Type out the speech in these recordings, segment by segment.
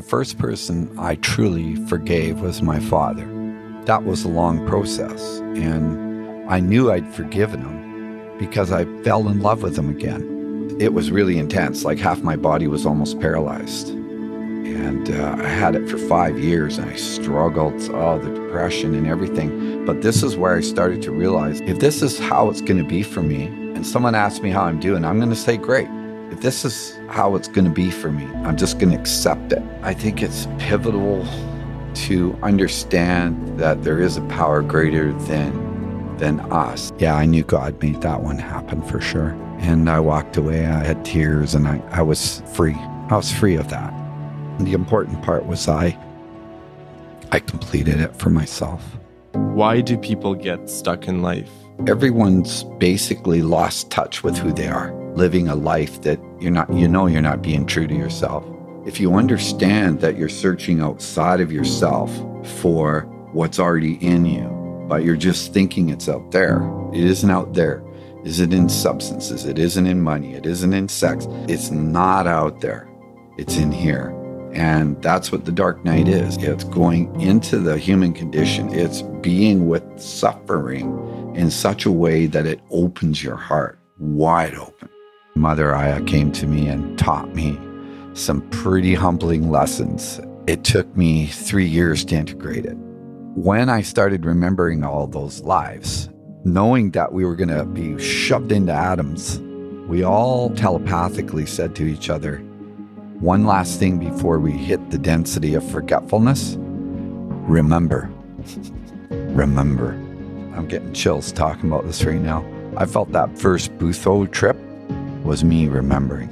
The first person I truly forgave was my father. That was a long process, and I knew I'd forgiven him because I fell in love with him again. It was really intense, like half my body was almost paralyzed. And uh, I had it for five years, and I struggled, oh, the depression and everything. But this is where I started to realize if this is how it's going to be for me, and someone asks me how I'm doing, I'm going to say, great if this is how it's going to be for me, I'm just going to accept it. I think it's pivotal to understand that there is a power greater than than us. Yeah, I knew God made that one happen for sure. And I walked away. I had tears and I, I was free. I was free of that. And the important part was I I completed it for myself. Why do people get stuck in life? Everyone's basically lost touch with who they are living a life that you're not, you know, you're not being true to yourself. If you understand that you're searching outside of yourself for what's already in you, but you're just thinking it's out there, it isn't out there. Is it in substances? It isn't in money. It isn't in sex. It's not out there. It's in here. And that's what the dark night is. It's going into the human condition. It's being with suffering in such a way that it opens your heart wide open. Mother Aya came to me and taught me some pretty humbling lessons. It took me three years to integrate it. When I started remembering all those lives, knowing that we were going to be shoved into atoms, we all telepathically said to each other, one last thing before we hit the density of forgetfulness remember. remember. I'm getting chills talking about this right now. I felt that first Bufo trip was me remembering.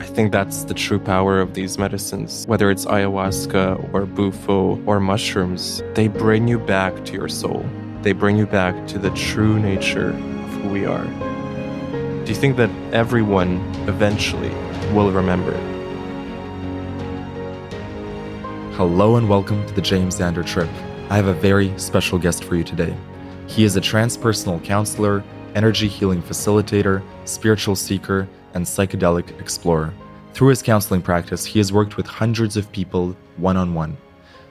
I think that's the true power of these medicines. Whether it's ayahuasca or bufo or mushrooms, they bring you back to your soul. They bring you back to the true nature of who we are. Do you think that everyone eventually will remember? It? Hello and welcome to the James Xander Trip. I have a very special guest for you today. He is a transpersonal counselor energy healing facilitator, spiritual seeker, and psychedelic explorer. Through his counseling practice, he has worked with hundreds of people one on one.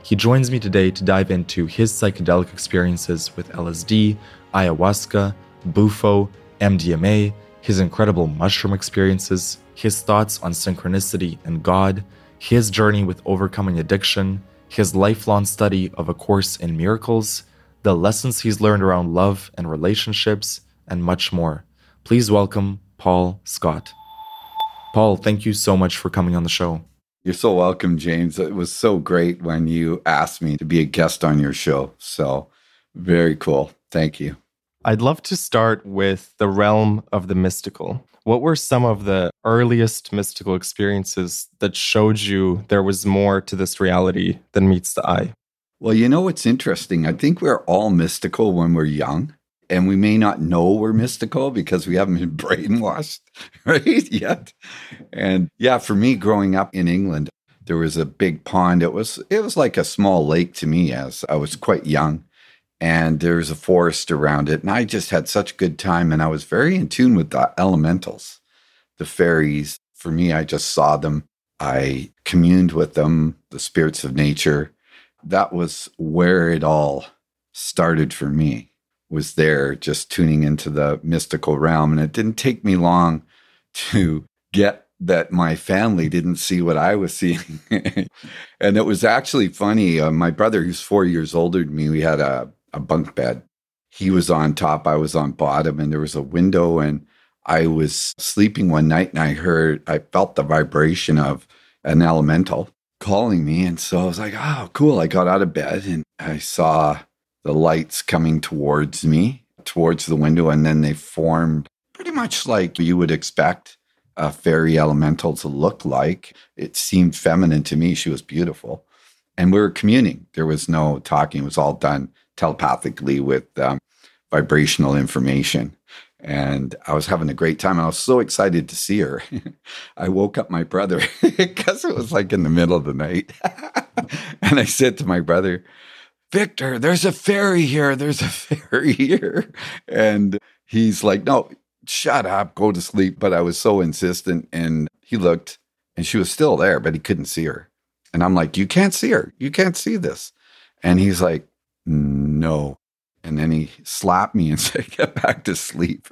He joins me today to dive into his psychedelic experiences with LSD, ayahuasca, bufo, MDMA, his incredible mushroom experiences, his thoughts on synchronicity and God, his journey with overcoming addiction, his lifelong study of A Course in Miracles, the lessons he's learned around love and relationships, and much more. Please welcome Paul Scott. Paul, thank you so much for coming on the show. You're so welcome, James. It was so great when you asked me to be a guest on your show. So, very cool. Thank you. I'd love to start with the realm of the mystical. What were some of the earliest mystical experiences that showed you there was more to this reality than meets the eye? Well, you know what's interesting? I think we're all mystical when we're young, and we may not know we're mystical because we haven't been brainwashed, right? Yet. And yeah, for me growing up in England, there was a big pond. It was it was like a small lake to me as I was quite young. And there was a forest around it. And I just had such a good time. And I was very in tune with the elementals, the fairies. For me, I just saw them. I communed with them, the spirits of nature that was where it all started for me was there just tuning into the mystical realm and it didn't take me long to get that my family didn't see what I was seeing. and it was actually funny. Uh, my brother, who's four years older than me, we had a, a bunk bed. He was on top, I was on bottom, and there was a window. And I was sleeping one night and I heard, I felt the vibration of an elemental calling me. And so I was like, oh, cool. I got out of bed and I saw the lights coming towards me, towards the window. And then they formed pretty much like you would expect a fairy elemental to look like. It seemed feminine to me. She was beautiful. And we were communing. There was no talking, it was all done telepathically with um, vibrational information and I was having a great time. I was so excited to see her. I woke up my brother because it was like in the middle of the night. and I said to my brother, Victor, there's a fairy here. There's a fairy here. And he's like, no, shut up, go to sleep. But I was so insistent. And he looked and she was still there, but he couldn't see her. And I'm like, you can't see her. You can't see this. And he's like, no. And then he slapped me and said, get back to sleep.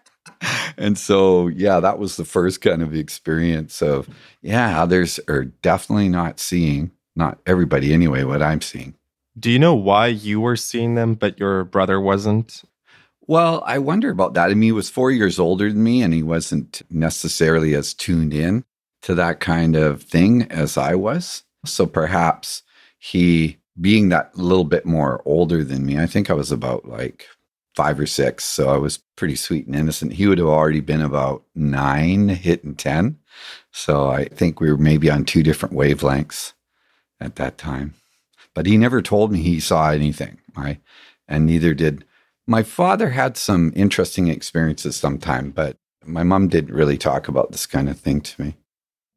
and so, yeah, that was the first kind of experience of, yeah, others are definitely not seeing, not everybody anyway, what I'm seeing. Do you know why you were seeing them, but your brother wasn't? Well, I wonder about that. I mean, he was four years older than me, and he wasn't necessarily as tuned in to that kind of thing as I was. So perhaps he being that little bit more older than me, I think I was about like five or six. So I was pretty sweet and innocent. He would have already been about nine, hitting 10. So I think we were maybe on two different wavelengths at that time. But he never told me he saw anything, right? And neither did my father had some interesting experiences sometime, but my mom didn't really talk about this kind of thing to me.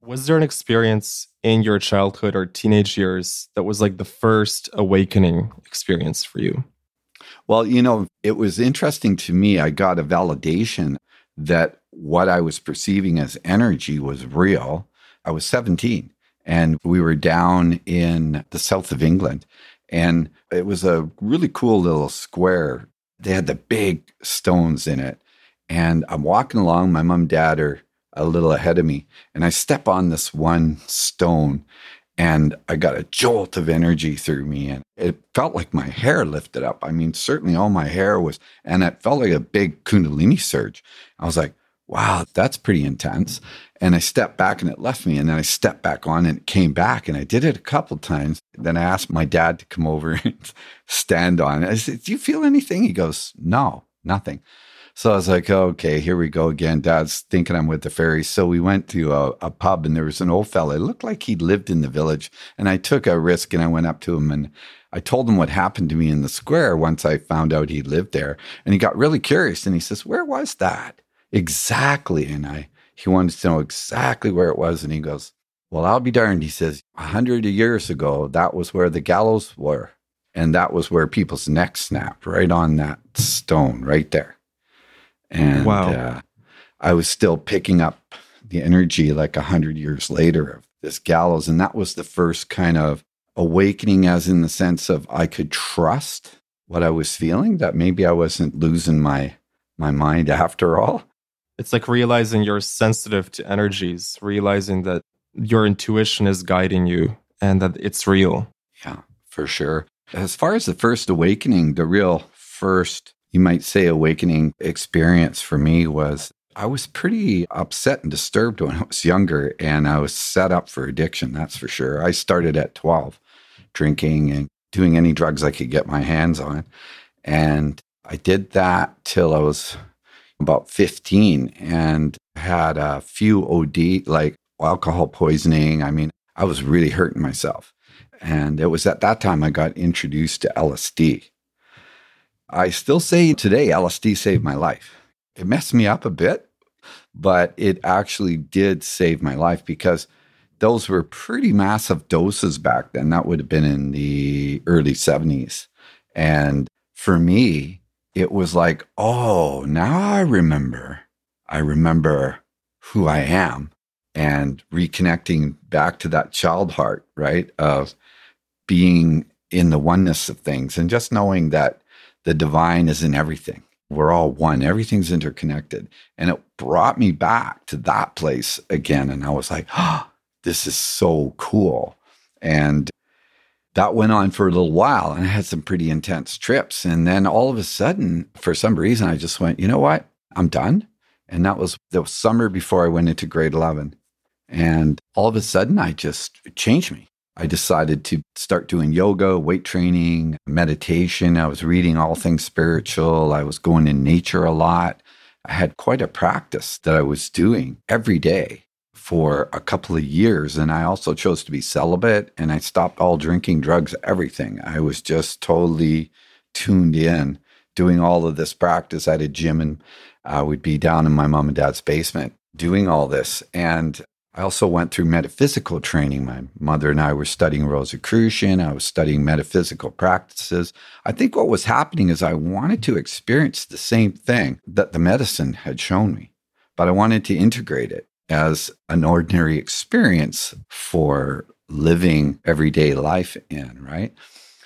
Was there an experience in your childhood or teenage years that was like the first awakening experience for you? Well, you know, it was interesting to me. I got a validation that what I was perceiving as energy was real. I was 17 and we were down in the south of England. And it was a really cool little square. They had the big stones in it. And I'm walking along, my mom, and dad are a little ahead of me. And I step on this one stone and I got a jolt of energy through me. And it felt like my hair lifted up. I mean, certainly all my hair was, and it felt like a big Kundalini surge. I was like, wow, that's pretty intense. And I stepped back and it left me. And then I stepped back on and it came back. And I did it a couple times. Then I asked my dad to come over and stand on it. I said, Do you feel anything? He goes, No, nothing. So I was like, okay, here we go again. Dad's thinking I'm with the fairies. So we went to a, a, pub and there was an old fella. It looked like he lived in the village. And I took a risk and I went up to him and I told him what happened to me in the square once I found out he lived there. And he got really curious and he says, Where was that? Exactly. And I he wanted to know exactly where it was. And he goes, Well, I'll be darned. He says, A hundred years ago, that was where the gallows were. And that was where people's necks snapped, right on that stone, right there. And wow. uh, I was still picking up the energy like a hundred years later of this gallows. And that was the first kind of awakening, as in the sense of I could trust what I was feeling, that maybe I wasn't losing my my mind after all. It's like realizing you're sensitive to energies, realizing that your intuition is guiding you and that it's real. Yeah, for sure. As far as the first awakening, the real first, you might say, awakening experience for me was I was pretty upset and disturbed when I was younger, and I was set up for addiction, that's for sure. I started at 12, drinking and doing any drugs I could get my hands on. And I did that till I was about 15 and had a few OD, like alcohol poisoning. I mean, I was really hurting myself. And it was at that time I got introduced to LSD. I still say today, LSD saved my life. It messed me up a bit, but it actually did save my life because those were pretty massive doses back then. That would have been in the early 70s. And for me, it was like, oh, now I remember. I remember who I am and reconnecting back to that child heart, right? Of being in the oneness of things and just knowing that the divine is in everything. We're all one, everything's interconnected. And it brought me back to that place again. And I was like, oh, this is so cool. And that went on for a little while and I had some pretty intense trips. And then all of a sudden, for some reason, I just went, you know what? I'm done. And that was the summer before I went into grade 11. And all of a sudden, I just changed me. I decided to start doing yoga, weight training, meditation. I was reading all things spiritual. I was going in nature a lot. I had quite a practice that I was doing every day for a couple of years. And I also chose to be celibate and I stopped all drinking, drugs, everything. I was just totally tuned in doing all of this practice. Had a gym and uh, I would be down in my mom and dad's basement doing all this. And I also went through metaphysical training. My mother and I were studying Rosicrucian. I was studying metaphysical practices. I think what was happening is I wanted to experience the same thing that the medicine had shown me, but I wanted to integrate it as an ordinary experience for living everyday life in, right?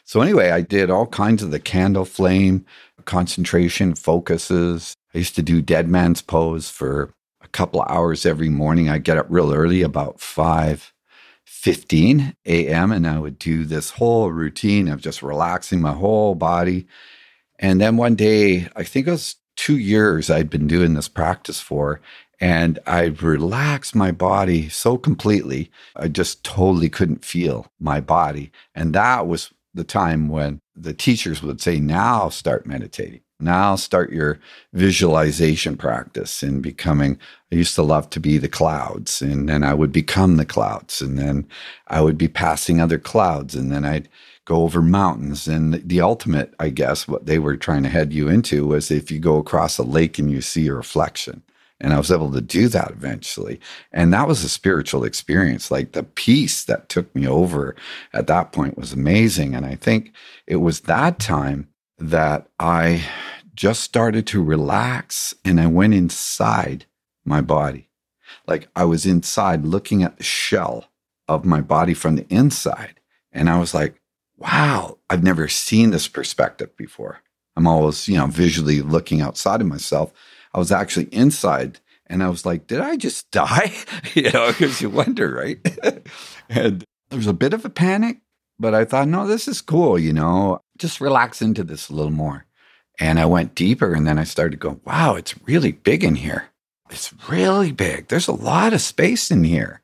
So, anyway, I did all kinds of the candle flame concentration focuses. I used to do dead man's pose for a couple hours every morning. I get up real early, about 5 15 a.m., and I would do this whole routine of just relaxing my whole body. And then one day, I think it was two years I'd been doing this practice for, and I relaxed my body so completely, I just totally couldn't feel my body. And that was the time when the teachers would say, Now start meditating. Now start your visualization practice in becoming. I used to love to be the clouds, and then I would become the clouds, and then I would be passing other clouds, and then I'd go over mountains. And the ultimate, I guess, what they were trying to head you into was if you go across a lake and you see a reflection. And I was able to do that eventually. And that was a spiritual experience. Like the peace that took me over at that point was amazing. And I think it was that time that I just started to relax and I went inside my body. Like I was inside looking at the shell of my body from the inside. And I was like, wow, I've never seen this perspective before. I'm always, you know, visually looking outside of myself. I was actually inside and I was like, did I just die? you know, because you wonder, right? and there was a bit of a panic, but I thought, no, this is cool, you know, just relax into this a little more. And I went deeper and then I started to go, wow, it's really big in here. It's really big. There's a lot of space in here.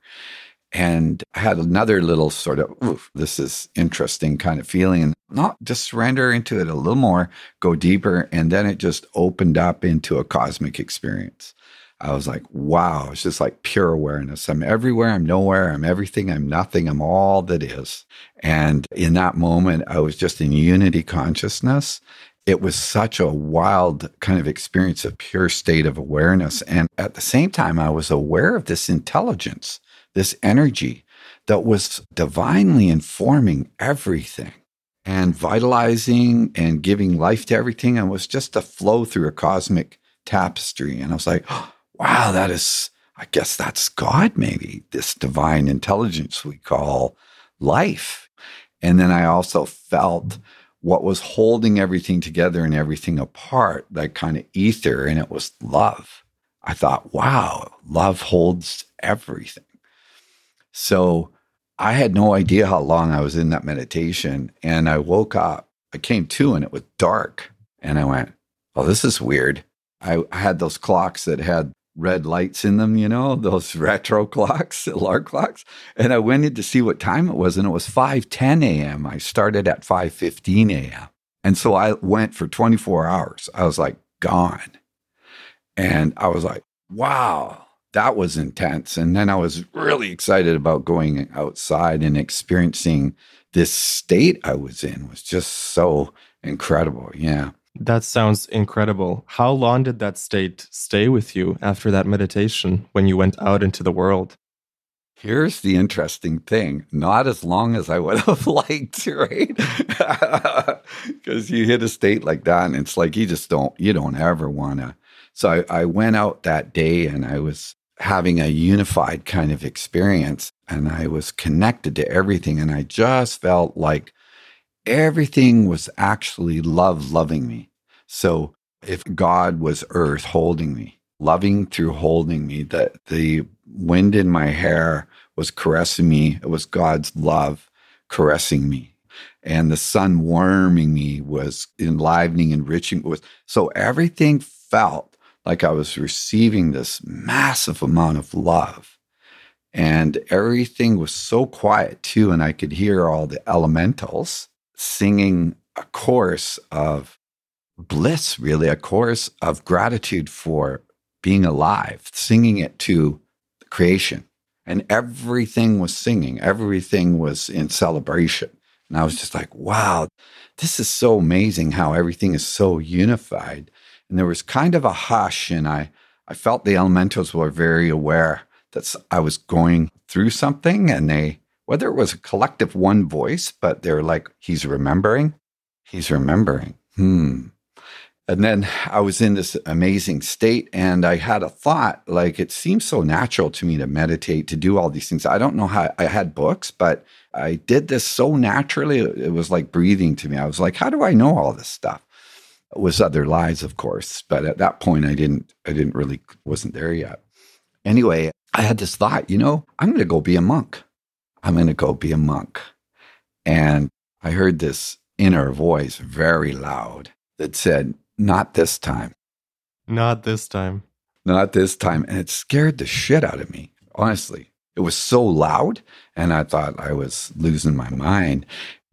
And I had another little sort of, oof, this is interesting kind of feeling. And not just surrender into it a little more, go deeper. And then it just opened up into a cosmic experience. I was like, wow, it's just like pure awareness. I'm everywhere, I'm nowhere, I'm everything, I'm nothing, I'm all that is. And in that moment, I was just in unity consciousness. It was such a wild kind of experience, a pure state of awareness. And at the same time, I was aware of this intelligence, this energy that was divinely informing everything and vitalizing and giving life to everything. And was just a flow through a cosmic tapestry. And I was like, oh, wow, that is, I guess that's God, maybe, this divine intelligence we call life. And then I also felt what was holding everything together and everything apart, that kind of ether, and it was love. I thought, wow, love holds everything. So I had no idea how long I was in that meditation. And I woke up, I came to, and it was dark. And I went, oh, this is weird. I had those clocks that had red lights in them, you know, those retro clocks, alarm clocks. And I went in to see what time it was, and it was 5:10 a.m. I started at 5:15 a.m. And so I went for 24 hours. I was like gone. And I was like, wow, that was intense. And then I was really excited about going outside and experiencing this state I was in was just so incredible. Yeah. That sounds incredible. How long did that state stay with you after that meditation when you went out into the world? Here's the interesting thing not as long as I would have liked, right? Because you hit a state like that, and it's like you just don't, you don't ever want to. So I, I went out that day and I was having a unified kind of experience, and I was connected to everything. And I just felt like everything was actually love loving me. So if God was earth holding me, loving through holding me, that the wind in my hair was caressing me, it was God's love caressing me. And the sun warming me was enlivening, enriching. So everything felt like I was receiving this massive amount of love. And everything was so quiet too. And I could hear all the elementals singing a chorus of bliss, really, a chorus of gratitude for being alive, singing it to the creation. And everything was singing, everything was in celebration. And I was just like, wow, this is so amazing how everything is so unified. And there was kind of a hush, and I, I felt the elementals were very aware that I was going through something, and they whether it was a collective one voice, but they're like, he's remembering, he's remembering. Hmm. And then I was in this amazing state and I had a thought like it seems so natural to me to meditate, to do all these things. I don't know how I had books, but I did this so naturally. It was like breathing to me. I was like, how do I know all this stuff? Was other lies, of course, but at that point I didn't I didn't really wasn't there yet. Anyway, I had this thought, you know, I'm going to go be a monk. I'm going to go be a monk. And I heard this inner voice very loud that said, Not this time. Not this time. Not this time. And it scared the shit out of me, honestly. It was so loud, and I thought I was losing my mind.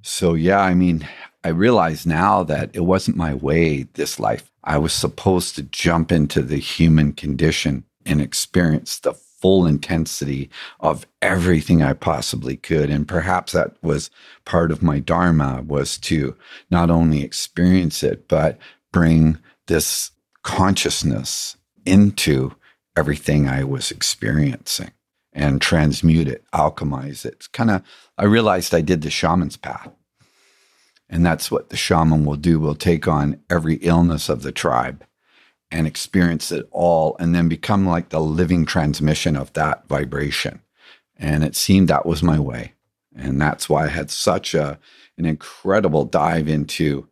So, yeah, I mean, I realize now that it wasn't my way this life. I was supposed to jump into the human condition and experience the full intensity of everything I possibly could. And perhaps that was part of my Dharma was to not only experience it, but bring this consciousness into everything I was experiencing and transmute it, alchemize it. Kind of, I realized I did the shaman's path. And that's what the shaman will do. Will take on every illness of the tribe and experience it all and then become like the living transmission of that vibration. And it seemed that was my way. And that's why I had such a an incredible dive into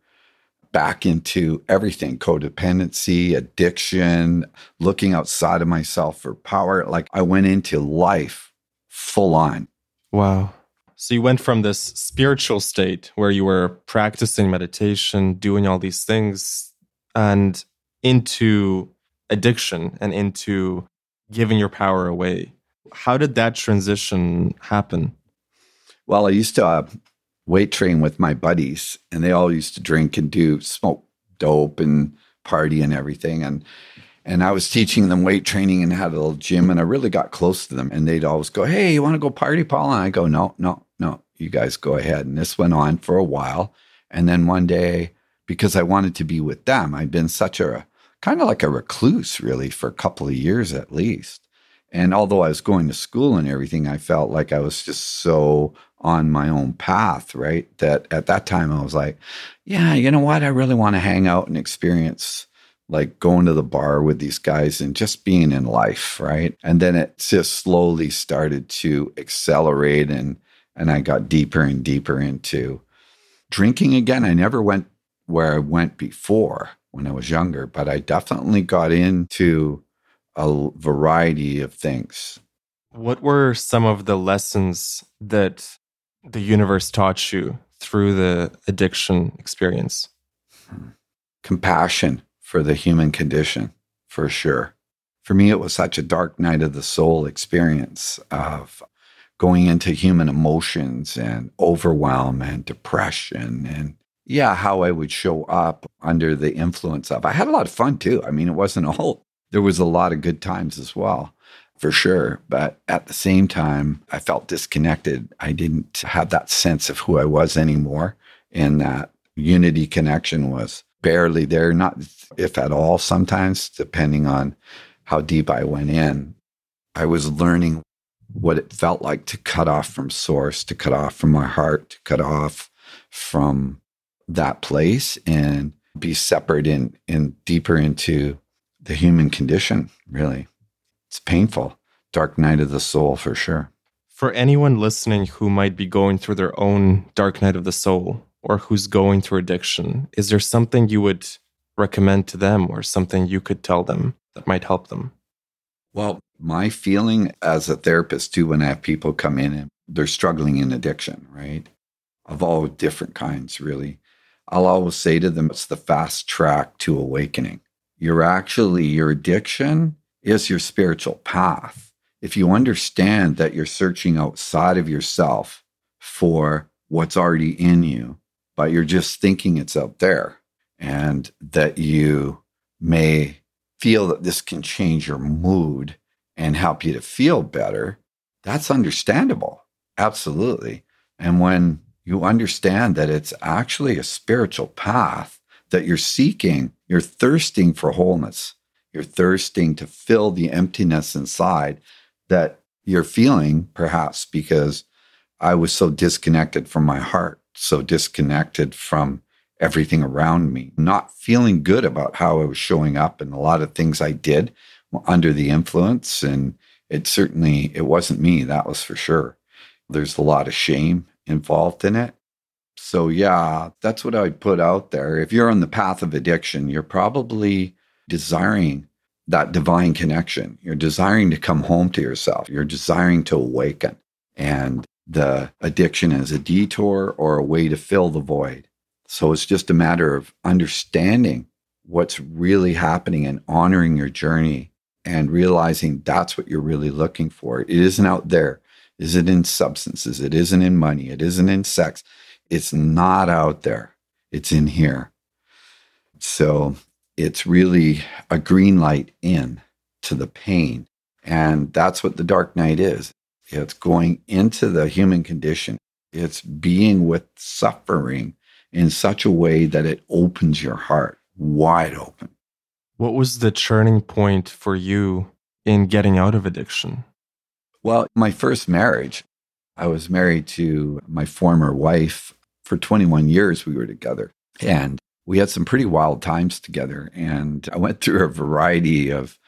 back into everything codependency, addiction, looking outside of myself for power. Like I went into life full on. Wow. So you went from this spiritual state where you were practicing meditation, doing all these things, and into addiction and into giving your power away. How did that transition happen? Well, I used to uh, weight train with my buddies, and they all used to drink and do smoke dope and party and everything. And and I was teaching them weight training and had a little gym, and I really got close to them. And they'd always go, "Hey, you want to go party, Paul?" And I go, "No, no, no. You guys go ahead." And this went on for a while, and then one day, because I wanted to be with them, I'd been such a kind of like a recluse, really, for a couple of years at least. And although I was going to school and everything, I felt like I was just so on my own path, right? That at that time I was like, yeah, you know what? I really want to hang out and experience like going to the bar with these guys and just being in life, right? And then it just slowly started to accelerate and and I got deeper and deeper into drinking again. I never went where I went before when I was younger, but I definitely got into a variety of things. What were some of the lessons that the universe taught you through the addiction experience? Hmm. Compassion for the human condition, for sure. For me, it was such a dark night of the soul experience of going into human emotions and overwhelm and depression and yeah, how I would show up under the influence of. I had a lot of fun too. I mean, it wasn't all, there was a lot of good times as well, for sure. But at the same time, I felt disconnected. I didn't have that sense of who I was anymore. And that unity connection was barely there, not if at all, sometimes, depending on how deep I went in. I was learning what it felt like to cut off from source, to cut off from my heart, to cut off from that place and be separate in in deeper into the human condition, really. It's painful. Dark night of the soul for sure. For anyone listening who might be going through their own dark night of the soul or who's going through addiction, is there something you would recommend to them or something you could tell them that might help them? Well, my feeling as a therapist too, when I have people come in and they're struggling in addiction, right? Of all different kinds, really. I'll always say to them, it's the fast track to awakening. You're actually, your addiction is your spiritual path. If you understand that you're searching outside of yourself for what's already in you, but you're just thinking it's out there, and that you may feel that this can change your mood and help you to feel better, that's understandable. Absolutely. And when you understand that it's actually a spiritual path that you're seeking. You're thirsting for wholeness. You're thirsting to fill the emptiness inside that you're feeling, perhaps because I was so disconnected from my heart, so disconnected from everything around me, not feeling good about how I was showing up and a lot of things I did under the influence. And it certainly, it wasn't me, that was for sure. There's a lot of shame involved in it. So, yeah, that's what I put out there. If you're on the path of addiction, you're probably desiring that divine connection. You're desiring to come home to yourself. You're desiring to awaken. And the addiction as a detour or a way to fill the void. So it's just a matter of understanding what's really happening and honoring your journey and realizing that's what you're really looking for. It isn't out there. Is it in substances? It isn't in money. It isn't in sex. It's not out there. It's in here. So it's really a green light in to the pain. And that's what the dark night is. It's going into the human condition. It's being with suffering in such a way that it opens your heart wide open. What was the turning point for you in getting out of addiction? Well, my first marriage, I was married to my former wife for 21 years. We were together and we had some pretty wild times together. And I went through a variety of,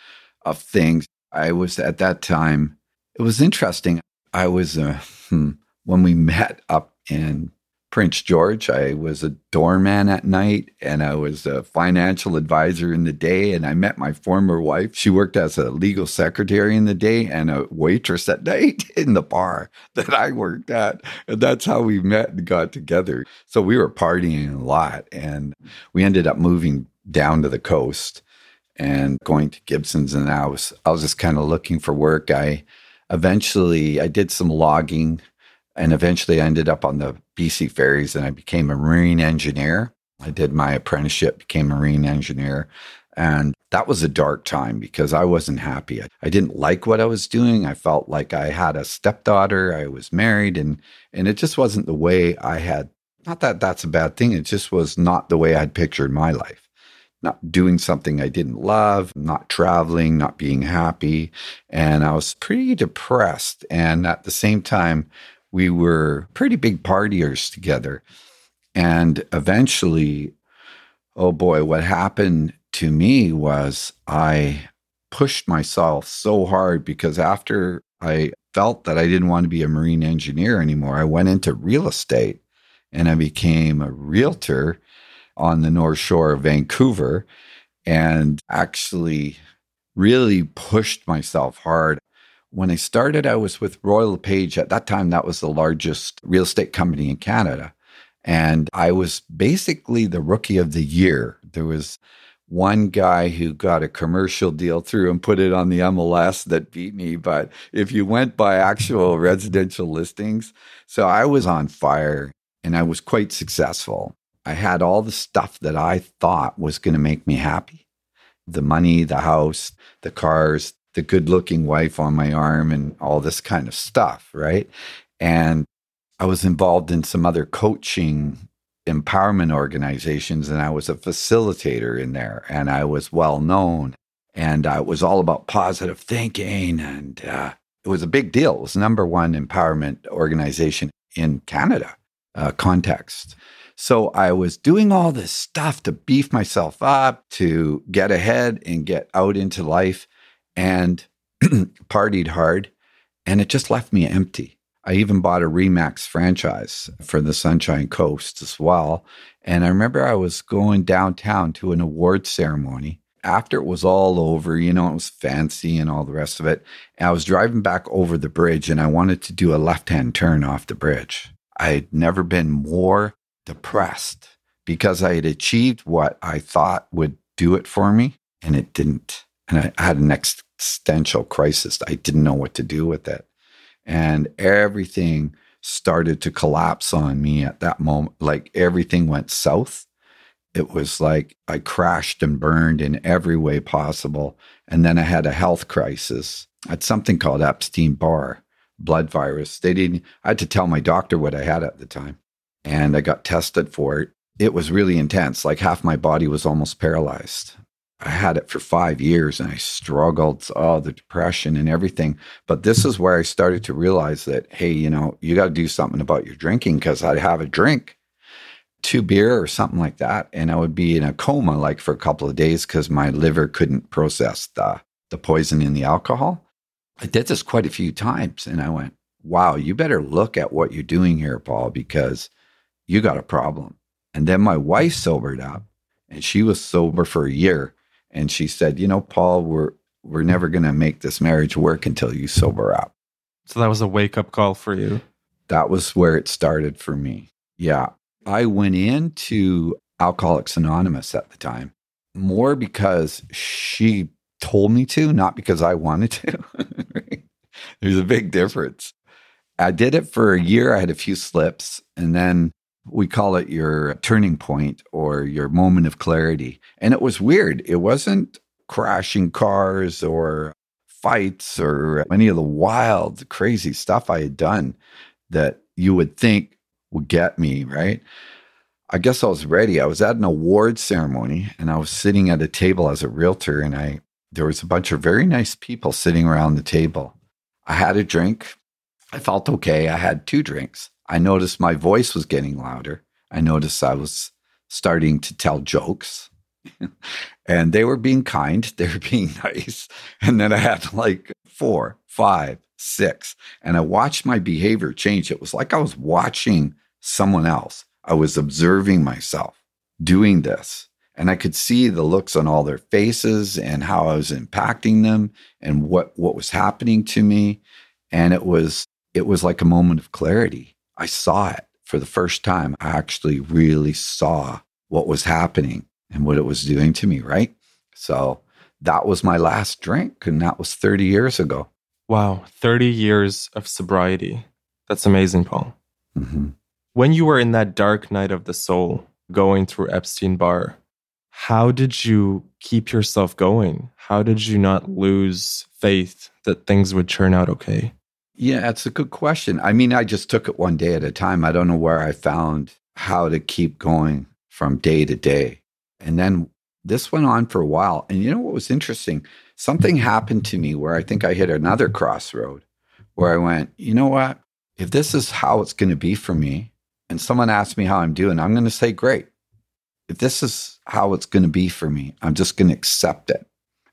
of things. I was at that time, it was interesting. I was, uh, hmm, when we met up in Prince George. I was a doorman at night and I was a financial advisor in the day. And I met my former wife. She worked as a legal secretary in the day and a waitress at night in the bar that I worked at. And that's how we met and got together. So we were partying a lot and we ended up moving down to the coast and going to Gibsons. And I was, I was just kind of looking for work. I eventually, I did some logging and eventually I ended up on the BC ferries and I became a marine engineer. I did my apprenticeship, became a marine engineer. And that was a dark time because I wasn't happy. I didn't like what I was doing. I felt like I had a stepdaughter. I was married and and it just wasn't the way I had not that that's a bad thing. It just was not the way I had pictured my life. Not doing something I didn't love, not traveling, not being happy. And I was pretty depressed. And at the same time, we were pretty big partiers together. And eventually, oh boy, what happened to me was I pushed myself so hard because after I felt that I didn't want to be a marine engineer anymore, I went into real estate and I became a realtor on the North Shore of Vancouver and actually really pushed myself hard. When I started, I was with Royal Page. At that time, that was the largest real estate company in Canada. And I was basically the rookie of the year. There was one guy who got a commercial deal through and put it on the MLS that beat me. But if you went by actual residential listings, so I was on fire and I was quite successful. I had all the stuff that I thought was going to make me happy the money, the house, the cars, the good looking wife on my arm, and all this kind of stuff. Right. And I was involved in some other coaching empowerment organizations and I was a facilitator in there and I was well known and uh, it was all about positive thinking and uh, it was a big deal. It was number one empowerment organization in Canada uh, context. So I was doing all this stuff to beef myself up, to get ahead and get out into life and partied hard. And it just left me empty. I even bought a Remax franchise for the Sunshine Coast as well. And I remember I was going downtown to an award ceremony. After it was all over, you know, it was fancy and all the rest of it. I was driving back over the bridge and I wanted to do a left hand turn off the bridge. I had never been more depressed because I had achieved what I thought would do it for me and it didn't. And I had an existential crisis. I didn't know what to do with it and everything started to collapse on me at that moment. Like everything went south. It was like I crashed and burned in every way possible. And then I had a health crisis. I had something called Epstein Barr blood virus. They didn't, I had to tell my doctor what I had at the time. And I got tested for it. It was really intense. Like half my body was almost paralyzed. I had it for five years and I struggled, oh, the depression and everything. But this is where I started to realize that, hey, you know, you got to do something about your drinking because I'd have a drink, two beer or something like that. And I would be in a coma like for a couple of days because my liver couldn't process the, the poison in the alcohol. I did this quite a few times and I went, wow, you better look at what you're doing here, Paul, because you got a problem. And then my wife sobered up and she was sober for a year and she said, "You know, Paul, we're we're never going to make this marriage work until you sober up." So that was a wake up call for you. That was where it started for me. Yeah. I went into Alcoholics Anonymous at the time more because she told me to, not because I wanted to. There's a big difference. I did it for a year. I had a few slips and then we call it your turning point or your moment of clarity. And it was weird. It wasn't crashing cars or fights or any of the wild, crazy stuff I had done that you would think would get me, right? I guess I was ready. I was at an award ceremony and I was sitting at a table as a realtor and I there was a bunch of very nice people sitting around the table. I had a drink. I felt okay. I had two drinks. I noticed my voice was getting louder. I noticed I was starting to tell jokes. and they were being kind, they were being nice. And then I had like four, five, six. And I watched my behavior change. It was like I was watching someone else. I was observing myself doing this. And I could see the looks on all their faces and how I was impacting them and what, what was happening to me. And it was it was like a moment of clarity. I saw it for the first time. I actually really saw what was happening and what it was doing to me, right? So that was my last drink, and that was 30 years ago. Wow, 30 years of sobriety. That's amazing, Paul. Mm-hmm. When you were in that dark night of the soul, going through Epstein Barr, how did you keep yourself going? How did you not lose faith that things would turn out okay? Yeah, it's a good question. I mean, I just took it one day at a time. I don't know where I found how to keep going from day to day. And then this went on for a while. And you know what was interesting? Something happened to me where I think I hit another crossroad where I went, you know what? If this is how it's going to be for me, and someone asks me how I'm doing, I'm going to say, great. If this is how it's going to be for me, I'm just going to accept it.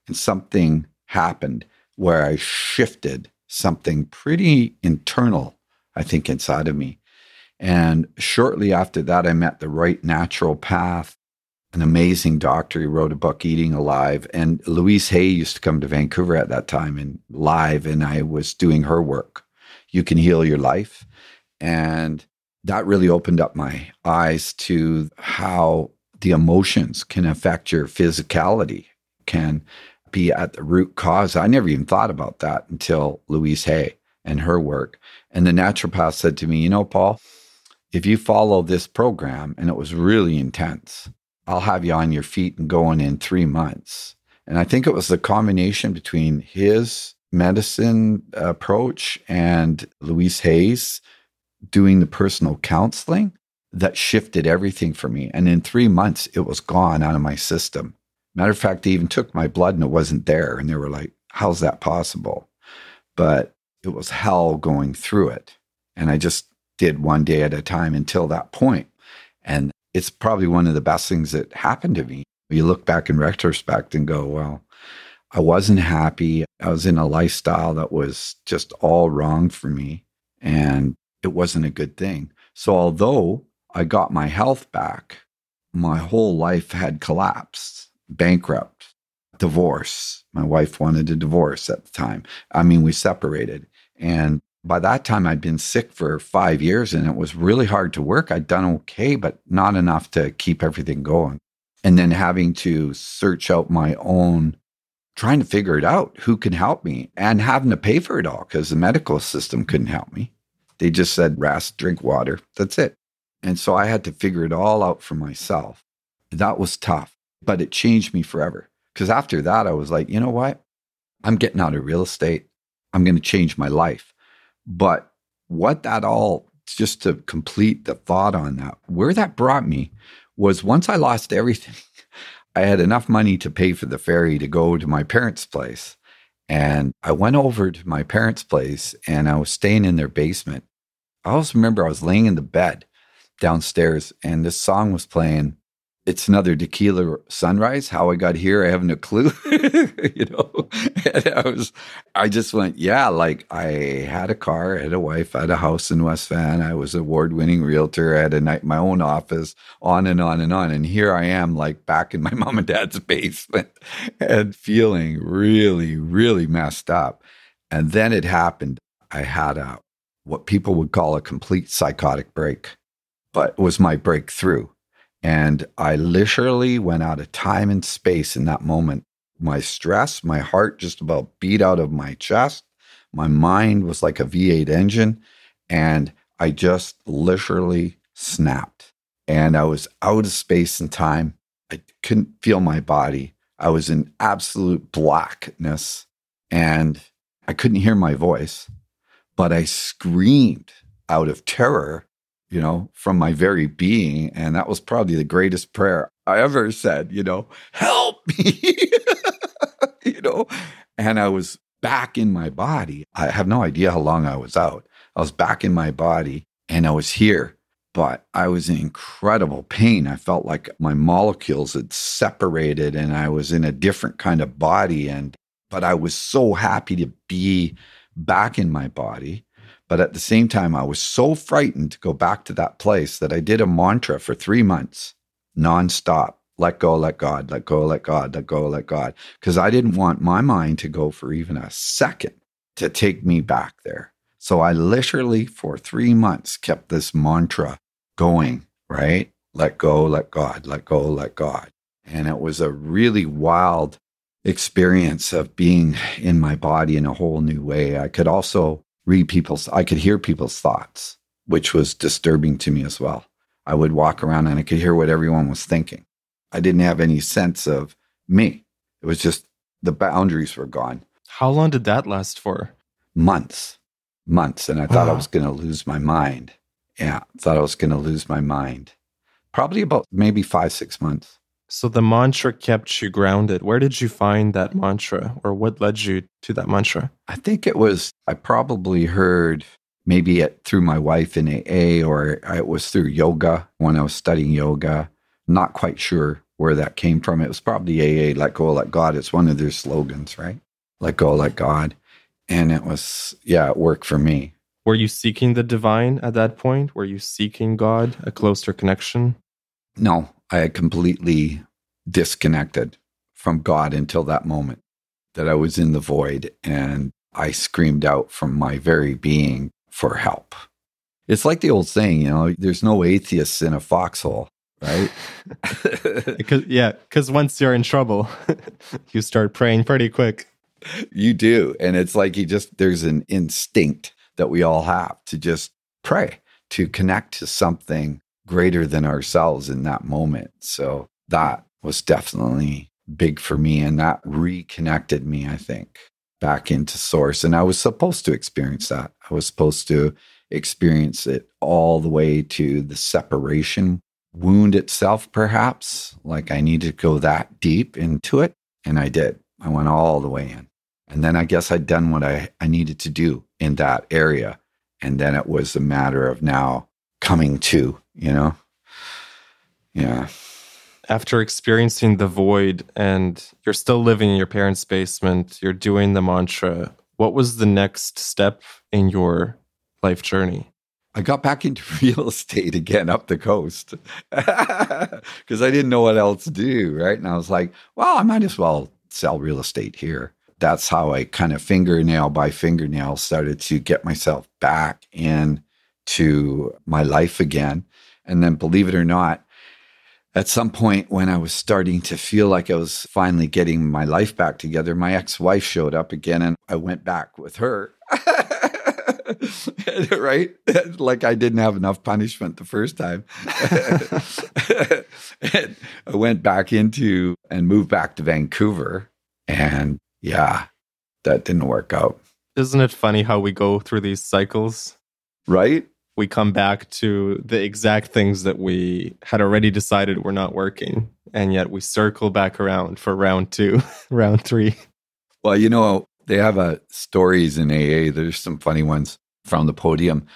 And something happened where I shifted something pretty internal, I think, inside of me. And shortly after that, I met the right naturopath. an amazing doctor. He wrote a book, Eating Alive. And Louise Hay used to come to Vancouver at that time and live, and I was doing her work. You can heal your life. And that really opened up my eyes to how the emotions can affect your physicality, can be at the root cause. I never even thought about that until Louise Hay and her work. And the naturopath said to me, You know, Paul, if you follow this program, and it was really intense, I'll have you on your feet and going in three months. And I think it was the combination between his medicine approach and Louise Hay's doing the personal counseling that shifted everything for me. And in three months, it was gone out of my system. Matter of fact, they even took my blood and it wasn't there. And they were like, how's that possible? But it was hell going through it. And I just did one day at a time until that point. And it's probably one of the best things that happened to me. You look back in retrospect and go, well, I wasn't happy. I was in a lifestyle that was just all wrong for me. And it wasn't a good thing. So, although I got my health back, my whole life had collapsed, bankrupt, divorce. My wife wanted a divorce at the time. I mean, we separated. And by that time, I'd been sick for five years and it was really hard to work. I'd done okay, but not enough to keep everything going. And then having to search out my own, trying to figure it out who can help me and having to pay for it all because the medical system couldn't help me. They just said, rest, drink water. That's it. And so I had to figure it all out for myself. That was tough, but it changed me forever. Because after that, I was like, you know what? I'm getting out of real estate. I'm going to change my life. But what that all, just to complete the thought on that, where that brought me was once I lost everything, I had enough money to pay for the ferry to go to my parents' place. And I went over to my parents' place and I was staying in their basement. I always remember I was laying in the bed downstairs and this song was playing it's another tequila sunrise. How I got here, I haven't a clue. you know, and I was, I just went, yeah, like I had a car, I had a wife, I had a house in West Van. I was award winning realtor. I had a night, my own office, on and on and on. And here I am, like back in my mom and dad's basement and feeling really, really messed up. And then it happened. I had a, what people would call a complete psychotic break, but it was my breakthrough and I literally went out of time and space in that moment. My stress, my heart just about beat out of my chest. My mind was like a V8 engine. And I just literally snapped. And I was out of space and time. I couldn't feel my body. I was in absolute blackness and I couldn't hear my voice, but I screamed out of terror you know, from my very being. And that was probably the greatest prayer I ever said, you know, help me, you know. And I was back in my body. I have no idea how long I was out. I was back in my body and I was here, but I was in incredible pain. I felt like my molecules had separated and I was in a different kind of body. And, but I was so happy to be back in my body but at the same time, I was so frightened to go back to that place that I did a mantra for three months nonstop let go, let God, let go, let God, let go, let God. Because I didn't want my mind to go for even a second to take me back there. So I literally, for three months, kept this mantra going, right? Let go, let God, let go, let God. And it was a really wild experience of being in my body in a whole new way. I could also read people's, I could hear people's thoughts, which was disturbing to me as well. I would walk around and I could hear what everyone was thinking. I didn't have any sense of me. It was just the boundaries were gone. How long did that last for? Months, months. And I thought I was going to lose my mind. Yeah, thought I was going to lose my mind. Probably about maybe five, six months. So the mantra kept you grounded. Where did you find that mantra or what led you to that mantra? I think it was, I probably heard maybe it through my wife in AA or it was through yoga when I was studying yoga. Not quite sure where that came from. It was probably AA, let go, let God. It's one of their slogans, right? Let go, let God. And it was, yeah, it worked for me. Were you seeking the divine at that point? Were you seeking God, a closer connection? No, I had completely disconnected from God until that moment that I was in the void and I screamed out from my very being for help. It's like the old saying, you know, there's no atheists in a foxhole, right? Cause, yeah, because once you're in trouble, you start praying pretty quick. You do. And it's like you just, there's an instinct that we all have to just pray, to connect to something greater than ourselves in that moment. So that was definitely big for me. And that reconnected me, I think, back into source. And I was supposed to experience that. I was supposed to experience it all the way to the separation wound itself, perhaps. Like I needed to go that deep into it. And I did. I went all the way in. And then I guess I'd done what I, I needed to do in that area. And then it was a matter of now coming to, you know? Yeah after experiencing the void and you're still living in your parents' basement, you're doing the mantra, what was the next step in your life journey? I got back into real estate again up the coast because I didn't know what else to do. Right. And I was like, well, I might as well sell real estate here. That's how I kind of fingernail by fingernail started to get myself back into my life again. And then, believe it or not, at some point when I was starting to feel like I was finally getting my life back together, my ex wife showed up again and I went back with her. right? like I didn't have enough punishment the first time. I went back into and moved back to Vancouver. And yeah, that didn't work out. Isn't it funny how we go through these cycles? Right? We come back to the exact things that we had already decided were not working. And yet we circle back around for round two, round three. Well, you know, they have uh, stories in AA. There's some funny ones from the podium.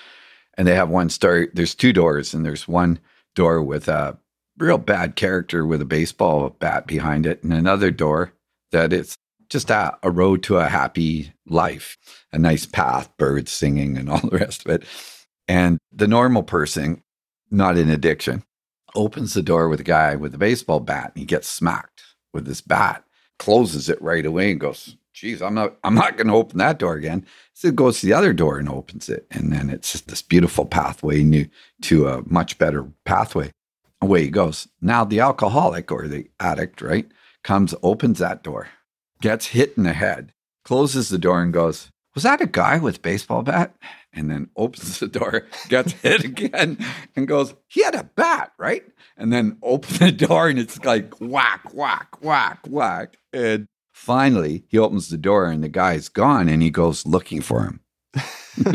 And they have one story. There's two doors, and there's one door with a real bad character with a baseball bat behind it, and another door that it's just a, a road to a happy life, a nice path, birds singing, and all the rest of it. And the normal person, not in addiction, opens the door with a guy with a baseball bat and he gets smacked with this bat, closes it right away and goes, geez, I'm not I'm not gonna open that door again. So it goes to the other door and opens it. And then it's just this beautiful pathway new to a much better pathway. Away he goes. Now the alcoholic or the addict, right, comes, opens that door, gets hit in the head, closes the door and goes, Was that a guy with baseball bat? and then opens the door, gets hit again, and goes, He had a bat, right? And then open the door, and it's like whack, whack, whack, whack. And finally, he opens the door, and the guy's gone, and he goes looking for him.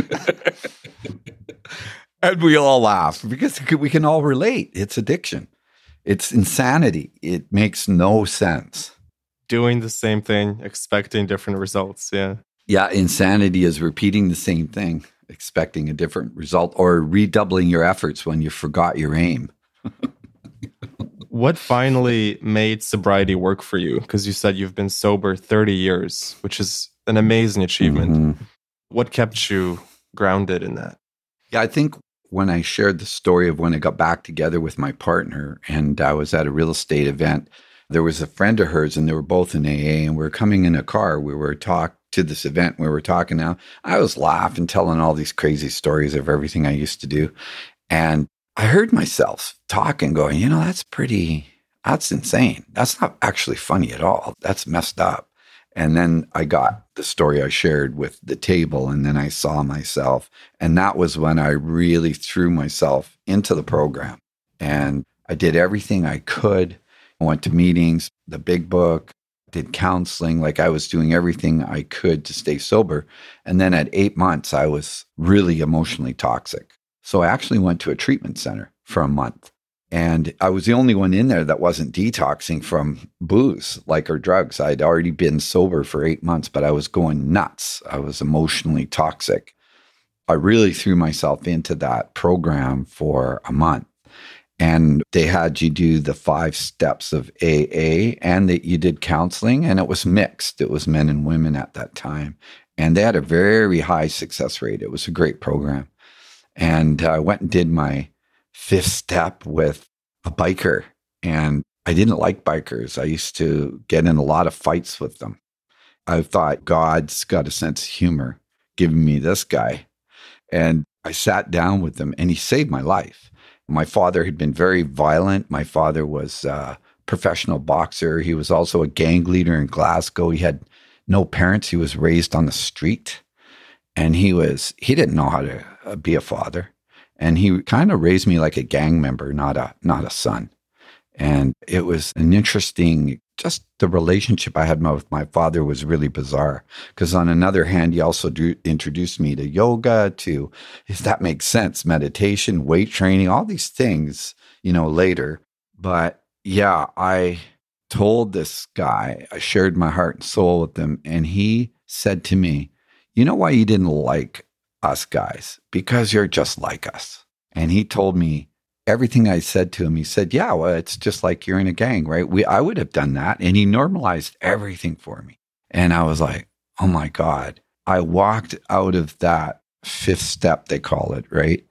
and we all laugh because we can all relate. It's addiction, it's insanity. It makes no sense. Doing the same thing, expecting different results. Yeah. Yeah, insanity is repeating the same thing expecting a different result or redoubling your efforts when you forgot your aim. what finally made sobriety work for you? Because you said you've been sober 30 years, which is an amazing achievement. Mm-hmm. What kept you grounded in that? Yeah, I think when I shared the story of when I got back together with my partner and I was at a real estate event, there was a friend of hers and they were both in AA and we are coming in a car. We were talk to this event we were talking now. I was laughing, telling all these crazy stories of everything I used to do. And I heard myself talking, going, you know, that's pretty, that's insane. That's not actually funny at all. That's messed up. And then I got the story I shared with the table, and then I saw myself. And that was when I really threw myself into the program. And I did everything I could. I went to meetings, the big book, did counseling, like I was doing everything I could to stay sober. And then at eight months, I was really emotionally toxic. So I actually went to a treatment center for a month. And I was the only one in there that wasn't detoxing from booze, like or drugs. I'd already been sober for eight months, but I was going nuts. I was emotionally toxic. I really threw myself into that program for a month and they had you do the five steps of AA and that you did counseling and it was mixed. It was men and women at that time. And they had a very high success rate. It was a great program. And I went and did my fifth step with a biker And I didn't like bikers. I used to get in a lot of fights with them. I thought God's got a sense of humor giving me this guy. And I sat down with him and he saved my life. My father had been very violent. My father was a professional boxer. He was also a gang leader in Glasgow. He had no parents. He was raised on the street and he was he didn't know how to uh, be a father and he kind of raised me like a gang member not a not a son and it was an interesting just the relationship i had with my father was really bizarre because on another hand he also do, introduced me to yoga to if that makes sense meditation weight training all these things you know later but yeah i told this guy i shared my heart and soul with him and he said to me you know why you didn't like us guys? Because you're just like us. And he told me everything I said to him. He said, Yeah, well, it's just like you're in a gang, right? We I would have done that. And he normalized everything for me. And I was like, oh my God. I walked out of that fifth step, they call it, right?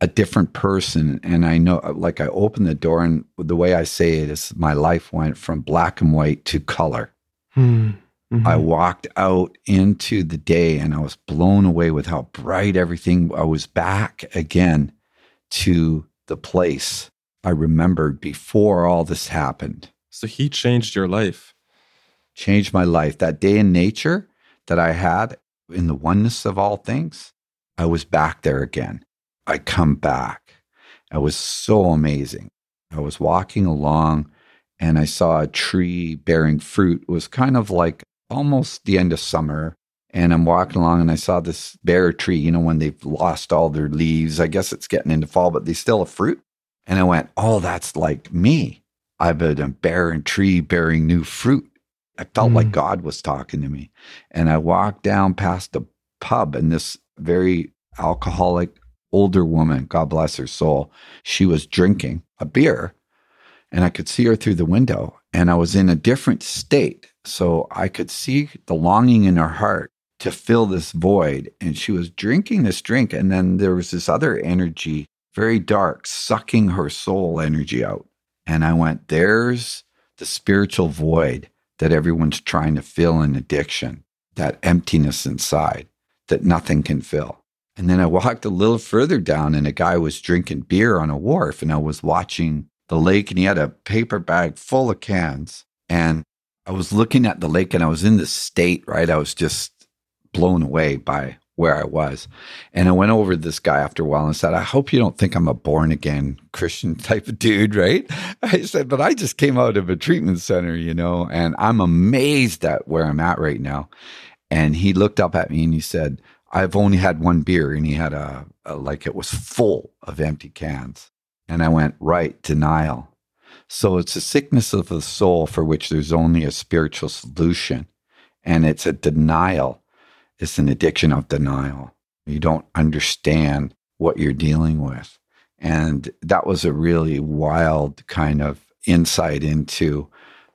A different person. And I know, like, I opened the door, and the way I say it is my life went from black and white to color. Hmm. Mm-hmm. I walked out into the day and I was blown away with how bright everything I was back again to the place I remembered before all this happened. So he changed your life. Changed my life. That day in nature that I had in the oneness of all things, I was back there again. I come back. It was so amazing. I was walking along and I saw a tree bearing fruit. It was kind of like almost the end of summer and I'm walking along and I saw this bare tree, you know, when they've lost all their leaves. I guess it's getting into fall, but they still have fruit. And I went, Oh, that's like me. I've been a barren tree bearing new fruit. I felt mm. like God was talking to me. And I walked down past the pub and this very alcoholic older woman, God bless her soul, she was drinking a beer and I could see her through the window. And I was in a different state. So I could see the longing in her heart to fill this void. And she was drinking this drink. And then there was this other energy, very dark, sucking her soul energy out. And I went, there's the spiritual void that everyone's trying to fill in addiction, that emptiness inside that nothing can fill. And then I walked a little further down, and a guy was drinking beer on a wharf, and I was watching the lake and he had a paper bag full of cans. And I was looking at the lake and I was in this state, right? I was just blown away by where I was. And I went over to this guy after a while and said, I hope you don't think I'm a born again Christian type of dude, right? I said, but I just came out of a treatment center, you know, and I'm amazed at where I'm at right now. And he looked up at me and he said, I've only had one beer. And he had a, a like it was full of empty cans. And I went, right, denial. So it's a sickness of the soul for which there's only a spiritual solution. And it's a denial. It's an addiction of denial. You don't understand what you're dealing with. And that was a really wild kind of insight into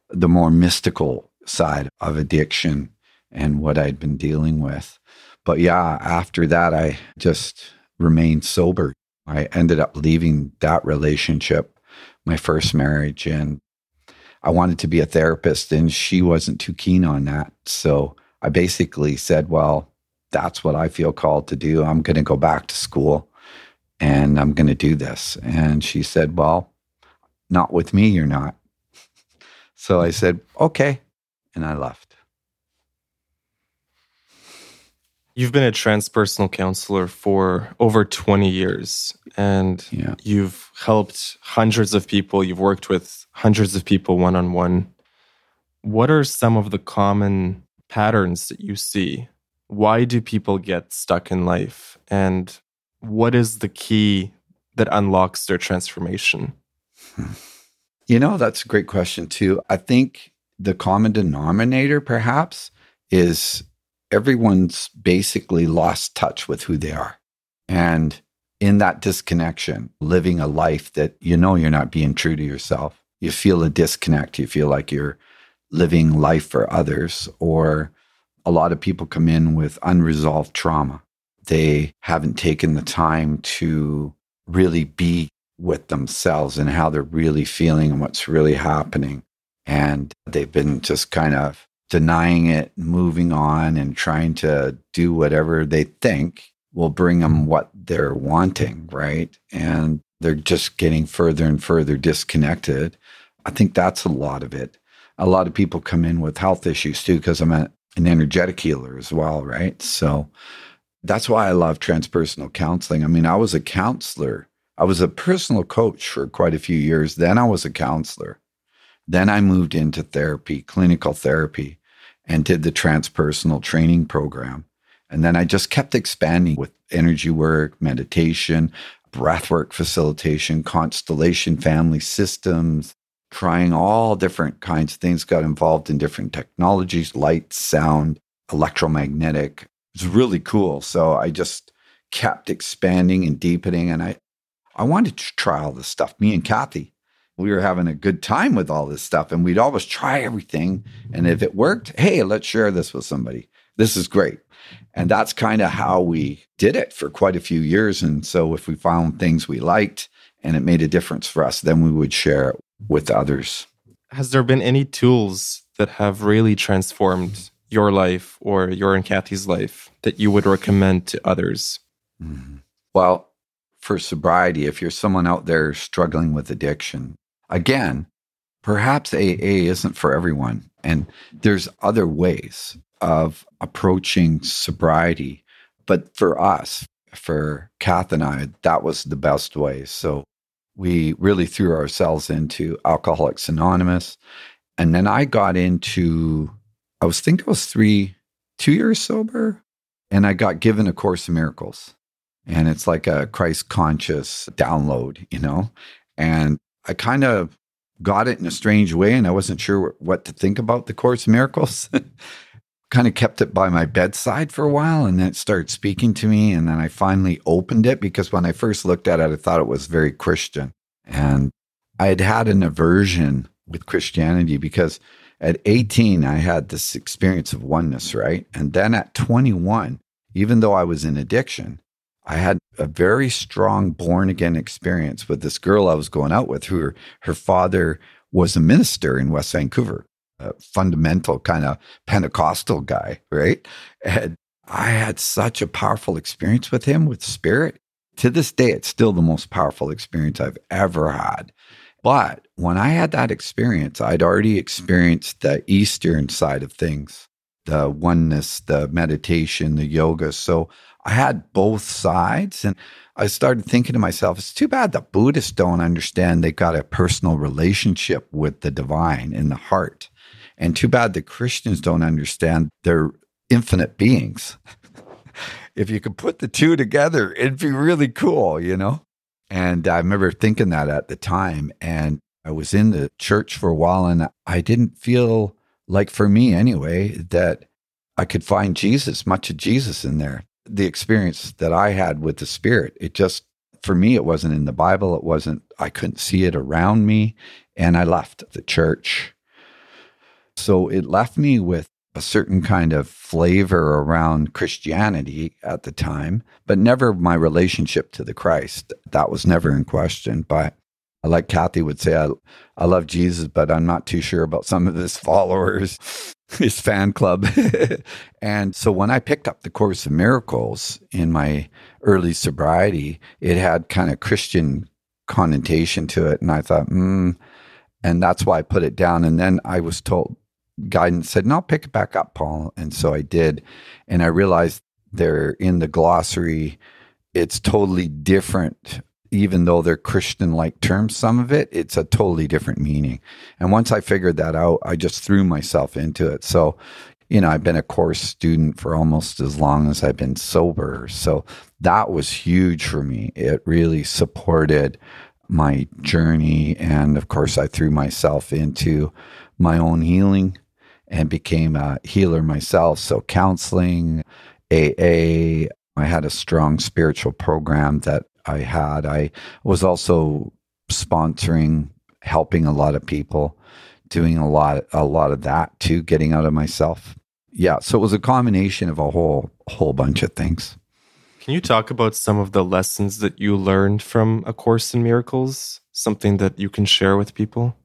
the more mystical side of addiction and what I'd been dealing with. But yeah, after that, I just remained sober I ended up leaving that relationship, my first marriage, and I wanted to be a therapist, and she wasn't too keen on that. So I basically said, Well, that's what I feel called to do. I'm going to go back to school and I'm going to do this. And she said, Well, not with me, you're not. so I said, Okay. And I left. You've been a transpersonal counselor for over 20 years and yeah. you've helped hundreds of people. You've worked with hundreds of people one on one. What are some of the common patterns that you see? Why do people get stuck in life? And what is the key that unlocks their transformation? You know, that's a great question, too. I think the common denominator, perhaps, is everyone's basically lost touch with who they are. And in that disconnection, living a life that you know you're not being true to yourself, you feel a disconnect. You feel like you're living life for others, or a lot of people come in with unresolved trauma. They haven't taken the time to really be with themselves and how they're really feeling and what's really happening. And they've been just kind of denying it, moving on, and trying to do whatever they think will bring them mm-hmm. what they're wanting, right? And they're just getting further and further disconnected. I think that's a lot of it. A lot of people come in with health issues too, because I'm a, an energetic healer as well, right? So that's why I love transpersonal counseling. I mean, I was a counselor, I was a personal coach for quite a few years. Then I was a counselor. Then I moved into therapy, clinical therapy and did the transpersonal training program. And then I just kept expanding with energy work, meditation, breathwork facilitation, constellation family systems, trying all different kinds of things, got involved in different technologies, light, sound, electromagnetic. It's really cool. So I just kept expanding and deepening. And I, I wanted to try all this stuff. Me and Kathie, we were having a good time with all this stuff and we'd always try everything. And if it worked, hey, let's share this with somebody. This is great. And that's kind of how we did it for quite a few years. And so if we found things we liked and it made a difference for us, then we would share it with others. Has there been any tools that have really transformed your life or your and Kathie's life that you would recommend to others? Mm-hmm. Well, for sobriety, if you're someone out there struggling with addiction, Again, perhaps AA isn't for everyone. And there's other ways of approaching sobriety. But for us, for Kath and I, that was the best way. So we really threw ourselves into Alcoholics Anonymous. And then I got into, I was thinking I was three, two years sober. And I got given A Course in Miracles. And it's like a Christ conscious download, you know? And I kind of got it in a strange way and I wasn't sure what to think about the Course in Miracles. kind of kept it by my bedside for a while and then it started speaking to me. And then I finally opened it because when I first looked at it, I thought it was very Christian. And I had had an aversion with Christianity because at 18, I had this experience of oneness, right? And then at 21, even though I was in addiction, I had a very strong born again experience with this girl I was going out with who her, her father was a minister in West Vancouver, a fundamental kind of Pentecostal guy, right? And I had such a powerful experience with him with spirit. To this day, it's still the most powerful experience I've ever had. But when I had that experience, I'd already experienced the Eastern side of things, the oneness, the meditation, the yoga. So I had both sides. And I started thinking to myself, it's too bad the Buddhists don't understand they've got a personal relationship with the divine in the heart. And too bad the Christians don't understand they're infinite beings. if you could put the two together, it'd be really cool, you know? And I remember thinking that at the time. And I was in the church for a while and I didn't feel like, for me anyway, that I could find Jesus, much of Jesus in there the experience that I had with the Spirit. It just, for me, it wasn't in the Bible. It wasn't, I couldn't see it around me. And I left the church. So it left me with a certain kind of flavor around Christianity at the time, but never my relationship to the Christ. That was never in question. But like Kathie would say, I, I love Jesus, but I'm not too sure about some of his followers, his fan club. and so when I picked up the Course of Miracles in my early sobriety, it had kind of Christian connotation to it. And I thought, hmm. And that's why I put it down. And then I was told, guidance said, no, pick it back up, Paul. And so I did. And I realized they're in the glossary. It's totally different even though they're Christian like terms, some of it, it's a totally different meaning. And once I figured that out, I just threw myself into it. So, you know, I've been a course student for almost as long as I've been sober. So that was huge for me. It really supported my journey. And of course, I threw myself into my own healing and became a healer myself. So, counseling, AA, I had a strong spiritual program that I had. I was also sponsoring, helping a lot of people, doing a lot a lot of that too, getting out of myself. Yeah, so it was a combination of a whole whole bunch of things. Can you talk about some of the lessons that you learned from A Course in Miracles? Something that you can share with people?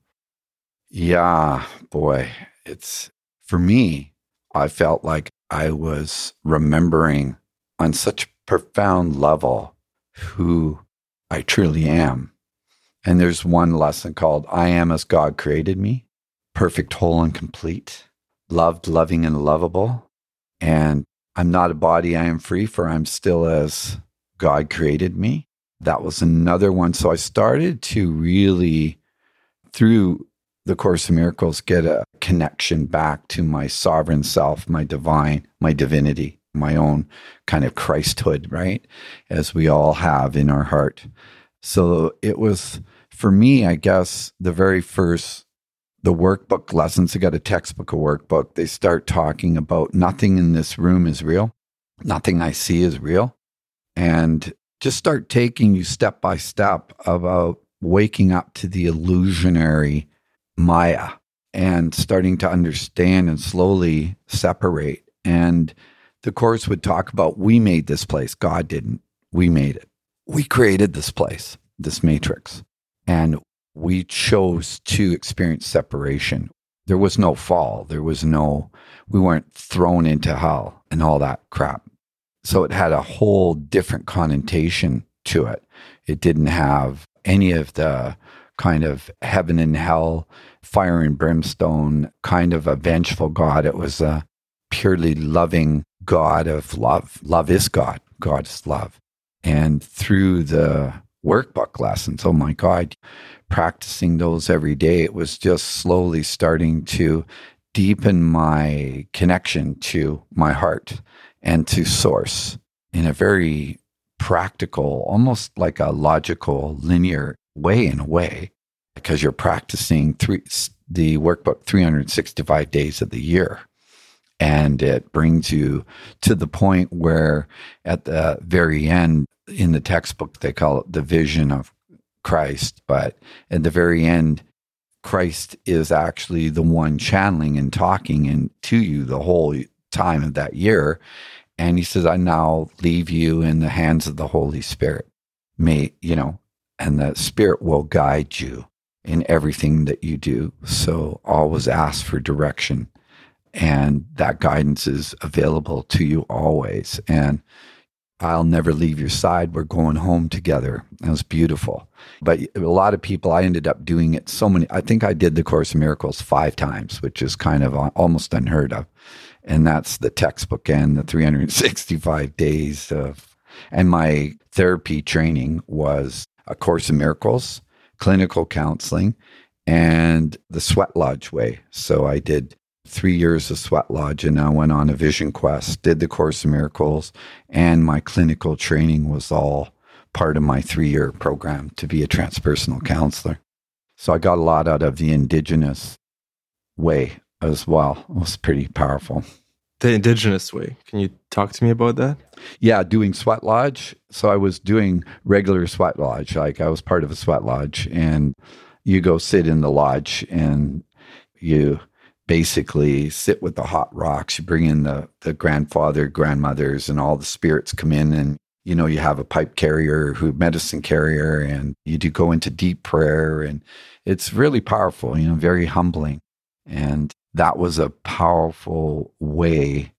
Yeah, boy. It's for me, I felt like I was remembering on such profound level who I truly am. And there's one lesson called I am as God created me, perfect, whole, and complete, loved, loving, and lovable. And I'm not a body I am free, for I'm still as God created me. That was another one. So I started to really, through the Course in Miracles, get a connection back to my sovereign self, my divine, my divinity, my own kind of Christhood, right? As we all have in our heart. So it was, for me, I guess, the very first the workbook lessons, they got a textbook, a workbook. They start talking about nothing in this room is real, nothing I see is real. And just start taking you step by step about waking up to the illusionary Maya and starting to understand and slowly separate. And the course would talk about we made this place, God didn't. We made it. We created this place, this matrix. And we chose to experience separation. There was no fall. There was no, we weren't thrown into hell and all that crap. So it had a whole different connotation to it. It didn't have any of the kind of heaven and hell, fire and brimstone kind of a vengeful God. It was a purely loving God of love. Love is God. God is love. And through the workbook lessons, oh my God, practicing those every day, it was just slowly starting to deepen my connection to my heart and to source in a very practical, almost like a logical, linear way in a way, because you're practicing three, the workbook 365 days of the year. And it brings you to the point where at the very end in the textbook, they call it the vision of Christ, but at the very end, Christ is actually the one channeling and talking and to you the whole time of that year. And he says, I now leave you in the hands of the Holy Spirit. May, you know, and the Spirit will guide you in everything that you do. So always ask for direction. And that guidance is available to you always. And I'll never leave your side. We're going home together. It was beautiful. But a lot of people, I ended up doing it so many. I think I did the Course of Miracles five times, which is kind of uh, almost unheard of. And that's the textbook and the 365 days of. And my therapy training was a Course in Miracles, clinical counseling, and the Sweat Lodge way. So I did three years of Sweat Lodge and I went on a vision quest, did the Course of Miracles, and my clinical training was all part of my three year program to be a transpersonal counselor. So I got a lot out of the indigenous way as well. It was pretty powerful. The indigenous way. Can you talk to me about that? Yeah, doing sweat lodge. So I was doing regular sweat lodge. Like I was part of a sweat lodge and you go sit in the lodge and you basically sit with the hot rocks. You bring in the the grandfather, grandmothers, and all the spirits come in, and you know you have a pipe carrier, who medicine carrier, and you do go into deep prayer, and it's really powerful. You know, very humbling, and that was a powerful way.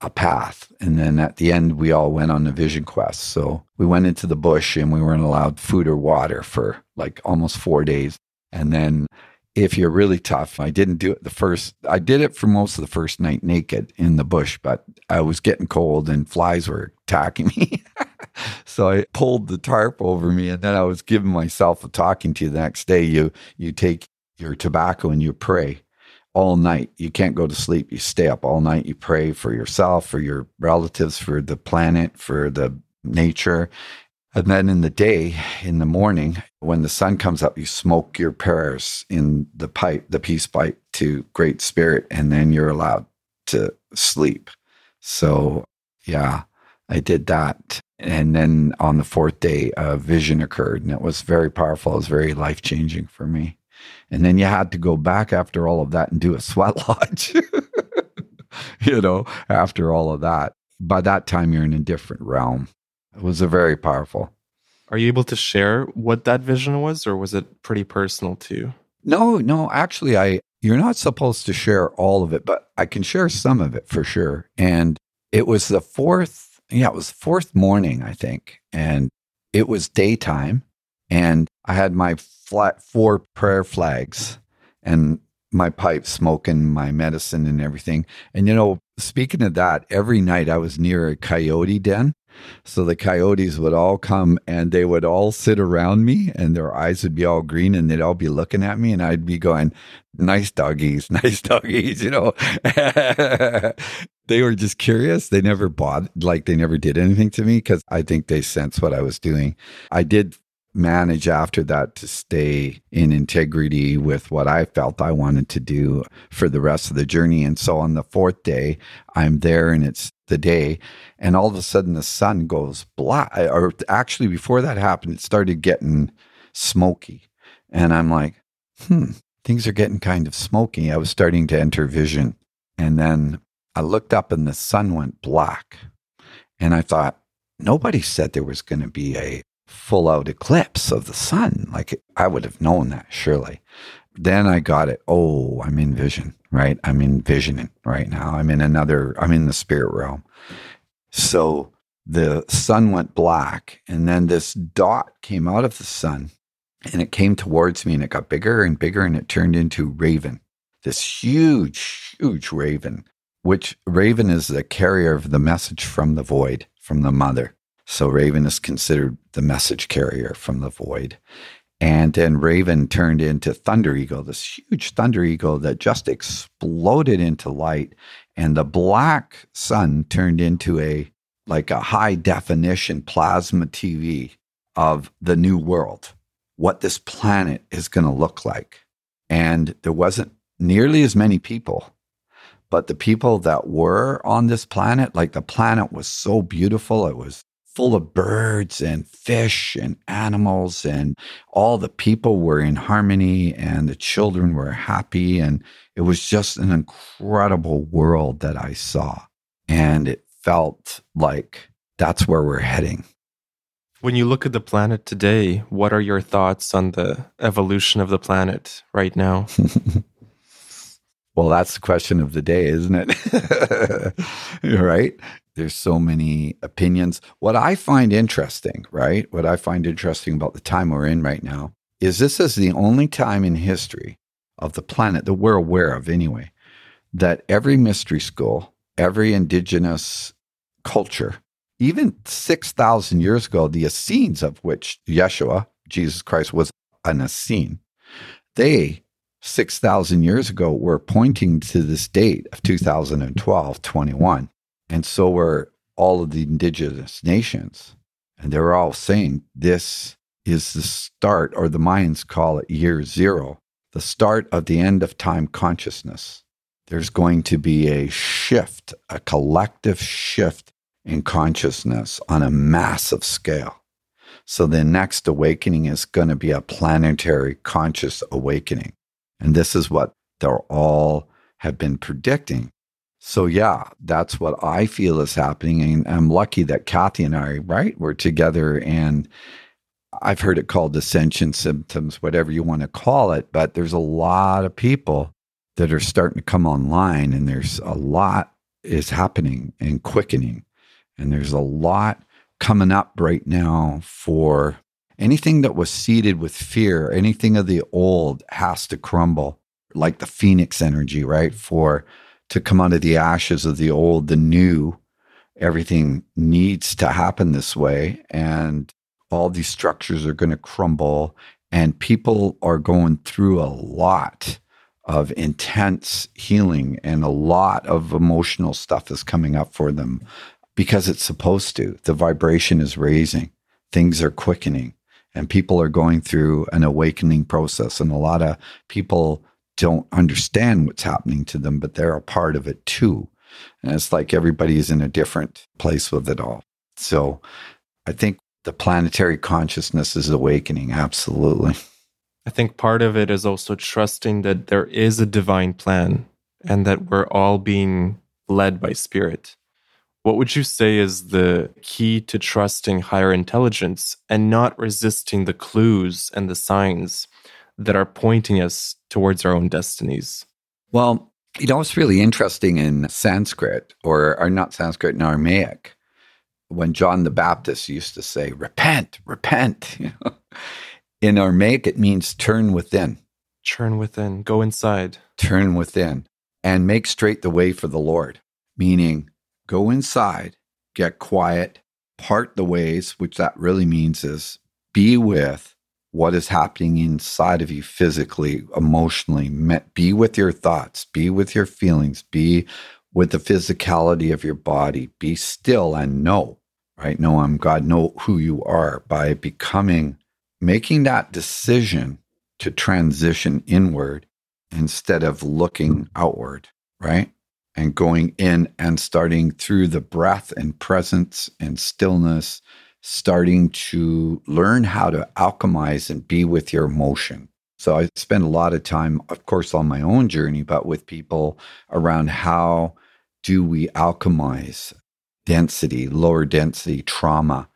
A path. And then at the end, we all went on a vision quest. So we went into the bush and we weren't allowed food or water for like almost four days. And then if you're really tough. I didn't do it the first, I did it for most of the first night naked in the bush, but I was getting cold and flies were attacking me. so I pulled the tarp over me and then I was giving myself a talking to the next day. You, you take your tobacco and you pray all night. You can't go to sleep. You stay up all night. You pray for yourself, for your relatives, for the planet, for the nature. And then in the day, in the morning, when the sun comes up, you smoke your prayers in the pipe, the peace pipe to Great Spirit, and then you're allowed to sleep. So, yeah, I did that. And then on the fourth day, a vision occurred, and it was very powerful. It was very life changing for me. And then you had to go back after all of that and do a sweat lodge, you know, after all of that. By that time, you're in a different realm it was a very powerful. Are you able to share what that vision was, or was it pretty personal to you? No, no, actually, I you're not supposed to share all of it, but I can share some of it for sure. And it was the fourth, yeah, it was fourth morning, I think, and it was daytime, and I had my flat four prayer flags and my pipe smoking my medicine and everything. And you know, speaking of that, every night I was near a coyote den. So the coyotes would all come and they would all sit around me and their eyes would be all green and they'd all be looking at me and I'd be going, nice doggies, nice doggies, you know. they were just curious. They never bought, like they never did anything to me because I think they sensed what I was doing. I did manage after that to stay in integrity with what I felt I wanted to do for the rest of the journey. And so on the fourth day, I'm there and it's the day, and all of a sudden the sun goes black. Or actually, before that happened, it started getting smoky. And I'm like, hmm, things are getting kind of smoky. I was starting to enter vision. And then I looked up and the sun went black. And I thought, nobody said there was going to be a full out eclipse of the sun. Like I would have known that surely. Then I got it. Oh, I'm in vision, right? I'm in visioning right now. I'm in another, I'm in the spirit realm. So the sun went black and then this dot came out of the sun and it came towards me and it got bigger and bigger and it turned into raven this huge huge raven which raven is the carrier of the message from the void from the mother so Raven is considered the message carrier from the void. And then Raven turned into Thunder Eagle, this huge Thunder Eagle that just exploded into light. And the black sun turned into a like a high definition plasma TV of the new world, what this planet is going to look like. And there wasn't nearly as many people, but the people that were on this planet, like the planet was so beautiful. It was full of birds and fish and animals and all the people were in harmony and the children were happy and it was just an incredible world that I saw and it felt like that's where we're heading. When you look at the planet today, what are your thoughts on the evolution of the planet right now? well, that's the question of the day, isn't it? right? There's so many opinions. What I find interesting, right? What I find interesting about the time we're in right now is this is the only time in history of the planet that we're aware of anyway, that every mystery school, every indigenous culture, even 6,000 years ago, the Essenes of which Yeshua, Jesus Christ, was an Essene, they 6,000 years ago were pointing to this date of 2012, 21 and so were all of the indigenous nations. And they were all saying this is the start, or the Mayans call it year zero, the start of the end of time consciousness. There's going to be a shift, a collective shift in consciousness on a massive scale. So the next awakening is going to be a planetary conscious awakening. And this is what they're all have been predicting so yeah, that's what I feel is happening. And I'm lucky that Kathie and I, right, we're together and I've heard it called ascension symptoms, whatever you want to call it, but there's a lot of people that are starting to come online and there's a lot is happening and quickening. And there's a lot coming up right now for anything that was seeded with fear, anything of the old has to crumble, like the phoenix energy, right? For to come out of the ashes of the old, the new. Everything needs to happen this way. And all these structures are going to crumble. And people are going through a lot of intense healing and a lot of emotional stuff is coming up for them because it's supposed to. The vibration is raising, things are quickening, and people are going through an awakening process. And a lot of people don't understand what's happening to them, but they're a part of it too. And it's like everybody's in a different place with it all. So I think the planetary consciousness is awakening. Absolutely. I think part of it is also trusting that there is a divine plan and that we're all being led by spirit. What would you say is the key to trusting higher intelligence and not resisting the clues and the signs that are pointing us towards our own destinies? Well, you know, it's really interesting in Sanskrit, or, or not Sanskrit, in Aramaic, when John the Baptist used to say, repent, repent. in Aramaic, it means turn within. Turn within, go inside. Turn within and make straight the way for the Lord, meaning go inside, get quiet, part the ways, which that really means is be with what is happening inside of you physically, emotionally. Be with your thoughts, be with your feelings, be with the physicality of your body. Be still and know, right? Know I'm God, know who you are by becoming, making that decision to transition inward instead of looking outward, right? and going in and starting through the breath and presence and stillness, starting to learn how to alchemize and be with your emotion. So I spend a lot of time, of course, on my own journey, but with people around how do we alchemize density, lower density trauma.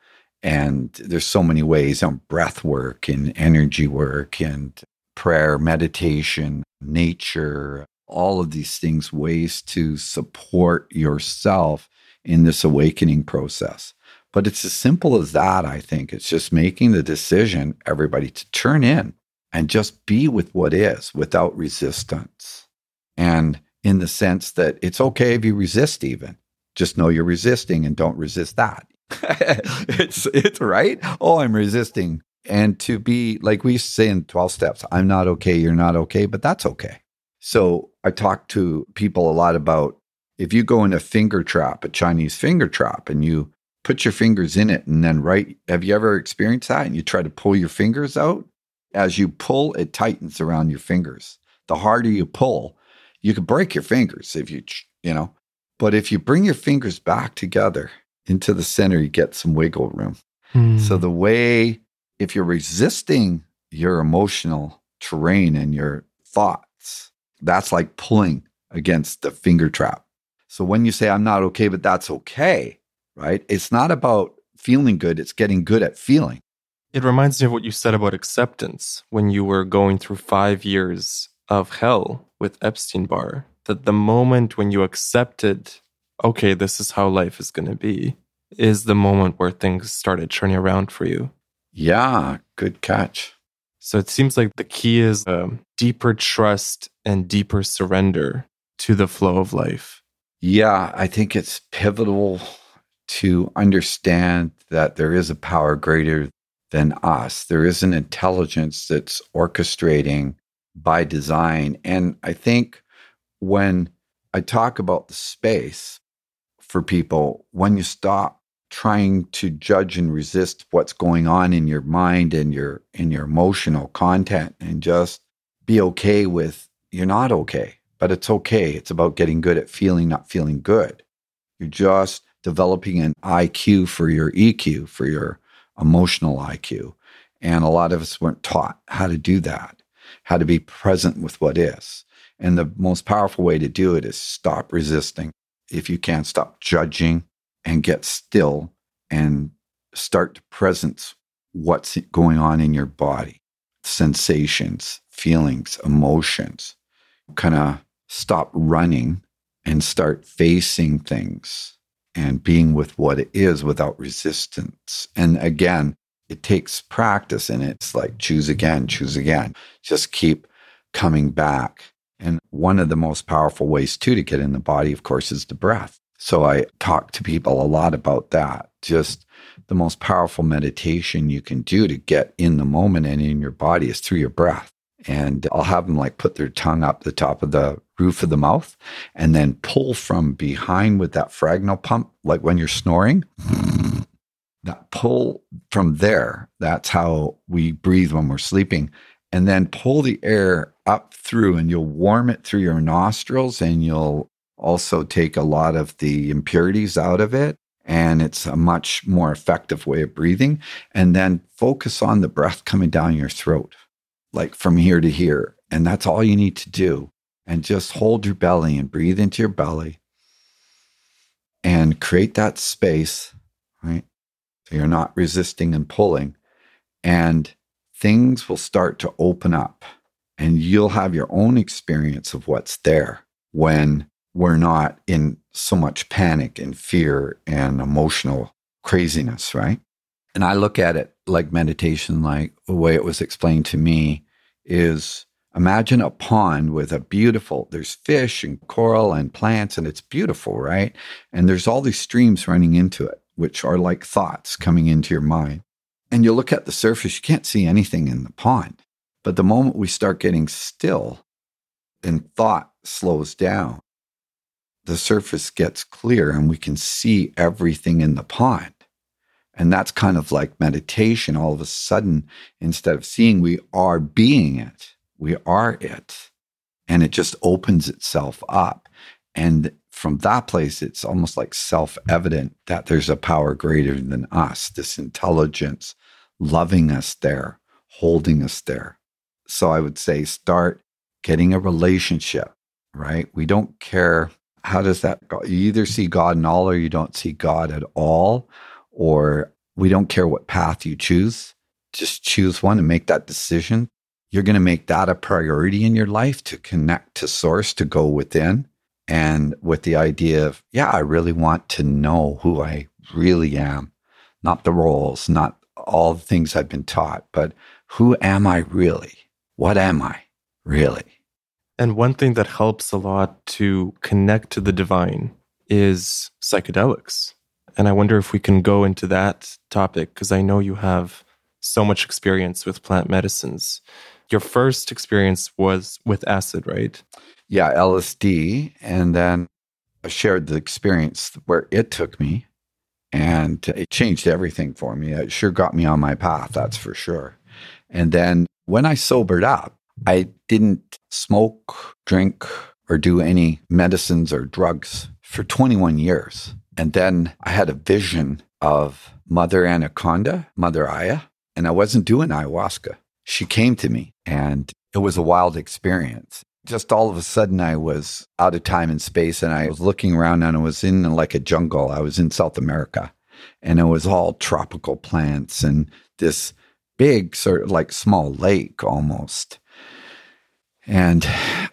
And there's so many ways on breath work and energy work and prayer, meditation, nature, all of these things ways to support yourself in this awakening process. But it's as simple as that, I think. It's just making the decision, everybody, to turn in and just be with what is without resistance. And in the sense that it's okay if you resist, even. Just know you're resisting and don't resist that. it's it's right. Oh, I'm resisting. And to be like we say in 12 steps, I'm not okay, you're not okay, but that's okay. So I talk to people a lot about if you go in a finger trap, a Chinese finger trap, and you put your fingers in it and then right, have you ever experienced that? And you try to pull your fingers out. As you pull, it tightens around your fingers. The harder you pull, you could break your fingers if you, you know. But if you bring your fingers back together into the center, you get some wiggle room. Hmm. So the way, if you're resisting your emotional terrain and your thoughts, that's like pulling against the finger trap. So when you say, I'm not okay, but that's okay, right? It's not about feeling good, it's getting good at feeling. It reminds me of what you said about acceptance when you were going through five years of hell with Epstein Barr. That the moment when you accepted, okay, this is how life is going to be, is the moment where things started turning around for you. Yeah, good catch. So it seems like the key is a um, deeper trust and deeper surrender to the flow of life. Yeah, I think it's pivotal to understand that there is a power greater than us. There is an intelligence that's orchestrating by design. And I think when I talk about the space for people, when you stop trying to judge and resist what's going on in your mind and your in your emotional content and just be okay with you're not okay but it's okay it's about getting good at feeling not feeling good you're just developing an IQ for your EQ for your emotional IQ and a lot of us weren't taught how to do that how to be present with what is. And the most powerful way to do it is stop resisting. If you can't stop judging and get still and start to presence what's going on in your body. Sensations, feelings, emotions. Kind of stop running and start facing things and being with what it is without resistance. And again, it takes practice and it's like choose again, choose again. Just keep coming back. And one of the most powerful ways too to get in the body, of course, is the breath. So I talk to people a lot about that. Just the most powerful meditation you can do to get in the moment and in your body is through your breath. And I'll have them like put their tongue up the top of the roof of the mouth and then pull from behind with that Fresnel pump, like when you're snoring. That pull from there, that's how we breathe when we're sleeping. And then pull the air up through, and you'll warm it through your nostrils and you'll also take a lot of the impurities out of it. And it's a much more effective way of breathing. And then focus on the breath coming down your throat, like from here to here. And that's all you need to do. And just hold your belly and breathe into your belly. and create that space, right? So you're not resisting and pulling, and things will start to open up, and you'll have your own experience of what's there when we're not in so much panic and fear and emotional craziness, right? And I look at it like meditation, like the way it was explained to me is imagine a pond with a beautiful, there's fish and coral and plants, and it's beautiful, right? And there's all these streams running into it, which are like thoughts coming into your mind. And you look at the surface, you can't see anything in the pond. But the moment we start getting still and thought slows down, the surface gets clear and we can see everything in the pond. And that's kind of like meditation. All of a sudden, instead of seeing, we are being it. We are it. And it just opens itself up. And from that place, it's almost like self evident that there's a power greater than us, this intelligence loving us there, holding us there. So I would say start getting a relationship, right? We don't care. How does that go? You either see God in all or you don't see God at all or we don't care what path you choose. Just choose one and make that decision. You're going to make that a priority in your life to connect to source, to go within. And with the idea of, yeah, I really want to know who I really am, not the roles, not all the things I've been taught, but who am I really? What am I really? And one thing that helps a lot to connect to the divine is psychedelics. And I wonder if we can go into that topic because I know you have so much experience with plant medicines. Your first experience was with acid, right? Yeah, LSD. And then I shared the experience where it took me and it changed everything for me. It sure got me on my path, that's for sure. And then when I sobered up, I didn't smoke, drink, or do any medicines or drugs for 21 years. And then I had a vision of Mother Anaconda, Mother Aya, and I wasn't doing ayahuasca. She came to me and it was a wild experience. Just all of a sudden, I was out of time and space and I was looking around and I was in like a jungle. I was in South America and it was all tropical plants and this big, sort of like small lake almost. And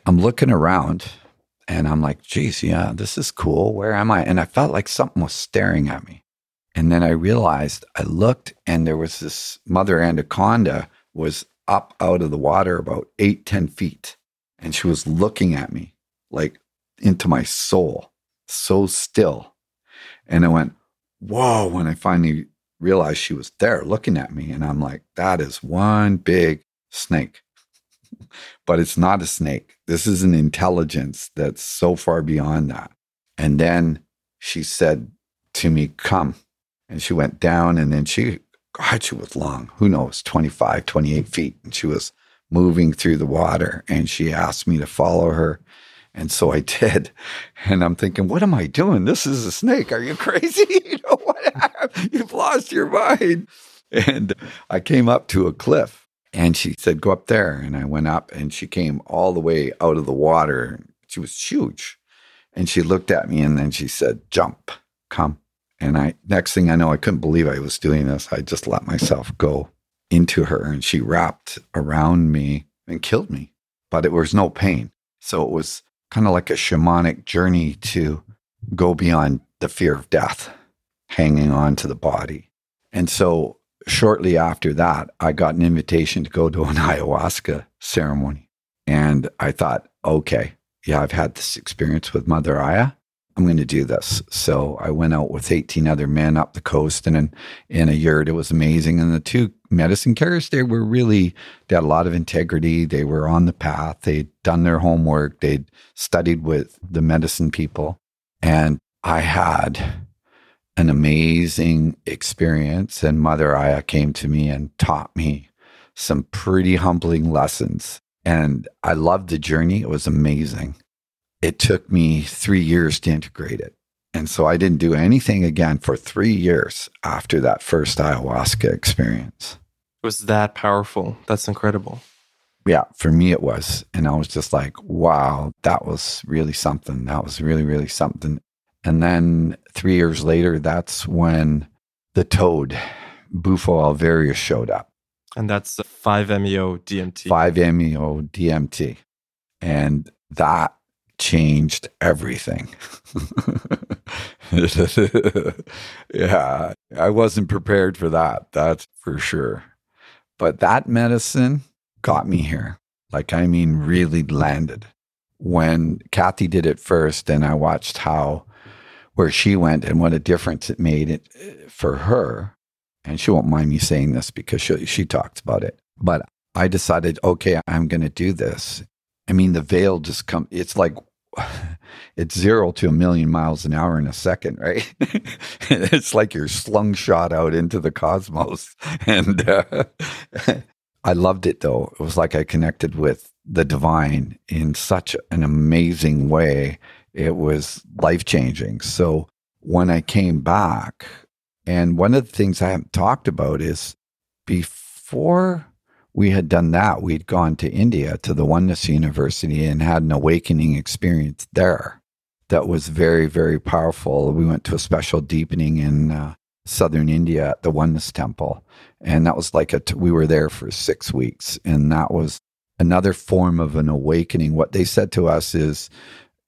I'm looking around and I'm like, geez, yeah, this is cool. Where am I? And I felt like something was staring at me. And then I realized I looked and there was this mother anaconda was up out of the water about eight, ten feet. And she was looking at me like into my soul, so still. And I went, whoa, when I finally realized she was there looking at me. And I'm like, that is one big snake but it's not a snake. This is an intelligence that's so far beyond that. And then she said to me, Come. And she went down and then she, God, she was long, who knows, 25, 28 feet. And she was moving through the water and she asked me to follow her. And so I did. And I'm thinking, what am I doing? This is a snake. Are you crazy? you know what? You've lost your mind. And I came up to a cliff and she said, Go up there. And I went up and she came all the way out of the water. She was huge. And she looked at me and then she said, Jump, come. And I, next thing I know, I couldn't believe I was doing this. I just let myself go into her and she wrapped around me and killed me, but it was no pain. So it was kind of like a shamanic journey to go beyond the fear of death, hanging on to the body. And so shortly after that, I got an invitation to go to an ayahuasca ceremony. And I thought, okay, yeah, I've had this experience with Mother Aya. I'm going to do this. So I went out with 18 other men up the coast and in, in a yurt. It was amazing. And the two medicine carriers, they were really, they had a lot of integrity. They were on the path. They'd done their homework. They'd studied with the medicine people. And I had an amazing experience. And Mother Aya came to me and taught me some pretty humbling lessons. And I loved the journey. It was amazing. It took me three years to integrate it. And so I didn't do anything again for three years after that first ayahuasca experience. It was that powerful. That's incredible. Yeah, for me it was. And I was just like, wow, that was really something. That was really, really something. And then three years later, that's when the toad, Bufo alvarius, showed up. And that's 5-MeO DMT. 5-MeO DMT. And that changed everything. yeah, I wasn't prepared for that. That's for sure. But that medicine got me here. Like, I mean, really landed. When Kathie did it first, and I watched how, where she went and what a difference it made it uh, for her. And she won't mind me saying this because she, she talks about it. But I decided, okay, I'm going to do this. I mean, the veil just come. It's like it's zero to a million miles an hour in a second, right? it's like you're slung shot out into the cosmos. And uh, I loved it though. It was like I connected with the divine in such an amazing way. It was life changing. So when I came back, and one of the things I haven't talked about is before we had done that, we'd gone to India to the Oneness University and had an awakening experience there that was very, very powerful. We went to a special deepening in uh, southern India at the Oneness Temple. And that was like a, t- we were there for six weeks. And that was another form of an awakening. What they said to us is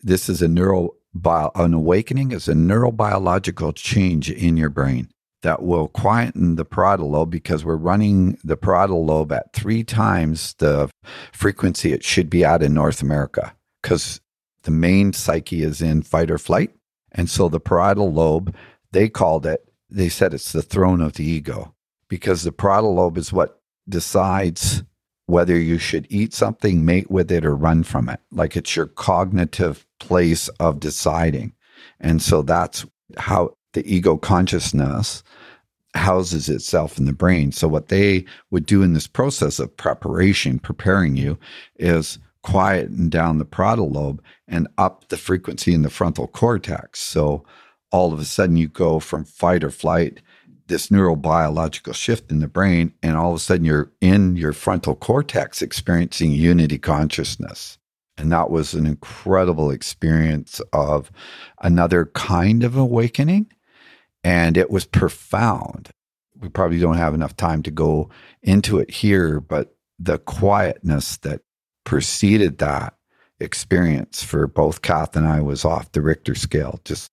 this is a neural, bio, an awakening is a neurobiological change in your brain that will quieten the parietal lobe because we're running the parietal lobe at three times the frequency it should be at in North America because the main psyche is in fight or flight. And so the parietal lobe, they called it, they said it's the throne of the ego because the parietal lobe is what decides whether you should eat something, mate with it, or run from it. Like it's your cognitive place of deciding. And so that's how the ego consciousness houses itself in the brain. So, what they would do in this process of preparation, preparing you, is quieten down the parietal lobe and up the frequency in the frontal cortex. So, all of a sudden, you go from fight or flight, this neurobiological shift in the brain, and all of a sudden, you're in your frontal cortex experiencing unity consciousness. And that was an incredible experience of another kind of awakening and it was profound. We probably don't have enough time to go into it here, but the quietness that preceded that experience for both Kath and I was off the Richter scale, just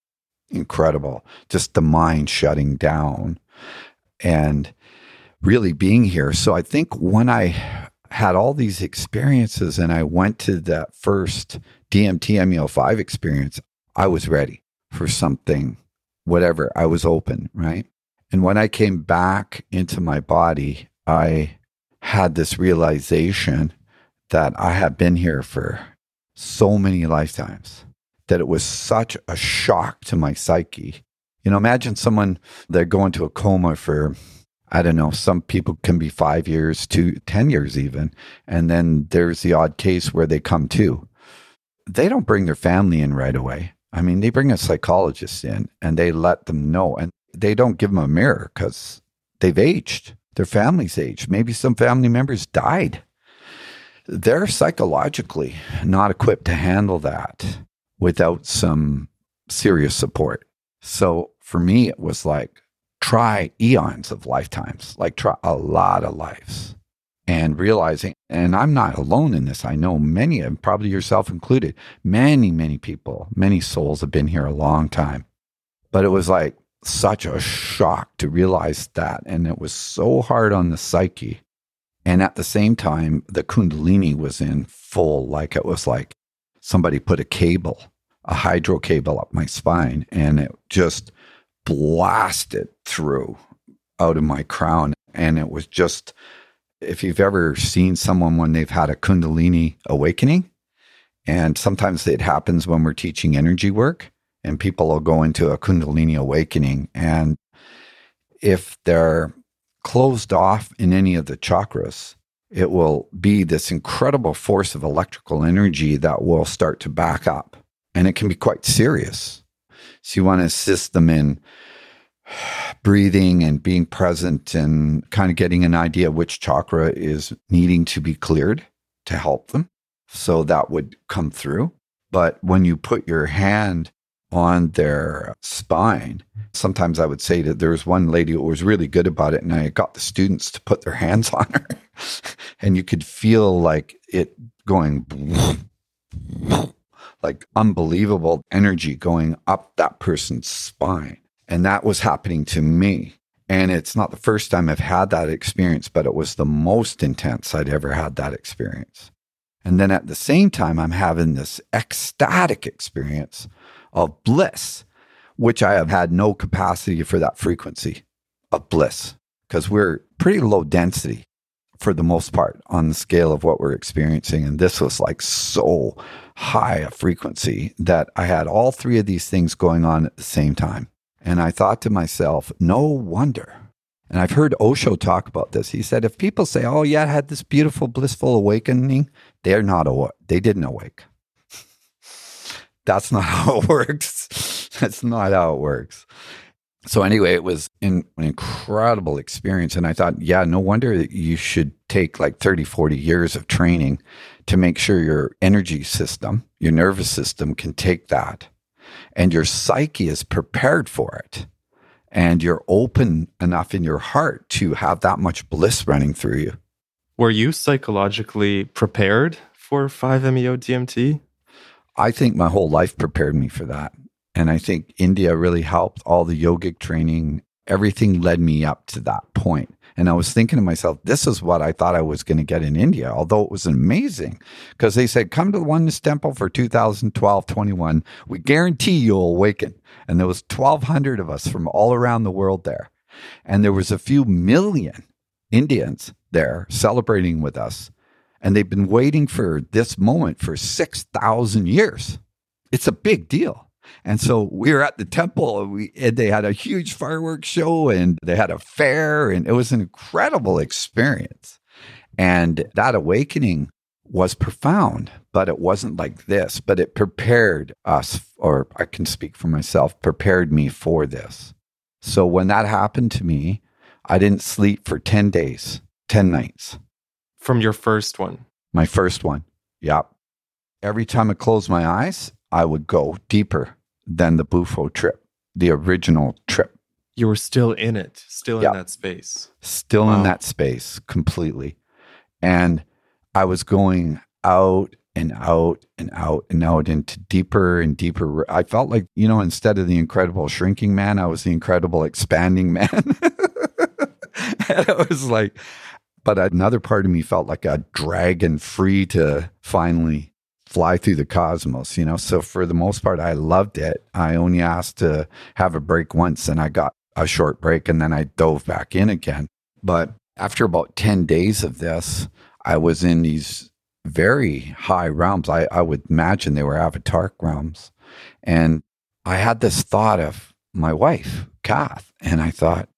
incredible. Just the mind shutting down and really being here. So I think when I had all these experiences and I went to that first DMT MEO5 experience, I was ready for something whatever. I was open, right? And when I came back into my body, I had this realization that I had been here for so many lifetimes that it was such a shock to my psyche. You know, imagine someone they're going to a coma for I don't know, some people can be five years to 10 years even. And then there's the odd case where they come to. They don't bring their family in right away. I mean, they bring a psychologist in and they let them know, and they don't give them a mirror because they've aged. Their family's aged. Maybe some family members died. They're psychologically not equipped to handle that without some serious support. So for me, it was like try eons of lifetimes, like try a lot of lives and realizing, and I'm not alone in this. I know many, and probably yourself included, many, many people, many souls have been here a long time. But it was like such a shock to realize that. And it was so hard on the psyche. And at the same time, the Kundalini was in full, like it was like somebody put a cable, a hydro cable up my spine, and it just blasted through out of my crown. And it was just, if you've ever seen someone when they've had a Kundalini awakening, and sometimes it happens when we're teaching energy work, and people will go into a Kundalini awakening. And if they're closed off in any of the chakras, it will be this incredible force of electrical energy that will start to back up. And it can be quite serious. So you want to assist them in breathing and being present and kind of getting an idea which chakra is needing to be cleared to help them. So that would come through. But when you put your hand on their spine. Sometimes I would say that there was one lady who was really good about it, and I got the students to put their hands on her, and you could feel like it going like unbelievable energy going up that person's spine. And that was happening to me. And it's not the first time I've had that experience, but it was the most intense I'd ever had that experience. And then at the same time, I'm having this ecstatic experience of bliss, which I have had no capacity for that frequency of bliss because we're pretty low density for the most part on the scale of what we're experiencing. And this was like so high a frequency that I had all three of these things going on at the same time. And I thought to myself, no wonder. And I've heard Osho talk about this. He said, if people say, oh, yeah, I had this beautiful, blissful awakening, they're not, aw- they didn't awake. That's not how it works. That's not how it works. So anyway, it was an incredible experience. And I thought, yeah, no wonder you should take like 30, 40 years of training to make sure your energy system, your nervous system can take that and your psyche is prepared for it and you're open enough in your heart to have that much bliss running through you. Were you psychologically prepared for 5-MeO DMT? I think my whole life prepared me for that. And I think India really helped all the yogic training. Everything led me up to that point. And I was thinking to myself, this is what I thought I was going to get in India, although it was amazing because they said, come to the Oneness Temple for 2012 21. We guarantee you'll awaken. And there was 1,200 of us from all around the world there. And there was a few million Indians there celebrating with us. And they've been waiting for this moment for 6,000 years. It's a big deal. And so we were at the temple and, we, and they had a huge fireworks show and they had a fair and it was an incredible experience. And that awakening was profound, but it wasn't like this, but it prepared us, or I can speak for myself, prepared me for this. So when that happened to me, I didn't sleep for 10 days, 10 nights. From your first one? My first one. Yep. Every time I closed my eyes, I would go deeper than the Bufo trip, the original trip. You were still in it, still yep. in that space. Still wow. in that space completely. And I was going out and out and out and out into deeper and deeper. I felt like, you know, instead of the incredible shrinking man, I was the incredible expanding man. and I was like, but another part of me felt like a dragon free to finally fly through the cosmos, you know. So for the most part, I loved it. I only asked to have a break once and I got a short break and then I dove back in again. But after about 10 days of this, I was in these very high realms. I, I would imagine they were avatar realms. And I had this thought of my wife, Kath, and I thought,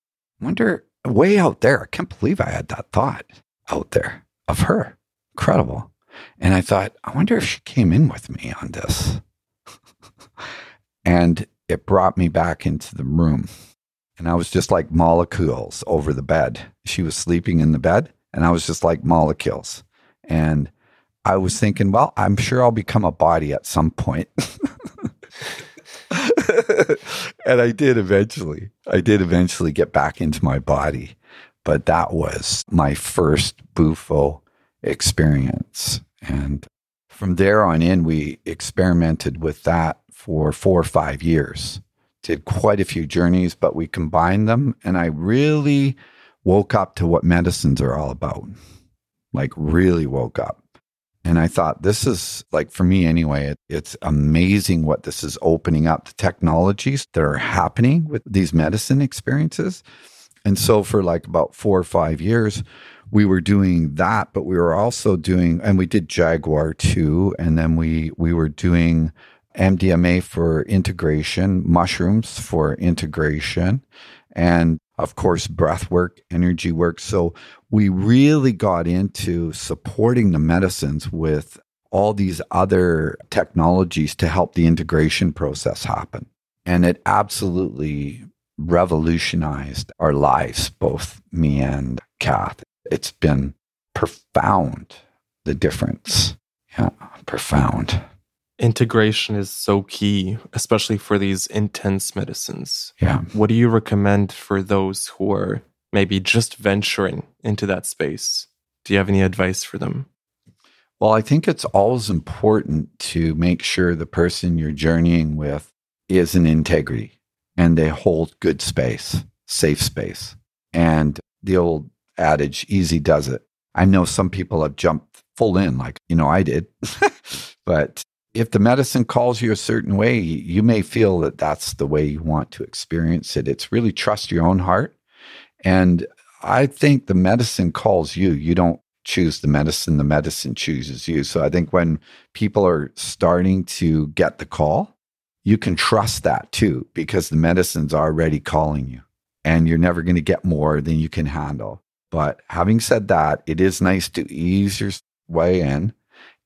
wonder way out there, I can't believe I had that thought out there of her. Incredible. And I thought, I wonder if she came in with me on this. and it brought me back into the room. And I was just like molecules over the bed. She was sleeping in the bed, and I was just like molecules. And I was thinking, well, I'm sure I'll become a body at some point. and I did eventually. I did eventually get back into my body. But that was my first Bufo experience. And from there on in, we experimented with that for four or five years. Did quite a few journeys, but we combined them. And I really woke up to what medicines are all about. Like, really woke up. And I thought, this is like for me anyway, it, it's amazing what this is opening up the technologies that are happening with these medicine experiences. And so, for like about four or five years, we were doing that, but we were also doing, and we did Jaguar too, and then we we were doing MDMA for integration, mushrooms for integration, and of course breath work, energy work. So we really got into supporting the medicines with all these other technologies to help the integration process happen. And it absolutely revolutionized our lives, both me and Kath it's been profound, the difference. Yeah, profound. Integration is so key, especially for these intense medicines. Yeah. What do you recommend for those who are maybe just venturing into that space? Do you have any advice for them? Well, I think it's always important to make sure the person you're journeying with is in integrity and they hold good space, safe space. And the old adage, easy does it. I know some people have jumped full in, like, you know, I did. but if the medicine calls you a certain way, you may feel that that's the way you want to experience it. It's really trust your own heart. And I think the medicine calls you. You don't choose the medicine, the medicine chooses you. So I think when people are starting to get the call, you can trust that too, because the medicine's already calling you and you're never going to get more than you can handle. But having said that, it is nice to ease your way in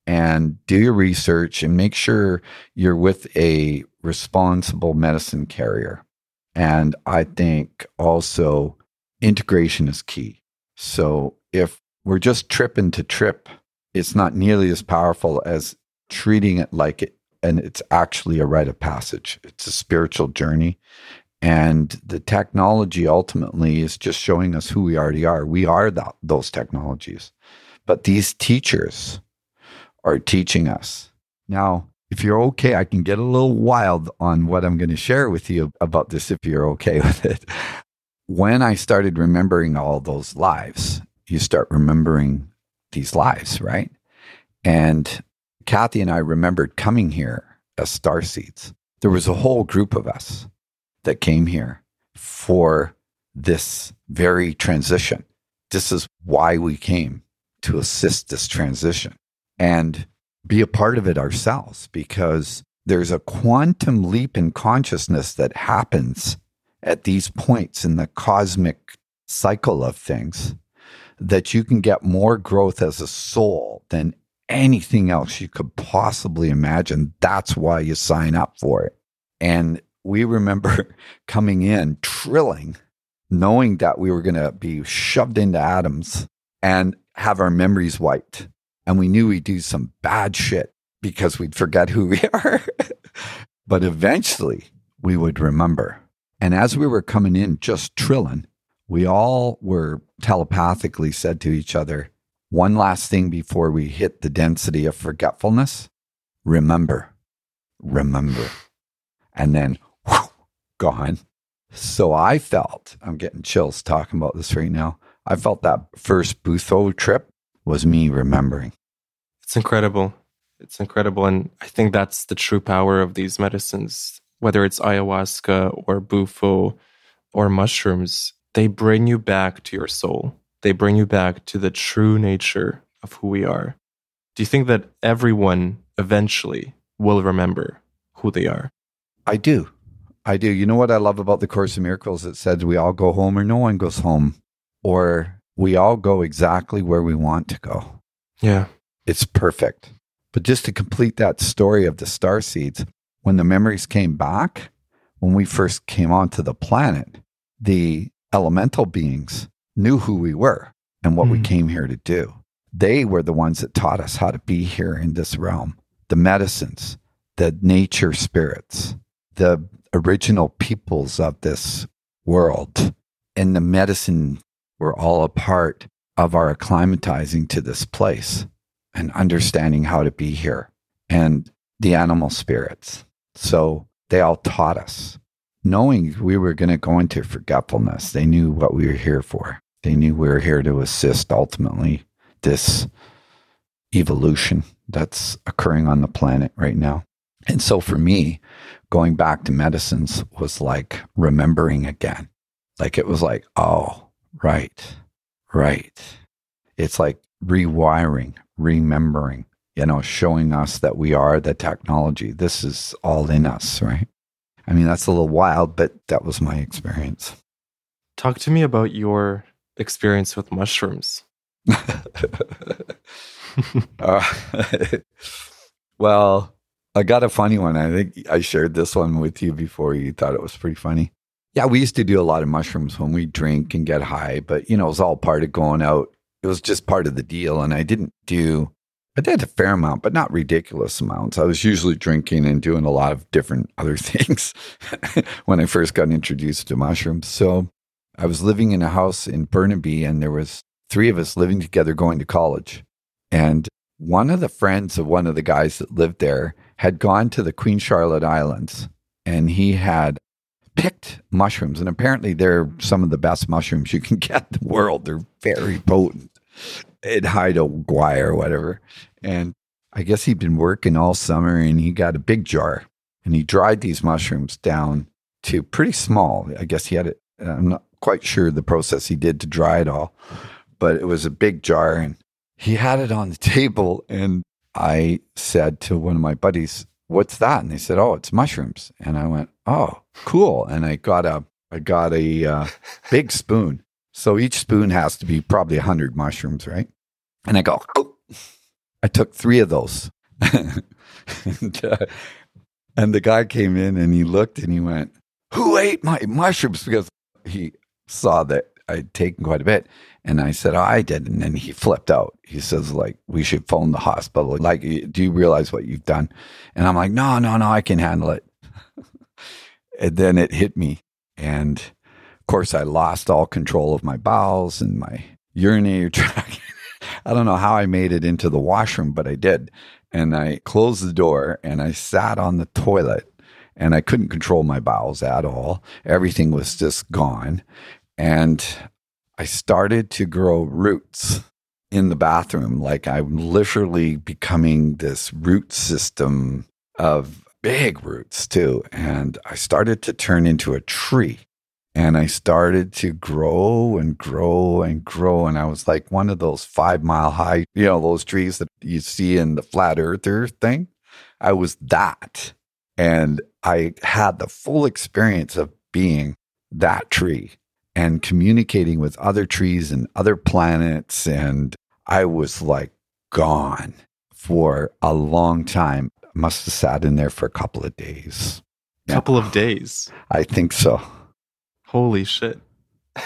and do your research and make sure you're with a responsible medicine carrier. And I think also integration is key. So if we're just tripping to trip, it's not nearly as powerful as treating it like it and it's actually a rite of passage. It's a spiritual journey. And the technology ultimately is just showing us who we already are. We are those technologies. But these teachers are teaching us. Now, if you're okay, I can get a little wild on what I'm going to share with you about this if you're okay with it. When I started remembering all those lives, you start remembering these lives, right? And Kathie and I remembered coming here as star seeds. There was a whole group of us that came here for this very transition. This is why we came to assist this transition and be a part of it ourselves because there's a quantum leap in consciousness that happens at these points in the cosmic cycle of things that you can get more growth as a soul than anything else you could possibly imagine. That's why you sign up for it. And we remember coming in trilling, knowing that we were going to be shoved into atoms and have our memories wiped. And we knew we'd do some bad shit because we'd forget who we are. but eventually we would remember. And as we were coming in, just trilling, we all were telepathically said to each other, one last thing before we hit the density of forgetfulness remember, remember. And then gone. So I felt, I'm getting chills talking about this right now. I felt that first Bufo trip was me remembering. It's incredible. It's incredible. And I think that's the true power of these medicines, whether it's ayahuasca or bufo or mushrooms, they bring you back to your soul they bring you back to the true nature of who we are. Do you think that everyone eventually will remember who they are? I do. I do. You know what I love about the Course of Miracles? It says we all go home or no one goes home, or we all go exactly where we want to go. Yeah. It's perfect. But just to complete that story of the star seeds, when the memories came back, when we first came onto the planet, the elemental beings knew who we were and what mm. we hmm. came here to do. They were the ones that taught us how to be here in this realm. The medicines, the nature spirits, the original peoples of this world, and the medicine were all a part of our acclimatizing to this place and understanding how to be here and the animal spirits. So they all taught us knowing we were going to go into forgetfulness. They knew what we were here for. They knew we were here to assist ultimately this evolution that's occurring on the planet right now. And so for me, going back to medicines was like remembering again. Like it was like, oh, right, right. It's like rewiring, remembering, you know, showing us that we are the technology. This is all in us, right? I mean, that's a little wild, but that was my experience. Talk to me about your experience with mushrooms. uh, well, I got a funny one. I think I shared this one with you before. You thought it was pretty funny. Yeah, we used to do a lot of mushrooms when we drink and get high, but you know, it was all part of going out. It was just part of the deal. And I didn't do I did a fair amount, but not ridiculous amounts. I was usually drinking and doing a lot of different other things when I first got introduced to mushrooms. So I was living in a house in Burnaby and there was three of us living together going to college. And one of the friends of one of the guys that lived there had gone to the Queen Charlotte Islands and he had picked mushrooms. And apparently they're some of the best mushrooms you can get in the world. They're very potent at Haida Gwaii or whatever. And I guess he'd been working all summer and he got a big jar and he dried these mushrooms down to pretty small. I guess he had it. Uh, I'm not quite sure the process he did to dry it all, but it was a big jar and he had it on the table. And I said to one of my buddies, What's that? And they said, Oh, it's mushrooms. And I went, Oh, cool. And I got a, I got a uh, big spoon so each spoon has to be probably 100 mushrooms, right? And I go, oh. I took three of those. and, uh, and the guy came in and he looked and he went, Who ate my mushrooms? Because he saw that I'd taken quite a bit. And I said, oh, I did. And then he flipped out. He says, like, we should phone the hospital. Like, do you realize what you've done? And I'm like, no, no, no, I can handle it. and then it hit me. And of course, I lost all control of my bowels and my urinary tract. I don't know how I made it into the washroom, but I did. And I closed the door and I sat on the toilet and I couldn't control my bowels at all. Everything was just gone. And I started to grow roots in the bathroom. Like I'm literally becoming this root system of big roots too. And I started to turn into a tree and I started to grow and grow and grow. And I was like one of those five mile high, you know, those trees that you see in the flat earther thing. I was that. And I had the full experience of being that tree and communicating with other trees and other planets. And I was like gone for a long time. Must have sat in there for a couple of days. Couple yeah. of days. I think so. Holy shit.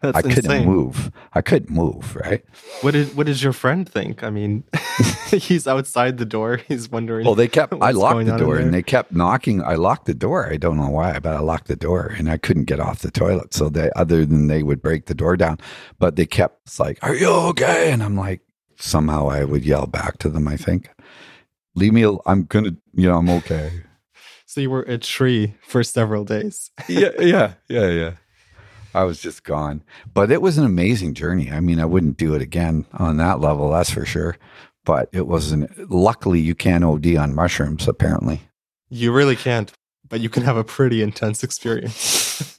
That's I couldn't insane. move. I couldn't move, right? What did what does your friend think? I mean, he's outside the door. He's wondering. Well, they kept. I locked the door, and they kept knocking. I locked the door. I don't know why, but I locked the door, and I couldn't get off the toilet. So they, other than they would break the door down, but they kept like, "Are you okay?" And I'm like, somehow I would yell back to them. I think, "Leave me. I'm gonna. You know, I'm okay." So you were a tree for several days. yeah, yeah, yeah, yeah. I was just gone. But it was an amazing journey. I mean, I wouldn't do it again on that level, that's for sure. But it wasn't. Luckily, you can't OD on mushrooms, apparently. You really can't, but you can have a pretty intense experience.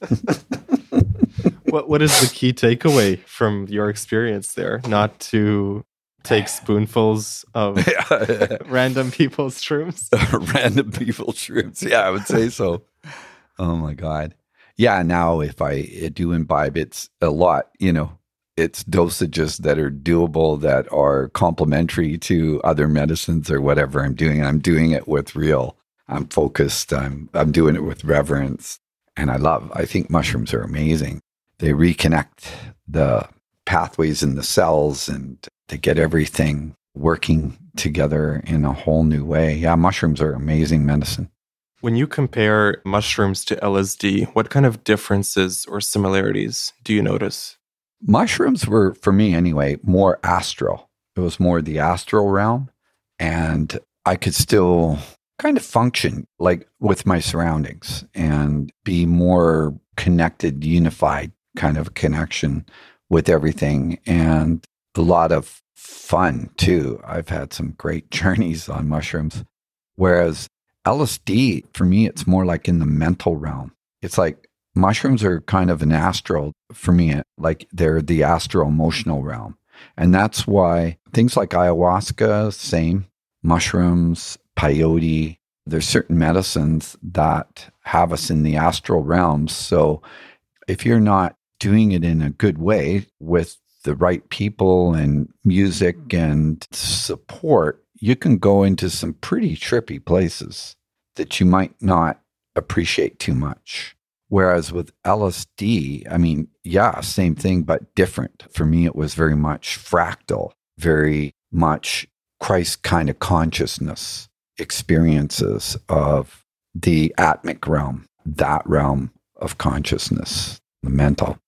what What is the key takeaway from your experience there? Not to take spoonfuls of random people's shrooms. random people's shrooms. Yeah, I would say so. oh my god. Yeah, now if I eh, do imbibe, it's a lot. You know, it's dosages that are doable that are complementary to other medicines or whatever I'm doing. I'm doing it with real. I'm focused. I'm I'm doing it with reverence, and I love. I think mushrooms are amazing. They reconnect the pathways in the cells and to get everything working together in a whole new way. Yeah, mushrooms are amazing medicine. When you compare mushrooms to LSD, what kind of differences or similarities do you notice? Mushrooms were, for me anyway, more astral. It was more the astral realm. And I could still kind of function like with my surroundings and be more connected, unified kind of connection with everything. And a lot of fun too. I've had some great journeys on mushrooms. Whereas LSD, for me, it's more like in the mental realm. It's like mushrooms are kind of an astral, for me, like they're the astral emotional realm. And that's why things like ayahuasca, same, mushrooms, peyote, there's certain medicines that have us in the astral realms. So if you're not doing it in a good way with the right people and music and support, you can go into some pretty trippy places that you might not appreciate too much. Whereas with LSD, I mean, yeah, same thing, but different. For me, it was very much fractal, very much Christ kind of consciousness experiences of the atmic realm, that realm of consciousness, the mental.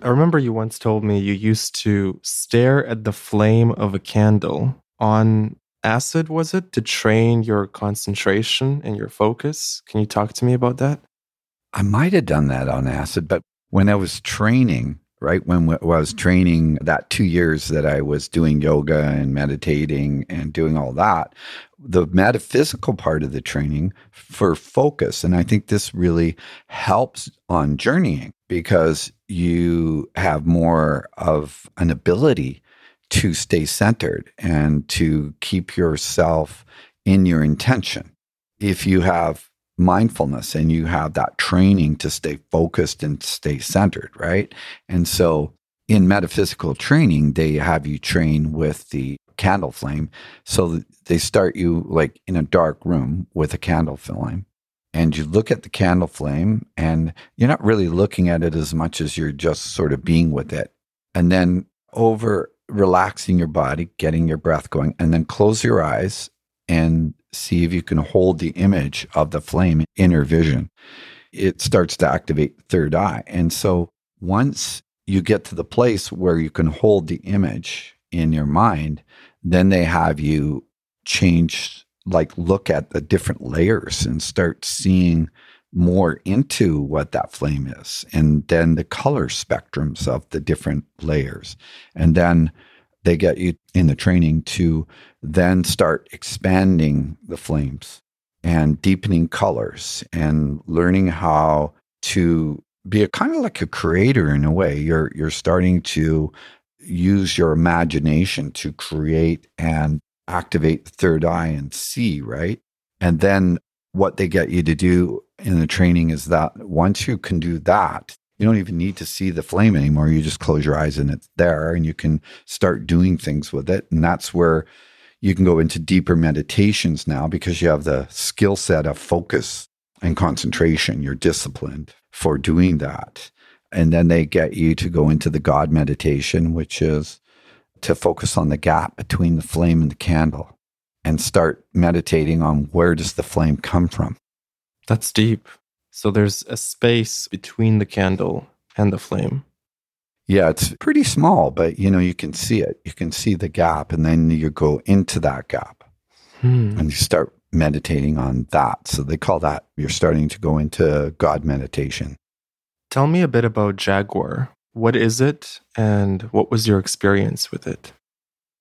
I remember you once told me you used to stare at the flame of a candle on acid, was it, to train your concentration and your focus? Can you talk to me about that? I might have done that on acid, but when I was training, right, when I was training that two years that I was doing yoga and meditating and doing all that, the metaphysical part of the training for focus. And I think this really helps on journeying because you have more of an ability to stay centered and to keep yourself in your intention. If you have mindfulness and you have that training to stay focused and stay centered, right? And so in metaphysical training, they have you train with the candle flame. So they start you like in a dark room with a candle flame. And you look at the candle flame and you're not really looking at it as much as you're just sort of being with it. And then over relaxing your body, getting your breath going, and then close your eyes and see if you can hold the image of the flame in your vision. It starts to activate the third eye. And so once you get to the place where you can hold the image in your mind, then they have you change, like look at the different layers and start seeing more into what that flame is and then the color spectrums of the different layers. And then they get you in the training to then start expanding the flames and deepening colors and learning how to be a kind of like a creator in a way. You're you're starting to use your imagination to create and activate the third eye and see, right? And then what they get you to do in the training is that once you can do that, you don't even need to see the flame anymore. You just close your eyes and it's there and you can start doing things with it. And that's where you can go into deeper meditations now because you have the skill set of focus and concentration. You're disciplined for doing that. And then they get you to go into the God meditation, which is to focus on the gap between the flame and the candle and start meditating on where does the flame come from. That's deep. So there's a space between the candle and the flame. Yeah, it's pretty small, but you know, you can see it. You can see the gap and then you go into that gap. Hmm. And you start meditating on that. So they call that you're starting to go into God meditation. Tell me a bit about Jaguar. What is it and what was your experience with it?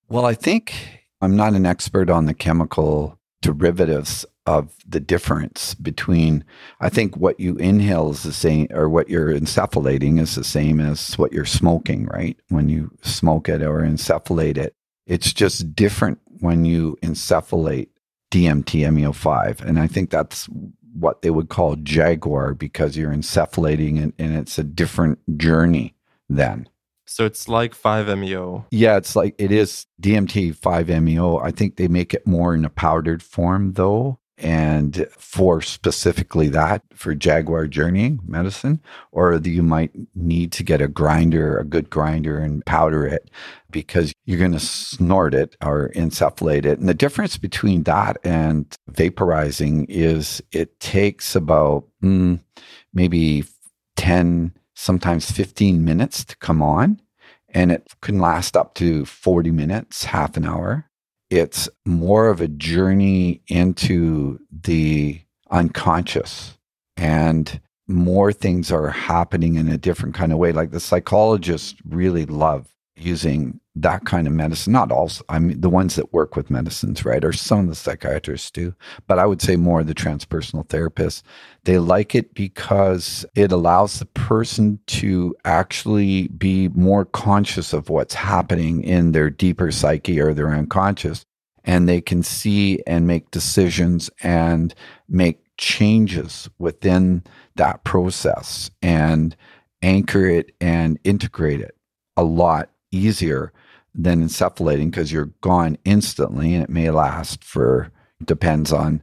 Well, I think I'm not an expert on the chemical derivatives of the difference between I think what you inhale is the same or what you're insufflating is the same as what you're smoking, right? When you smoke it or insufflate it. It's just different when you insufflate DMT MEO5. And I think that's what they would call Jaguar because you're insufflating it and it's a different journey then. So it's like 5-MeO. Yeah, it's like it is DMT 5-MeO. I think they make it more in a powdered form though. And for specifically that for Jaguar journeying medicine, or you might need to get a grinder, a good grinder, and powder it because you're going to snort it or insufflate it. And the difference between that and vaporizing is it takes about mm, maybe 10 sometimes 15 minutes to come on, and it can last up to 40 minutes, half an hour. It's more of a journey into the unconscious, and more things are happening in a different kind of way. Like the psychologists really love using that kind of medicine. Not all, I mean, the ones that work with medicines, right? Or some of the psychiatrists do. But I would say more the transpersonal therapists. They like it because it allows the person to actually be more conscious of what's happening in their deeper psyche or their unconscious. And they can see and make decisions and make changes within that process and anchor it and integrate it a lot easier than insufflating because you're gone instantly and it may last for depends on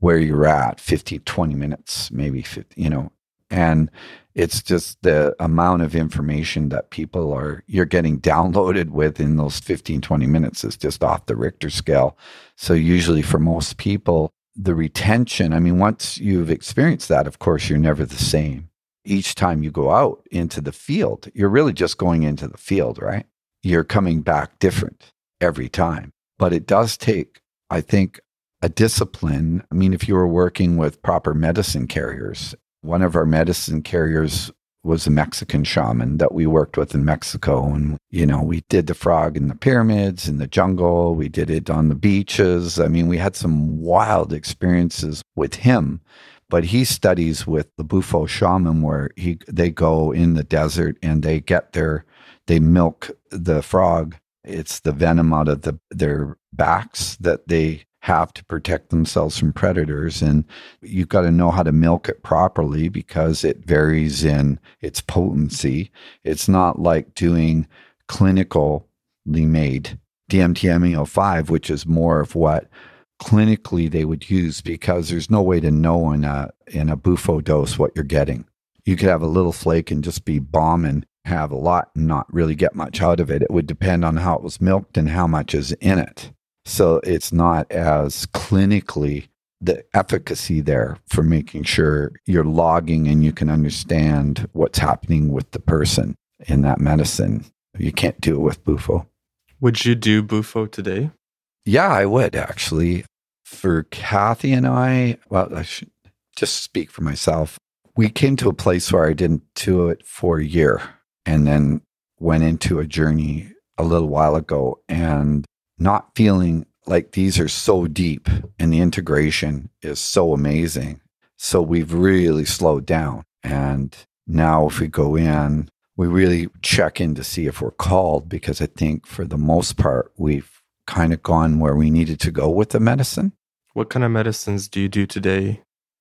where you're at 50 20 minutes maybe 50, you know And it's just the amount of information that people are you're getting downloaded with in those 15 20 minutes is just off the richter scale. So usually for most people the retention i mean once you've experienced that of course you're never the same. Each time you go out into the field you're really just going into the field right you're coming back different every time but it does take i think a discipline i mean if you were working with proper medicine carriers one of our medicine carriers was a Mexican shaman that we worked with in Mexico. And, you know, we did the frog in the pyramids, in the jungle. We did it on the beaches. I mean, we had some wild experiences with him. But he studies with the Bufo shaman where he they go in the desert and they get their they milk the frog. It's the venom out of the their backs that they have to protect themselves from predators. And you've got to know how to milk it properly because it varies in its potency. It's not like doing clinically made DMT 5 which is more of what clinically they would use because there's no way to know in a in a bufo dose what you're getting. You could have a little flake and just be bombing, have a lot and not really get much out of it. It would depend on how it was milked and how much is in it. So it's not as clinically the efficacy there for making sure you're logging and you can understand what's happening with the person in that medicine. You can't do it with Bufo. Would you do Bufo today? Yeah, I would actually. For Kathie and I, well, I should just speak for myself. We came to a place where I didn't do it for a year and then went into a journey a little while ago. And not feeling like these are so deep and the integration is so amazing. So we've really slowed down. And now, if we go in, we really check in to see if we're called because I think for the most part, we've kind of gone where we needed to go with the medicine. What kind of medicines do you do today?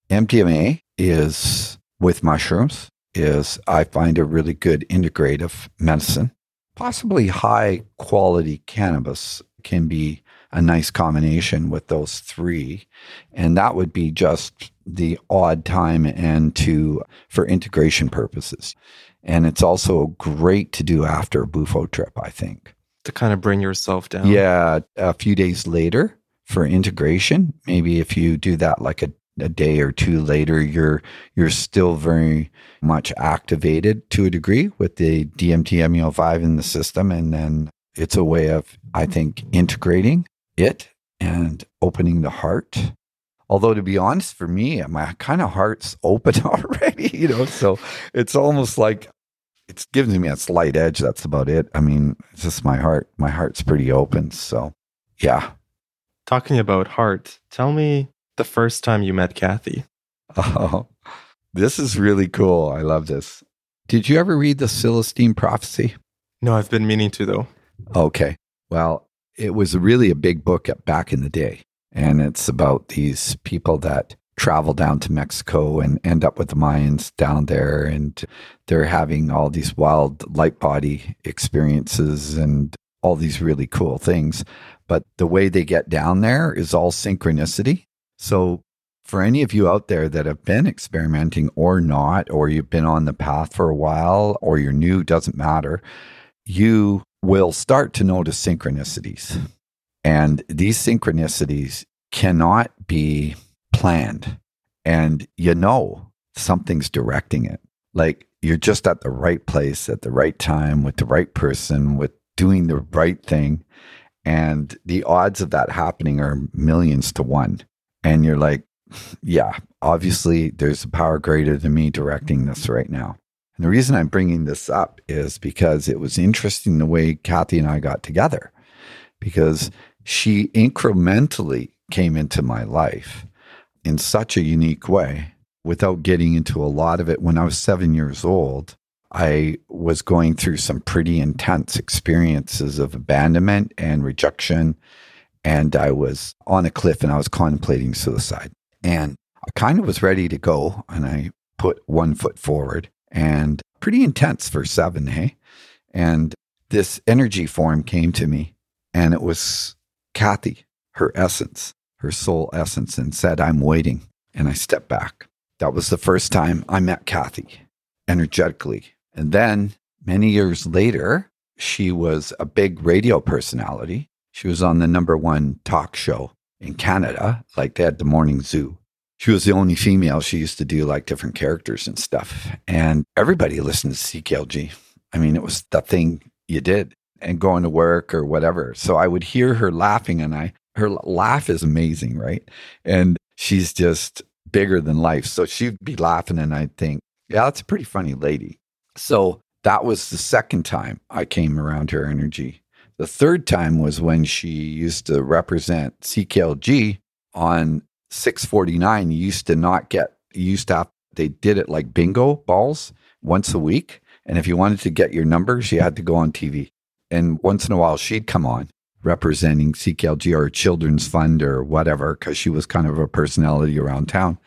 MDMA is with mushrooms is I find a really good integrative medicine. Possibly high quality cannabis can be a nice combination with those three. And that would be just the odd time and to for integration purposes. And it's also great to do after a Bufo trip, I think. To kind of bring yourself down. Yeah. A few days later for integration, maybe if you do that like a, a day or two later, you're you're still very much activated to a degree with the DMT MeO5 in the system. And then it's a way of, I think, integrating it and opening the heart. Although, to be honest, for me, my kind of heart's open already, you know, so it's almost like it's giving me a slight edge. That's about it. I mean, it's just my heart. My heart's pretty open. So, yeah. Talking about heart, tell me the first time you met Kathie. Oh, this is really cool. I love this. Did you ever read the Celestine Prophecy? No, I've been meaning to, though. Okay. Well, it was really a big book back in the day. And it's about these people that travel down to Mexico and end up with the Mayans down there. And they're having all these wild light body experiences and all these really cool things. But the way they get down there is all synchronicity. So, for any of you out there that have been experimenting or not, or you've been on the path for a while, or you're new, doesn't matter, you will start to notice synchronicities. And these synchronicities cannot be planned. And you know something's directing it. Like you're just at the right place at the right time with the right person, with doing the right thing. And the odds of that happening are millions to one. And you're like, yeah, obviously there's a power greater than me directing this right now. And the reason I'm bringing this up is because it was interesting the way Kathie and I got together, because she incrementally came into my life in such a unique way without getting into a lot of it. When I was seven years old, I was going through some pretty intense experiences of abandonment and rejection. And I was on a cliff and I was contemplating suicide. And I kind of was ready to go. And I put one foot forward and pretty intense for seven, hey? And this energy form came to me, and it was Kathie, her essence, her soul essence, and said, I'm waiting. And I stepped back. That was the first time I met Kathie energetically. And then many years later, she was a big radio personality. She was on the number one talk show in Canada, like they had the morning zoo. She was the only female. She used to do like different characters and stuff. And everybody listened to CKLG. I mean, it was the thing you did and going to work or whatever. So I would hear her laughing and I, her laugh is amazing, right? And she's just bigger than life. So she'd be laughing and I'd think, yeah, that's a pretty funny lady. So that was the second time I came around her energy. The third time was when she used to represent CKLG on 649. You used to not get, you used to have, they did it like bingo balls once a week. And if you wanted to get your numbers, you had to go on TV. And once in a while, she'd come on representing CKLG or Children's Fund or whatever, because she was kind of a personality around town.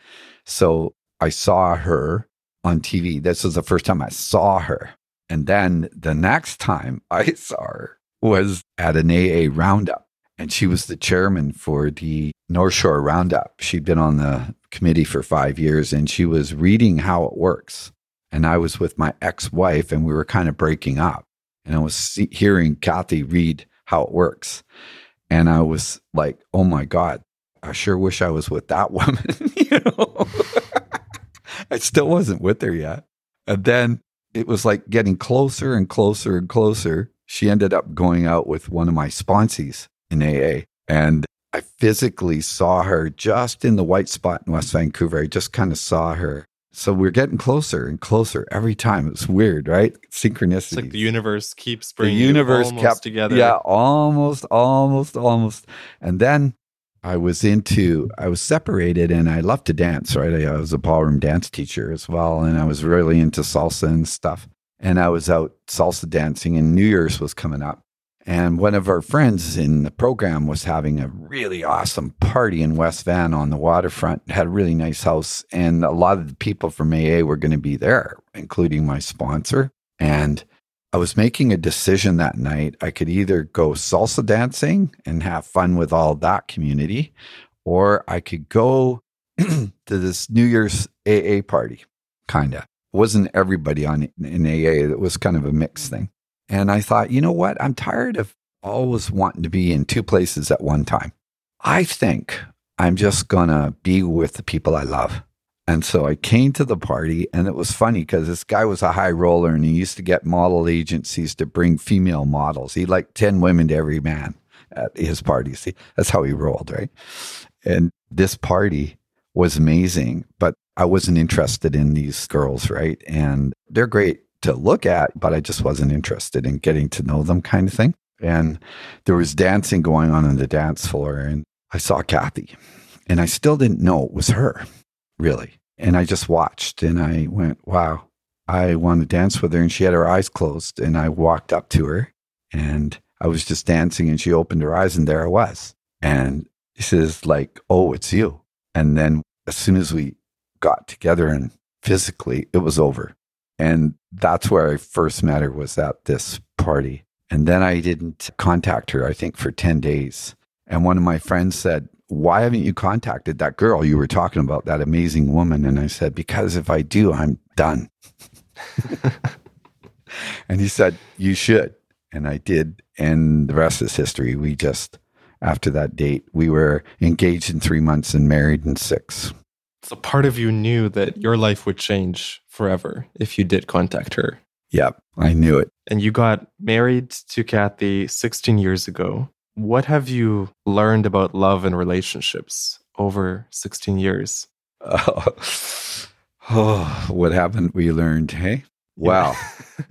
So I saw her on TV. This was the first time I saw her. And then the next time I saw her was at an AA roundup. And she was the chairman for the North Shore Roundup. She'd been on the committee for five years and she was reading how it works. And I was with my ex wife and we were kind of breaking up. And I was hearing Kathie read how it works. And I was like, oh my God, I sure wish I was with that woman. you know, I still wasn't with her yet. And then it was like getting closer and closer and closer. She ended up going out with one of my sponsees in AA. And I physically saw her just in the white spot in West Vancouver. I just kind of saw her. So we're getting closer and closer every time. It's weird, right? Synchronicity. It's like the universe keeps the bringing universe almost kept together. Yeah, almost, almost, almost. And then I was into, I was separated and I loved to dance, right? I was a ballroom dance teacher as well. And I was really into salsa and stuff. And I was out salsa dancing and New Year's was coming up. And one of our friends in the program was having a really awesome party in West Van on the waterfront, had a really nice house. And a lot of the people from AA were going to be there, including my sponsor. And I was making a decision that night. I could either go salsa dancing and have fun with all that community, or I could go to this New Year's AA party, kind of. Wasn't everybody on in AA. It was kind of a mixed thing. And I thought, you know what? I'm tired of always wanting to be in two places at one time. I think I'm just going to be with the people I love. And so I came to the party, and it was funny because this guy was a high roller and he used to get model agencies to bring female models. He liked 10 women to every man at his parties. See, that's how he rolled, right? And this party was amazing, but I wasn't interested in these girls, right? And they're great to look at, but I just wasn't interested in getting to know them kind of thing. And there was dancing going on on the dance floor, and I saw Kathie, and I still didn't know it was her, really. And I just watched and I went, wow, I want to dance with her. And she had her eyes closed, and I walked up to her and I was just dancing, and she opened her eyes, and there I was. And she says, like, oh, it's you. And then as soon as we got together and physically, it was over. And that's where I first met her was at this party. And then I didn't contact her, I think, for 10 days. And one of my friends said, Why haven't you contacted that girl you were talking about, that amazing woman? And I said, Because if I do, I'm done. and he said, You should. And I did. And the rest is history. We just, after that date, we were engaged in three months and married in six. So part of you knew that your life would change forever if you did contact her. Yep, I knew it. And you got married to Kathie 16 years ago. What have you learned about love and relationships over 16 years? Oh, oh what haven't we learned? Hey, wow.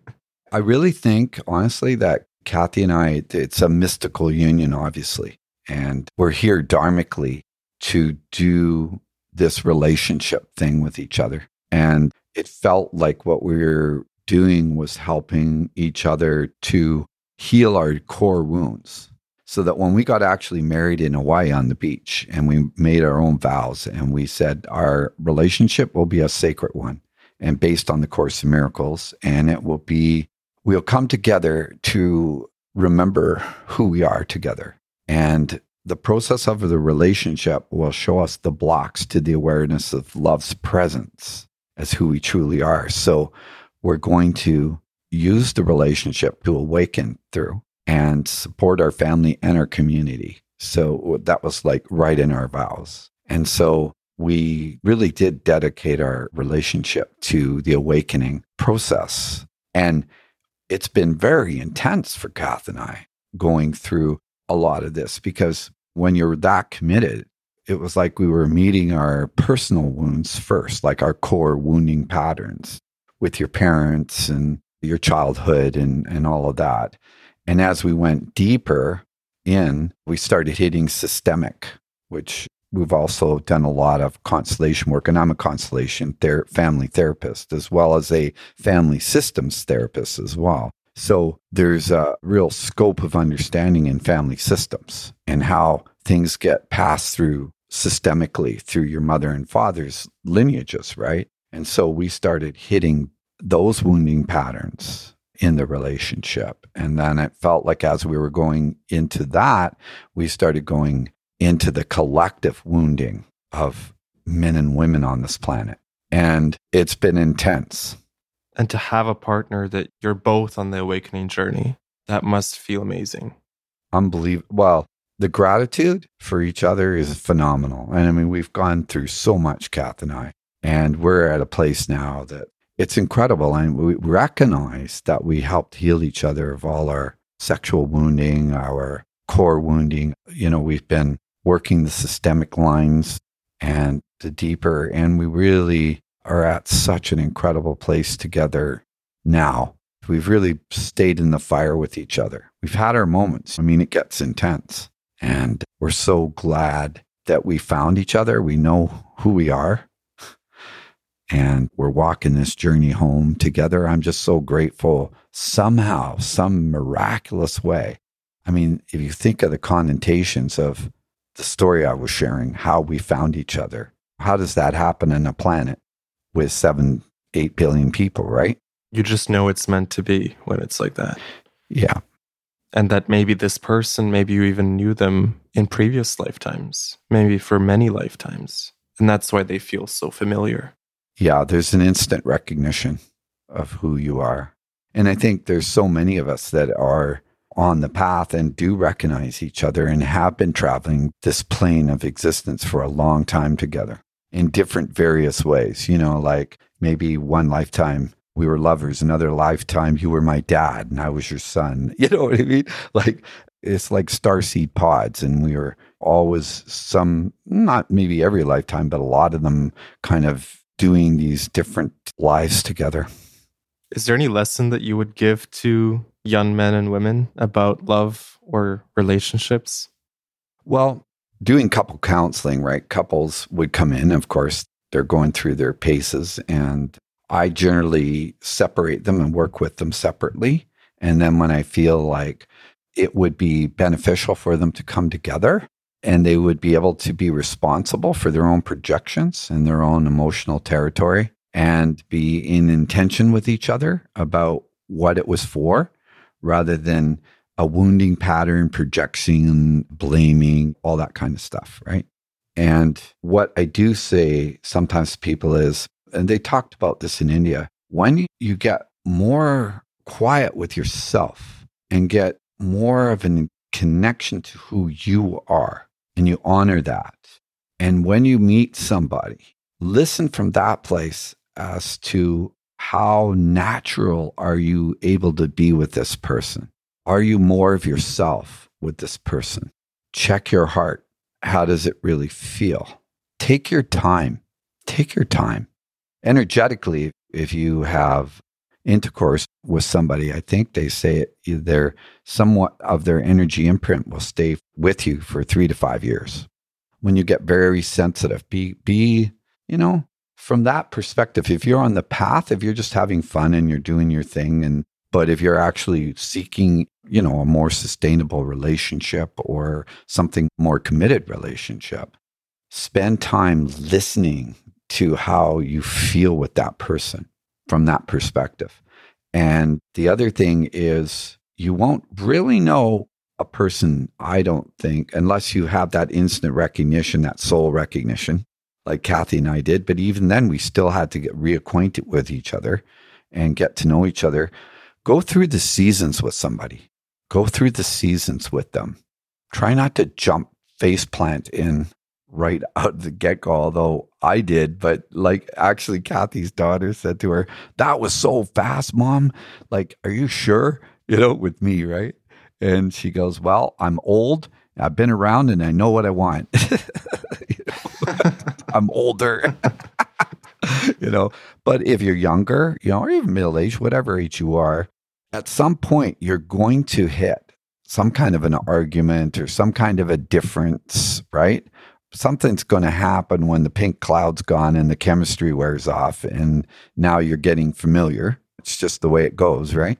I really think, honestly, that Kathie and I, it's a mystical union, obviously. And we're here dharmically to do this relationship thing with each other. And it felt like what we were doing was helping each other to heal our core wounds. So that when we got actually married in Hawaii on the beach and we made our own vows and we said our relationship will be a sacred one and based on the Course in Miracles, and it will be, we'll come together to remember who we are together. And the process of the relationship will show us the blocks to the awareness of love's presence as who we truly are. So we're going to use the relationship to awaken through and support our family and our community. So that was like right in our vows. And so we really did dedicate our relationship to the awakening process. And it's been very intense for Kath and I going through a lot of this because when you're that committed, it was like we were meeting our personal wounds first, like our core wounding patterns with your parents and your childhood and, and all of that. And as we went deeper in, we started hitting systemic, which we've also done a lot of constellation work. And I'm a constellation ther- family therapist as well as a family systems therapist as well. So there's a real scope of understanding in family systems and how things get passed through systemically through your mother and father's lineages, right? And so we started hitting those wounding patterns in the relationship. And then it felt like as we were going into that, we started going into the collective wounding of men and women on this planet. And it's been intense. And to have a partner that you're both on the awakening journey, that must feel amazing. Unbelievable. Well, the gratitude for each other is phenomenal. And I mean, we've gone through so much, Kath and I, and we're at a place now that it's incredible. And we recognize that we helped heal each other of all our sexual wounding, our core wounding. You know, we've been working the systemic lines and the deeper, and we really are at such an incredible place together now. We've really stayed in the fire with each other. We've had our moments. I mean, it gets intense. And we're so glad that we found each other. We know who we are. And we're walking this journey home together. I'm just so grateful somehow, some miraculous way. I mean, if you think of the connotations of the story I was sharing, how we found each other, how does that happen in a planet with seven, eight billion people, right? You just know it's meant to be when it's like that. Yeah and that maybe this person, maybe you even knew them in previous lifetimes, maybe for many lifetimes. And that's why they feel so familiar. Yeah, there's an instant recognition of who you are. And I think there's so many of us that are on the path and do recognize each other and have been traveling this plane of existence for a long time together in different various ways. You know, like maybe one lifetime we were lovers. Another lifetime, you were my dad and I was your son. You know what I mean? Like it's like starseed pods, and we were always some, not maybe every lifetime, but a lot of them kind of doing these different lives together. Is there any lesson that you would give to young men and women about love or relationships? Well, doing couple counseling, right? Couples would come in, of course, they're going through their paces and I generally separate them and work with them separately. And then when I feel like it would be beneficial for them to come together and they would be able to be responsible for their own projections and their own emotional territory and be in intention with each other about what it was for rather than a wounding pattern, projection, blaming, all that kind of stuff, right? And what I do say sometimes to people is and they talked about this in India. When you get more quiet with yourself and get more of a connection to who you are, and you honor that. And when you meet somebody, listen from that place as to how natural are you able to be with this person? Are you more of yourself with this person? Check your heart. How does it really feel? Take your time. Take your time energetically, if you have intercourse with somebody, I think they say their somewhat of their energy imprint will stay with you for three to five years. When you get very sensitive, be be you know from that perspective. If you're on the path, if you're just having fun and you're doing your thing, and but if you're actually seeking, you know, a more sustainable relationship or something more committed relationship, spend time listening to how you feel with that person from that perspective. And the other thing is, you won't really know a person, I don't think, unless you have that instant recognition, that soul recognition, like Kathie and I did. But even then, we still had to get reacquainted with each other and get to know each other. Go through the seasons with somebody, go through the seasons with them. Try not to jump face plant in right out of the get go, although I did. But like, actually, Kathie's daughter said to her, That was so fast, mom. Like, are you sure? You know, with me, right? And she goes, Well, I'm old. I've been around and I know what I want. I'm older. you know, but if you're younger, you know, or even middle age, whatever age you are, at some point you're going to hit some kind of an argument or some kind of a difference, right? Something's going to happen when the pink cloud's gone and the chemistry wears off and now you're getting familiar. It's just the way it goes, right?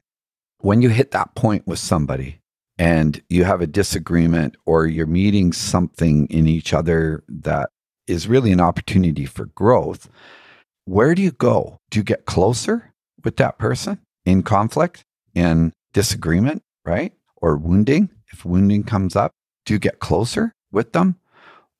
When you hit that point with somebody, and you have a disagreement or you're meeting something in each other that is really an opportunity for growth, where do you go? Do you get closer with that person in conflict, in disagreement, right? Or wounding? If wounding comes up, do you get closer with them?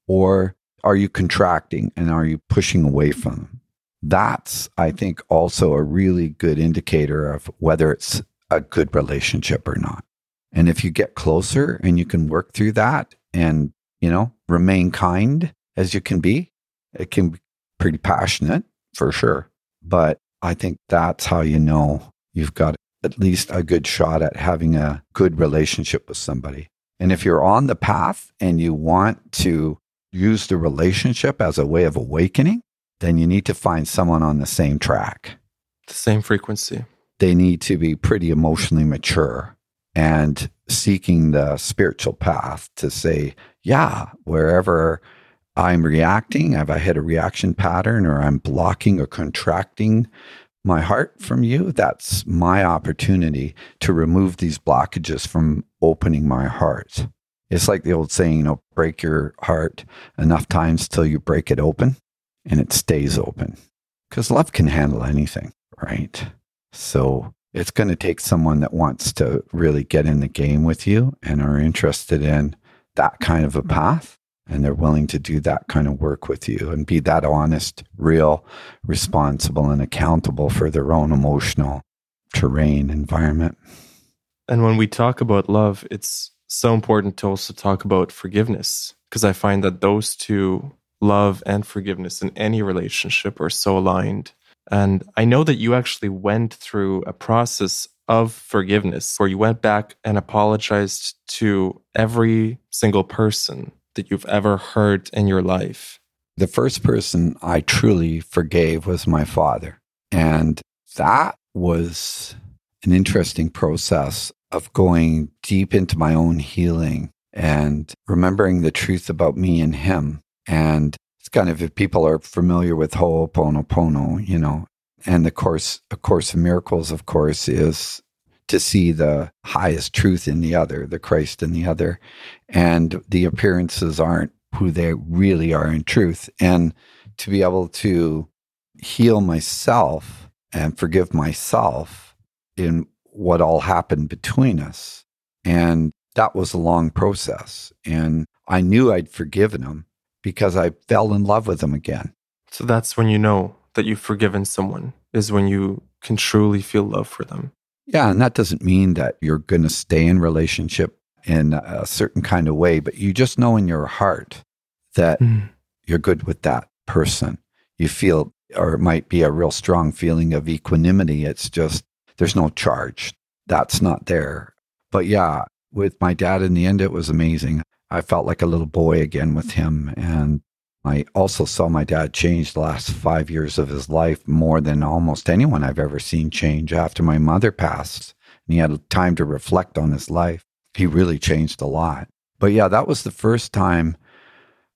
Or are you contracting and are you pushing away from them? That's, I think, also a really good indicator of whether it's a good relationship or not. And if you get closer and you can work through that and, you know, remain kind as you can be, it can be pretty passionate for sure. But I think that's how you know you've got at least a good shot at having a good relationship with somebody. And if you're on the path and you want to use the relationship as a way of awakening, then you need to find someone on the same track. The same frequency. They need to be pretty emotionally mature and seeking the spiritual path to say, yeah, wherever I'm reacting, have I hit a reaction pattern or I'm blocking or contracting my heart from you, that's my opportunity to remove these blockages from opening my heart. It's like the old saying, you know, break your heart enough times till you break it open and it stays open. Because love can handle anything, right? So it's going to take someone that wants to really get in the game with you and are interested in that kind of a path and they're willing to do that kind of work with you and be that honest, real, responsible, and accountable for their own emotional terrain environment. And when we talk about love, it's so important to also talk about forgiveness because I find that those two, love and forgiveness in any relationship, are so aligned. And I know that you actually went through a process of forgiveness where you went back and apologized to every single person that you've ever hurt in your life. The first person I truly forgave was my father. And that was an interesting process of going deep into my own healing and remembering the truth about me and him and it's kind of if people are familiar with Ho'oponopono, you know, and the course, a course of miracles, of course, is to see the highest truth in the other, the Christ in the other, and the appearances aren't who they really are in truth, and to be able to heal myself and forgive myself in what all happened between us, and that was a long process, and I knew I'd forgiven him because I fell in love with him again. So that's when you know that you've forgiven someone, is when you can truly feel love for them. Yeah, and that doesn't mean that you're going to stay in relationship in a certain kind of way, but you just know in your heart that mm. you're good with that person. You feel, or it might be a real strong feeling of equanimity. It's just, there's no charge. That's not there. But yeah, with my dad in the end, it was amazing. I felt like a little boy again with him. And I also saw my dad change the last five years of his life more than almost anyone I've ever seen change after my mother passed. And he had time to reflect on his life. He really changed a lot. But yeah, that was the first time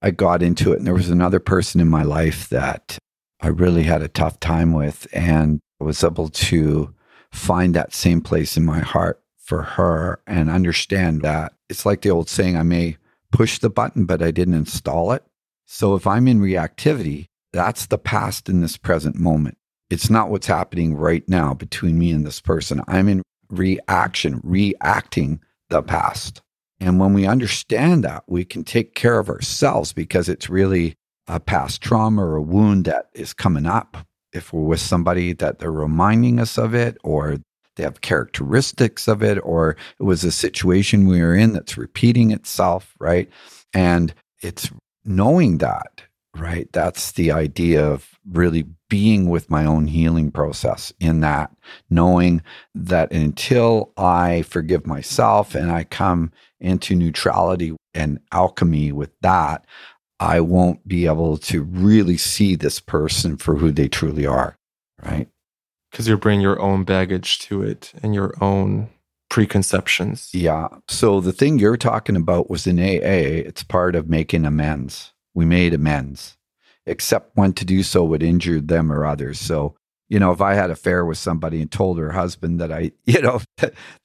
I got into it. And there was another person in my life that I really had a tough time with. And I was able to find that same place in my heart for her and understand that it's like the old saying I may push the button, but I didn't install it. So if I'm in reactivity, that's the past in this present moment. It's not what's happening right now between me and this person. I'm in reaction, reacting the past. And when we understand that, we can take care of ourselves because it's really a past trauma or a wound that is coming up. If we're with somebody that they're reminding us of it, or they have characteristics of it, or it was a situation we were in that's repeating itself, right? And it's knowing that, right? That's the idea of really being with my own healing process in that, knowing that until I forgive myself and I come into neutrality and alchemy with that, I won't be able to really see this person for who they truly are. Right. Because you bring your own baggage to it and your own preconceptions. Yeah. So the thing you're talking about was in AA, it's part of making amends. We made amends, except when to do so would injure them or others. So, you know, if I had affair with somebody and told her husband that I, you know,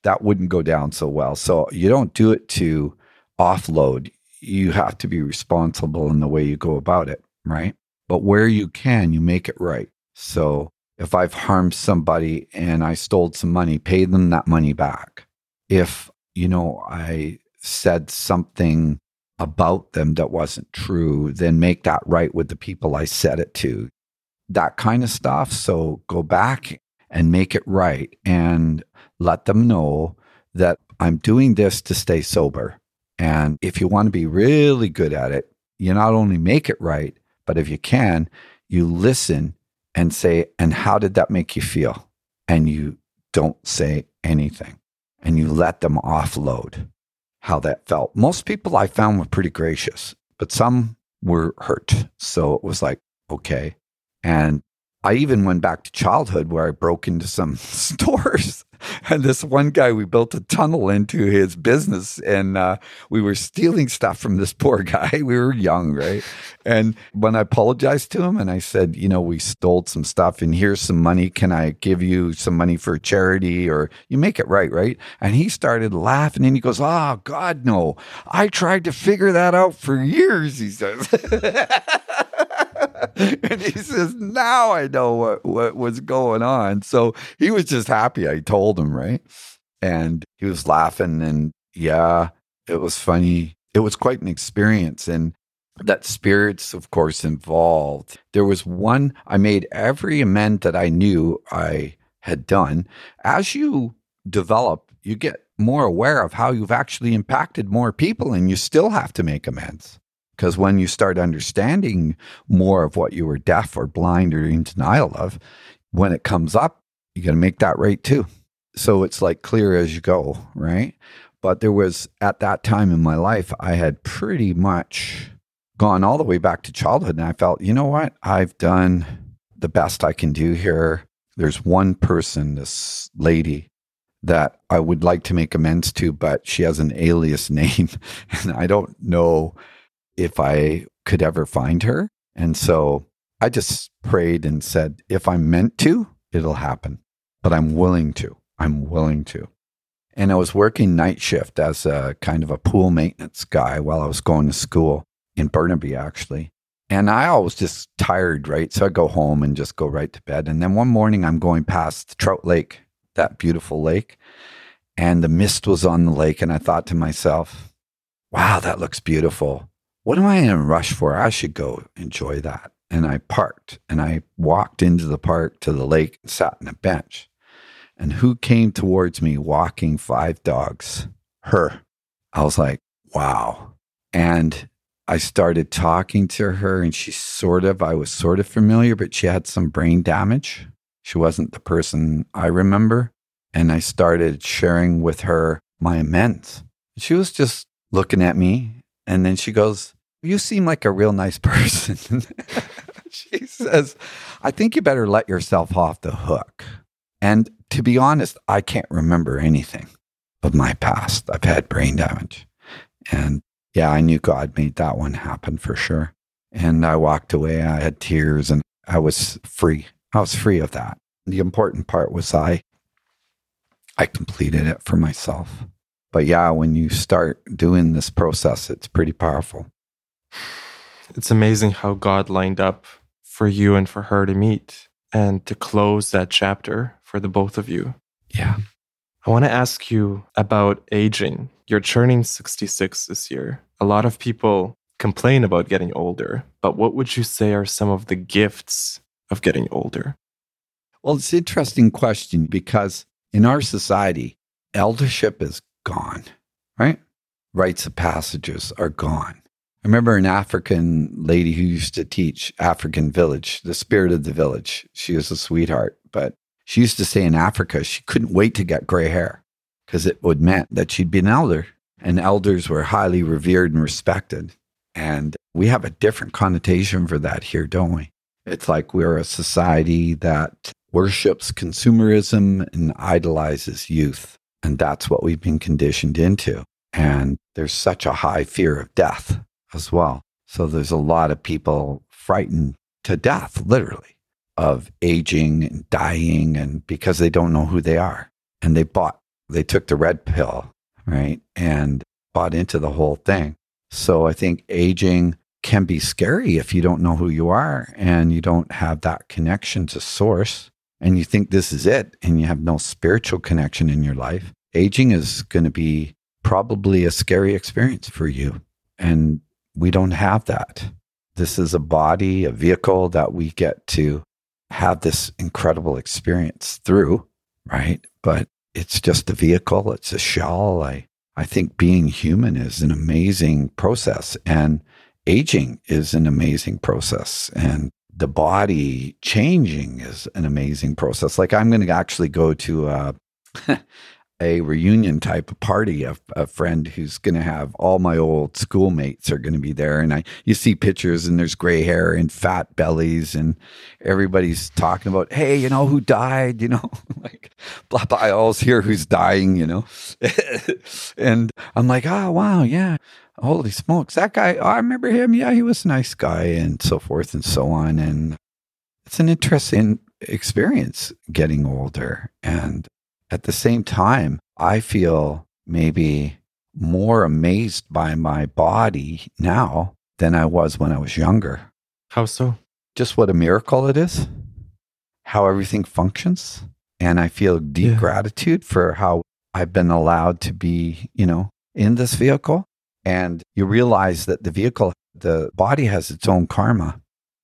that wouldn't go down so well. So you don't do it to offload. You have to be responsible in the way you go about it, right? But where you can, you make it right. So if I've harmed somebody and I stole some money, pay them that money back. If, you know, I said something about them that wasn't true, then make that right with the people I said it to. That kind of stuff. So go back and make it right and let them know that I'm doing this to stay sober. And if you want to be really good at it, you not only make it right, but if you can, you listen and say, and how did that make you feel? And you don't say anything and you let them offload how that felt. Most people I found were pretty gracious, but some were hurt. So it was like, okay. And I even went back to childhood where I broke into some stores. And this one guy, we built a tunnel into his business and uh, we were stealing stuff from this poor guy. We were young, right? And when I apologized to him and I said, you know, we stole some stuff and here's some money. Can I give you some money for charity or you make it right, right? And he started laughing and he goes, oh, God, no. I tried to figure that out for years, he says. and he says, now I know what, what was going on. So he was just happy I told him, right? And he was laughing and yeah, it was funny. It was quite an experience. And that spirits, of course, involved. There was one, I made every amend that I knew I had done. As you develop, you get more aware of how you've actually impacted more people and you still have to make amends. Because when you start understanding more of what you were deaf or blind or in denial of, when it comes up, you got to make that right too. So it's like clear as you go, right? But there was at that time in my life, I had pretty much gone all the way back to childhood. And I felt, you know what? I've done the best I can do here. There's one person, this lady, that I would like to make amends to, but she has an alias name. And I don't know if I could ever find her. And so I just prayed and said, if I'm meant to, it'll happen, but I'm willing to. I'm willing to. And I was working night shift as a kind of a pool maintenance guy while I was going to school in Burnaby, actually. And I always just tired, right? So I go home and just go right to bed. And then one morning I'm going past Trout Lake, that beautiful lake, and the mist was on the lake. And I thought to myself, wow, that looks beautiful what am I in a rush for? I should go enjoy that. And I parked and I walked into the park to the lake and sat on a bench. And who came towards me walking five dogs? Her. I was like, wow. And I started talking to her, and she sort of, I was sort of familiar, but she had some brain damage. She wasn't the person I remember. And I started sharing with her my amends. She was just looking at me. And then she goes, you seem like a real nice person. she says, I think you better let yourself off the hook. And to be honest, I can't remember anything of my past. I've had brain damage. And yeah, I knew God made that one happen for sure. And I walked away. I had tears and I was free. I was free of that. The important part was I I completed it for myself. But yeah, when you start doing this process, it's pretty powerful. It's amazing how God lined up for you and for her to meet and to close that chapter for the both of you. Yeah. I want to ask you about aging. You're turning 66 this year. A lot of people complain about getting older, but what would you say are some of the gifts of getting older? Well, it's an interesting question because in our society, eldership is gone, right? Rites of passages are gone. I remember an African lady who used to teach African village, the spirit of the village. She was a sweetheart, but she used to say in Africa she couldn't wait to get gray hair because it would meant that she'd be an elder. And elders were highly revered and respected. And we have a different connotation for that here, don't we? It's like we're a society that worships consumerism and idolizes youth. And that's what we've been conditioned into. And there's such a high fear of death as well. So there's a lot of people frightened to death, literally, of aging and dying, and because they don't know who they are. And they bought, they took the red pill, right? And bought into the whole thing. So I think aging can be scary if you don't know who you are and you don't have that connection to source and you think this is it and you have no spiritual connection in your life. Aging is going to be probably a scary experience for you. And we don't have that. This is a body, a vehicle that we get to have this incredible experience through, right? But it's just a vehicle, it's a shell. I, I think being human is an amazing process and aging is an amazing process. And the body changing is an amazing process. Like I'm going to actually go to a, a reunion type of party. A, a friend who's going to have all my old schoolmates are going to be there, and I you see pictures and there's gray hair and fat bellies, and everybody's talking about, hey, you know who died? You know, like blah blah. I always hear who's dying. You know, and I'm like, oh wow, yeah. Holy smokes, that guy, oh, I remember him. Yeah, he was a nice guy, and so forth and so on. And it's an interesting experience getting older. And at the same time, I feel maybe more amazed by my body now than I was when I was younger. How so? Just what a miracle it is, how everything functions. And I feel deep yeah. gratitude for how I've been allowed to be, you know, in this vehicle. And you realize that the vehicle, the body has its own karma.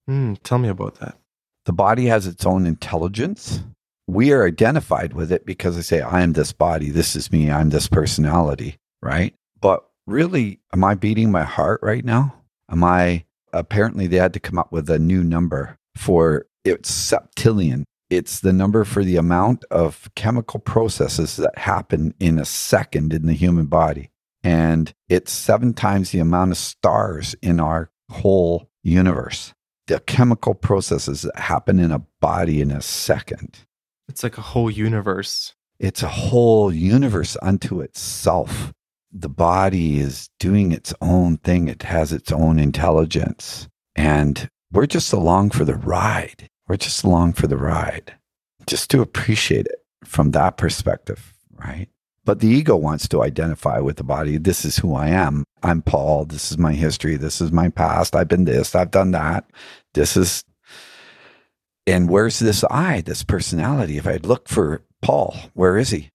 Mm, tell me about that. The body has its own intelligence we are identified with it because I say, I am this body, this is me, I'm this personality, right? But really, am I beating my heart right now? Am I, apparently, they had to come up with a new number for it's septillion. It's the number for the amount of chemical processes that happen in a second in the human body. And it's seven times the amount of stars in our whole universe. The chemical processes that happen in a body in a second. It's like a whole universe. It's a whole universe unto itself. The body is doing its own thing, it has its own intelligence. And we're just along for the ride. We're just along for the ride, just to appreciate it from that perspective, right? But the ego wants to identify with the body. This is who I am. I'm Paul. This is my history. This is my past. I've been this. I've done that. This is and where's this I, this personality? If I'd look for Paul, where is he?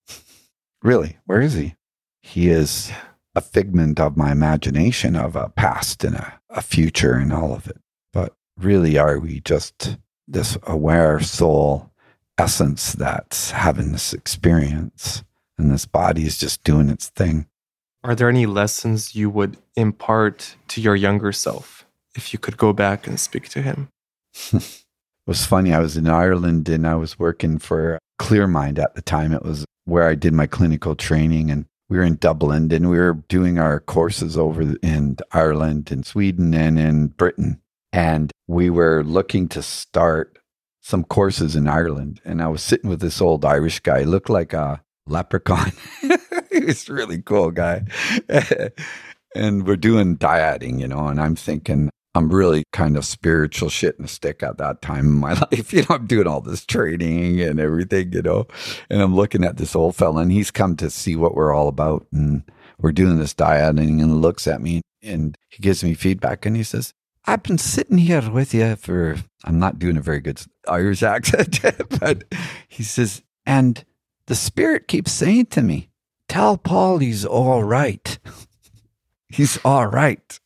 Really, where is he? He is a figment of my imagination of a past and a, a future and all of it. But really, are we just this aware soul essence that's having this experience? And this body is just doing its thing. Are there any lessons you would impart to your younger self if you could go back and speak to him? was funny. I was in Ireland and I was working for Clearmind at the time. It was where I did my clinical training and we were in Dublin and we were doing our courses over in Ireland and Sweden and in Britain. And we were looking to start some courses in Ireland. And I was sitting with this old Irish guy, he looked like a leprechaun. he was a really cool guy. and we're doing dieting, you know, and I'm thinking, I'm really kind of spiritual shit in a stick at that time in my life. You know, I'm doing all this training and everything, you know, and I'm looking at this old fella and he's come to see what we're all about. And we're doing this dieting and looks at me and he gives me feedback and he says, I've been sitting here with you for, I'm not doing a very good Irish accent, but he says, and the spirit keeps saying to me, tell Paul he's all right. he's all right.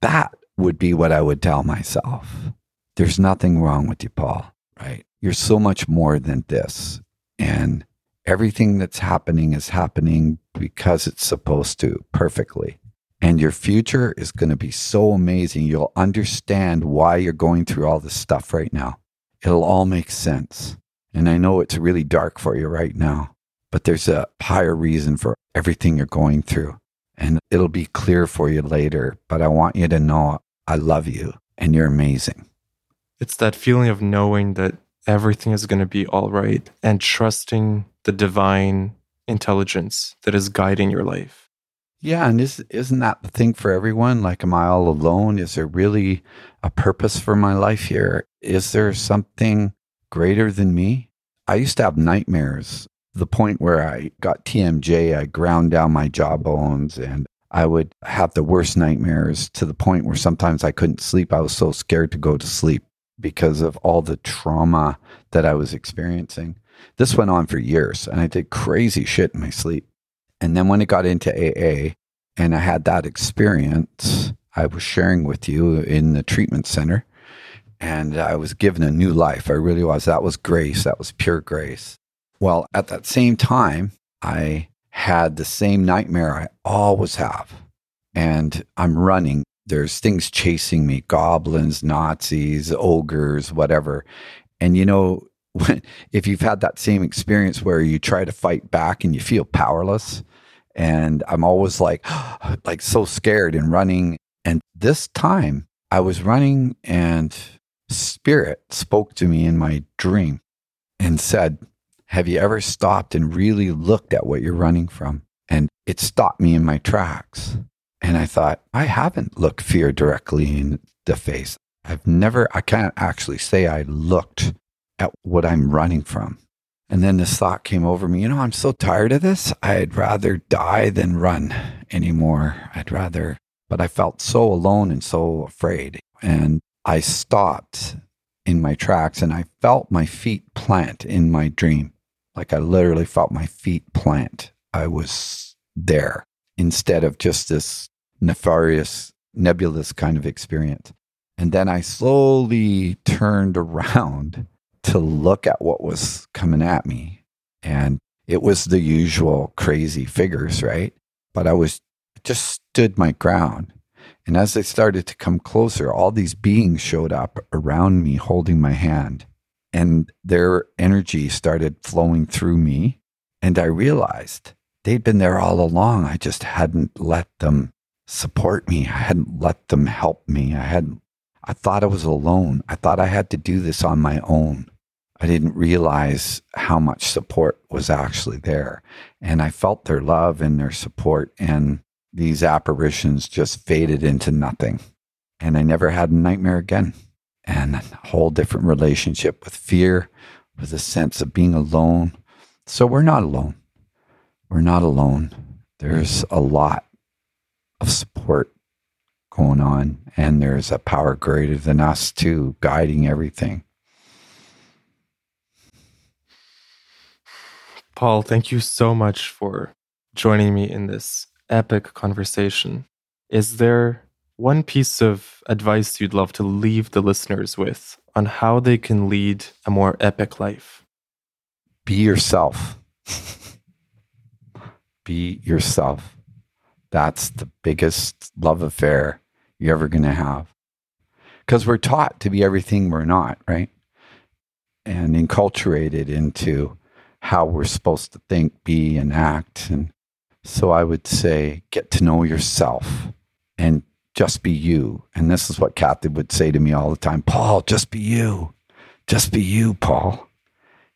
That would be what I would tell myself. There's nothing wrong with you, Paul, right? You're so much more than this. And everything that's happening is happening because it's supposed to perfectly. And your future is going to be so amazing. You'll understand why you're going through all this stuff right now. It'll all make sense. And I know it's really dark for you right now, but there's a higher reason for everything you're going through. And it'll be clear for you later. But I want you to know I love you and you're amazing. It's that feeling of knowing that everything is going to be all right and trusting the divine intelligence that is guiding your life. Yeah, and is, isn't that the thing for everyone? Like, am I all alone? Is there really a purpose for my life here? Is there something greater than me? I used to have nightmares, the point where I got TMJ, I ground down my jawbones, and I would have the worst nightmares to the point where sometimes I couldn't sleep. I was so scared to go to sleep because of all the trauma that I was experiencing. This went on for years, and I did crazy shit in my sleep. And then when it got into AA and I had that experience, I was sharing with you in the treatment center and I was given a new life. I really was. That was grace. That was pure grace. Well, at that same time, I had the same nightmare I always have. And I'm running. There's things chasing me goblins, Nazis, ogres, whatever. And you know, if you've had that same experience where you try to fight back and you feel powerless, and I'm always like, like so scared and running. And this time I was running and spirit spoke to me in my dream and said, have you ever stopped and really looked at what you're running from? And it stopped me in my tracks. And I thought, I haven't looked fear directly in the face. I've never, I can't actually say I looked at what I'm running from. And then this thought came over me, you know, I'm so tired of this. I'd rather die than run anymore. I'd rather, but I felt so alone and so afraid. And I stopped in my tracks and I felt my feet plant in my dream. Like I literally felt my feet plant. I was there instead of just this nefarious, nebulous kind of experience. And then I slowly turned around to look at what was coming at me. And it was the usual crazy figures, right? But I was just stood my ground. And as they started to come closer, all these beings showed up around me holding my hand. And their energy started flowing through me. And I realized they'd been there all along. I just hadn't let them support me. I hadn't let them help me. I hadn't I thought I was alone. I thought I had to do this on my own. I didn't realize how much support was actually there. And I felt their love and their support. And these apparitions just faded into nothing. And I never had a nightmare again. And a whole different relationship with fear, with a sense of being alone. So we're not alone. We're not alone. There's a lot of support going on, and there's a power greater than us, too, guiding everything. Paul, thank you so much for joining me in this epic conversation. Is there one piece of advice you'd love to leave the listeners with on how they can lead a more epic life? Be yourself. Be yourself. That's the biggest love affair you're ever going to have. Because we're taught to be everything we're not, right? And enculturated into how we're supposed to think, be, and act. And so I would say, get to know yourself and just be you. And this is what Kathie would say to me all the time Paul, just be you. Just be you, Paul.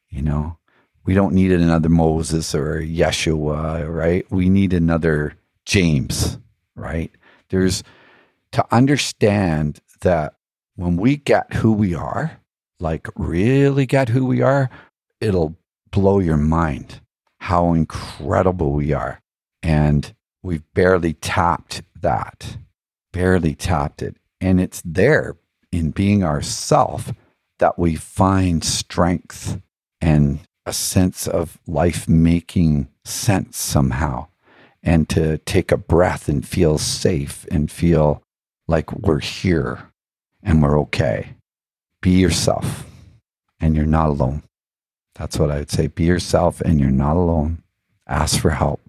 You know, we don't need another Moses or Yeshua, right? We need another James, right? There's to understand that when we get who we are, like really get who we are, it'll blow your mind how incredible we are. And we've barely tapped that, barely tapped it. And it's there in being ourself that we find strength and a sense of life making sense somehow and to take a breath and feel safe and feel like we're here and we're okay. Be yourself and you're not alone. That's what I would say. Be yourself and you're not alone. Ask for help.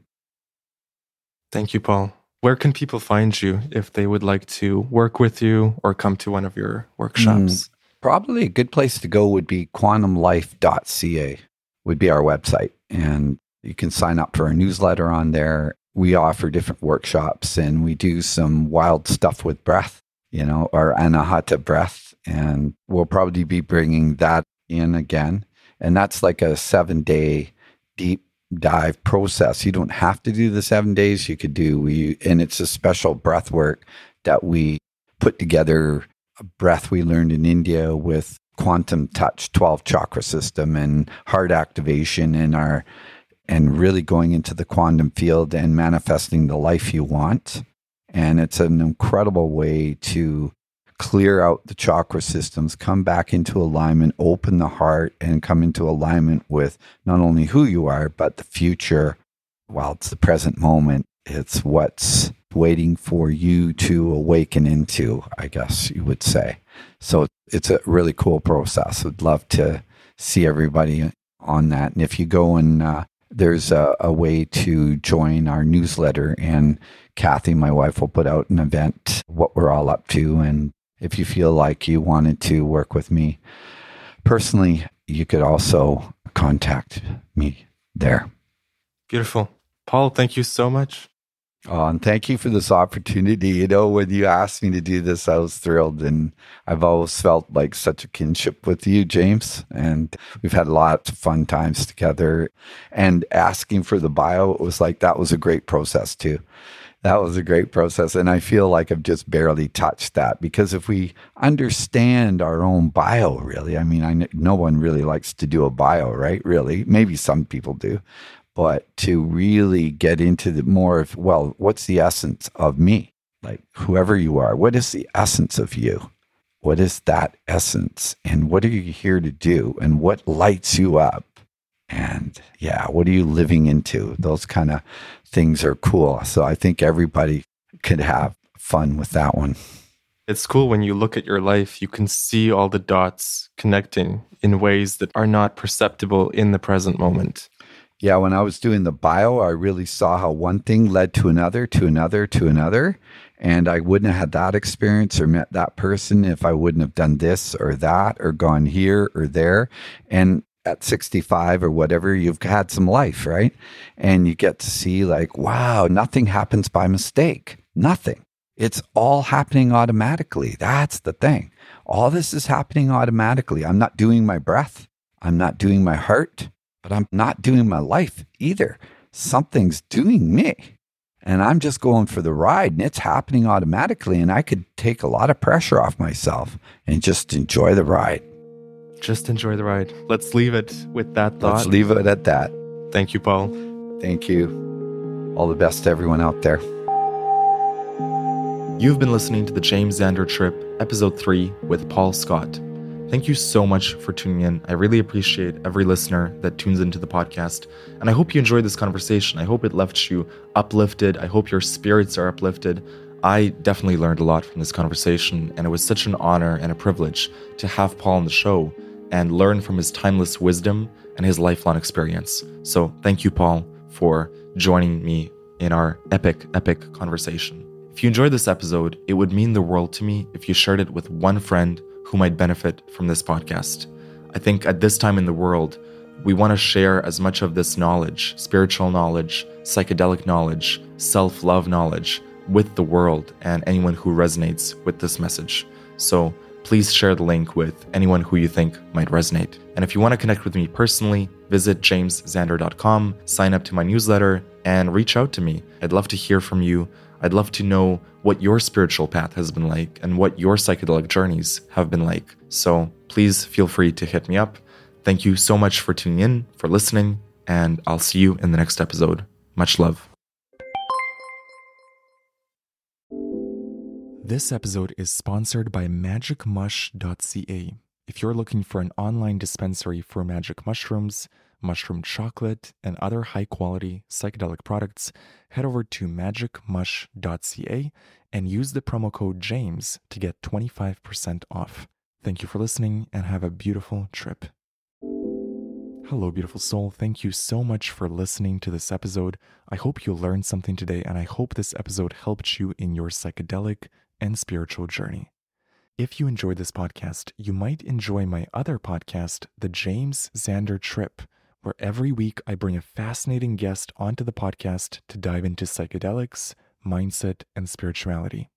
Thank you, Paul. Where can people find you if they would like to work with you or come to one of your workshops? Mm, probably a good place to go would be quantumlife.ca would be our website and you can sign up for our newsletter on there. We offer different workshops and we do some wild stuff with breath, you know, our anahata breath and we'll probably be bringing that in again. And that's like a 7-day deep dive process. You don't have to do the seven days. You could do we, and it's a special breath work that we put together. A breath we learned in India with quantum touch, twelve chakra system, and heart activation, and our and really going into the quantum field and manifesting the life you want. And it's an incredible way to clear out the chakra systems, come back into alignment, open the heart, and come into alignment with not only who you are, but the future. While it's the present moment, it's what's waiting for you to awaken into, I guess you would say. So it's a really cool process. I'd love to see everybody on that. And if you go and uh, there's a, a, way to join our newsletter, and Kathie, my wife, will put out an event, what we're all up to, and if you feel like you wanted to work with me personally, you could also contact me there. Beautiful. Paul, thank you so much. Oh, and thank you for this opportunity. You know, when you asked me to do this, I was thrilled. And I've always felt like such a kinship with you, James. And we've had lots of fun times together. And asking for the bio, it was like that was a great process too that was a great process. And I feel like I've just barely touched that because if we understand our own bio, really, I mean, I, no one really likes to do a bio, right? Really, maybe some people do. But to really get into the more of, well, what's the essence of me? Like whoever you are, what is the essence of you? What is that essence? And what are you here to do? And what lights you up? And yeah, what are you living into? Those kind of things are cool. So I think everybody could have fun with that one. It's cool when you look at your life, you can see all the dots connecting in ways that are not perceptible in the present moment. Yeah, when I was doing the bio, I really saw how one thing led to another, to another, to another. And I wouldn't have had that experience or met that person if I wouldn't have done this or that or gone here or there. And at 65 or whatever, you've had some life, right? And you get to see, like, wow, nothing happens by mistake. Nothing. It's all happening automatically. That's the thing. All this is happening automatically. I'm not doing my breath. I'm not doing my heart, but I'm not doing my life either. Something's doing me. And I'm just going for the ride and it's happening automatically. And I could take a lot of pressure off myself and just enjoy the ride. Just enjoy the ride. Let's leave it with that thought. Let's leave it at that. Thank you, Paul. Thank you. All the best to everyone out there. You've been listening to the James Xander Trip, Episode 3 with Paul Scott. Thank you so much for tuning in. I really appreciate every listener that tunes into the podcast. And I hope you enjoyed this conversation. I hope it left you uplifted. I hope your spirits are uplifted. I definitely learned a lot from this conversation, and it was such an honor and a privilege to have Paul on the show and learn from his timeless wisdom and his lifelong experience. So, thank you, Paul, for joining me in our epic, epic conversation. If you enjoyed this episode, it would mean the world to me if you shared it with one friend who might benefit from this podcast. I think at this time in the world, we want to share as much of this knowledge, spiritual knowledge, psychedelic knowledge, self love knowledge, with the world and anyone who resonates with this message. So, please share the link with anyone who you think might resonate. And if you want to connect with me personally, visit jamesxander.com, sign up to my newsletter, and reach out to me. I'd love to hear from you. I'd love to know what your spiritual path has been like and what your psychedelic journeys have been like. So please feel free to hit me up. Thank you so much for tuning in, for listening, and I'll see you in the next episode. Much love. This episode is sponsored by magicmush.ca. If you're looking for an online dispensary for magic mushrooms, mushroom chocolate, and other high quality psychedelic products, head over to magicmush.ca and use the promo code JAMES to get 25% off. Thank you for listening and have a beautiful trip. Hello, beautiful soul. Thank you so much for listening to this episode. I hope you learned something today, and I hope this episode helped you in your psychedelic and spiritual journey. If you enjoyed this podcast, you might enjoy my other podcast, The James Xander Trip, where every week I bring a fascinating guest onto the podcast to dive into psychedelics, mindset, and spirituality.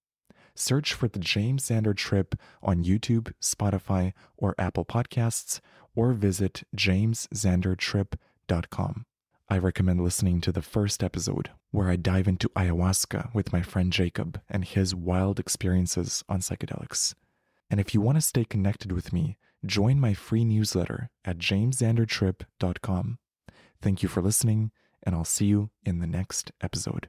Search for The James Xander Trip on YouTube, Spotify, or Apple Podcasts or visit jamesxandertrip.com. I recommend listening to the first episode, where I dive into ayahuasca with my friend Jacob and his wild experiences on psychedelics. And if you want to stay connected with me, join my free newsletter at jamesxandertrip.com. Thank you for listening, and I'll see you in the next episode.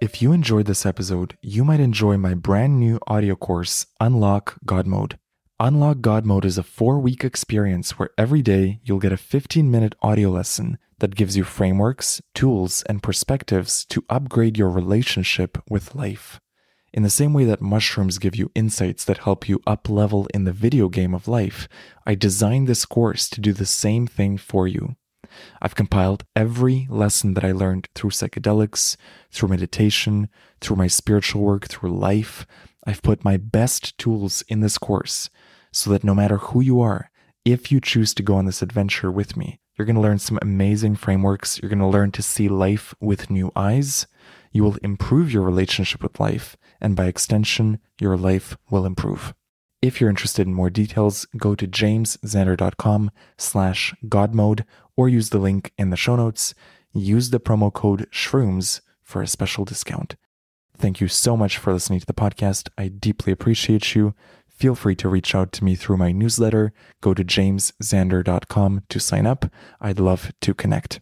If you enjoyed this episode, you might enjoy my brand new audio course, Unlock God Mode. Unlock God Mode is a four week experience where every day you'll get a 15 minute audio lesson that gives you frameworks, tools, and perspectives to upgrade your relationship with life. In the same way that mushrooms give you insights that help you up level in the video game of life, I designed this course to do the same thing for you. I've compiled every lesson that I learned through psychedelics, through meditation, through my spiritual work, through life. I've put my best tools in this course so that no matter who you are, if you choose to go on this adventure with me, you're going to learn some amazing frameworks. You're going to learn to see life with new eyes. You will improve your relationship with life, and by extension, your life will improve. If you're interested in more details, go to jamesxander.com slash godmode or use the link in the show notes. Use the promo code SHROOMS for a special discount. Thank you so much for listening to the podcast. I deeply appreciate you. Feel free to reach out to me through my newsletter. Go to jamesxander.com to sign up. I'd love to connect.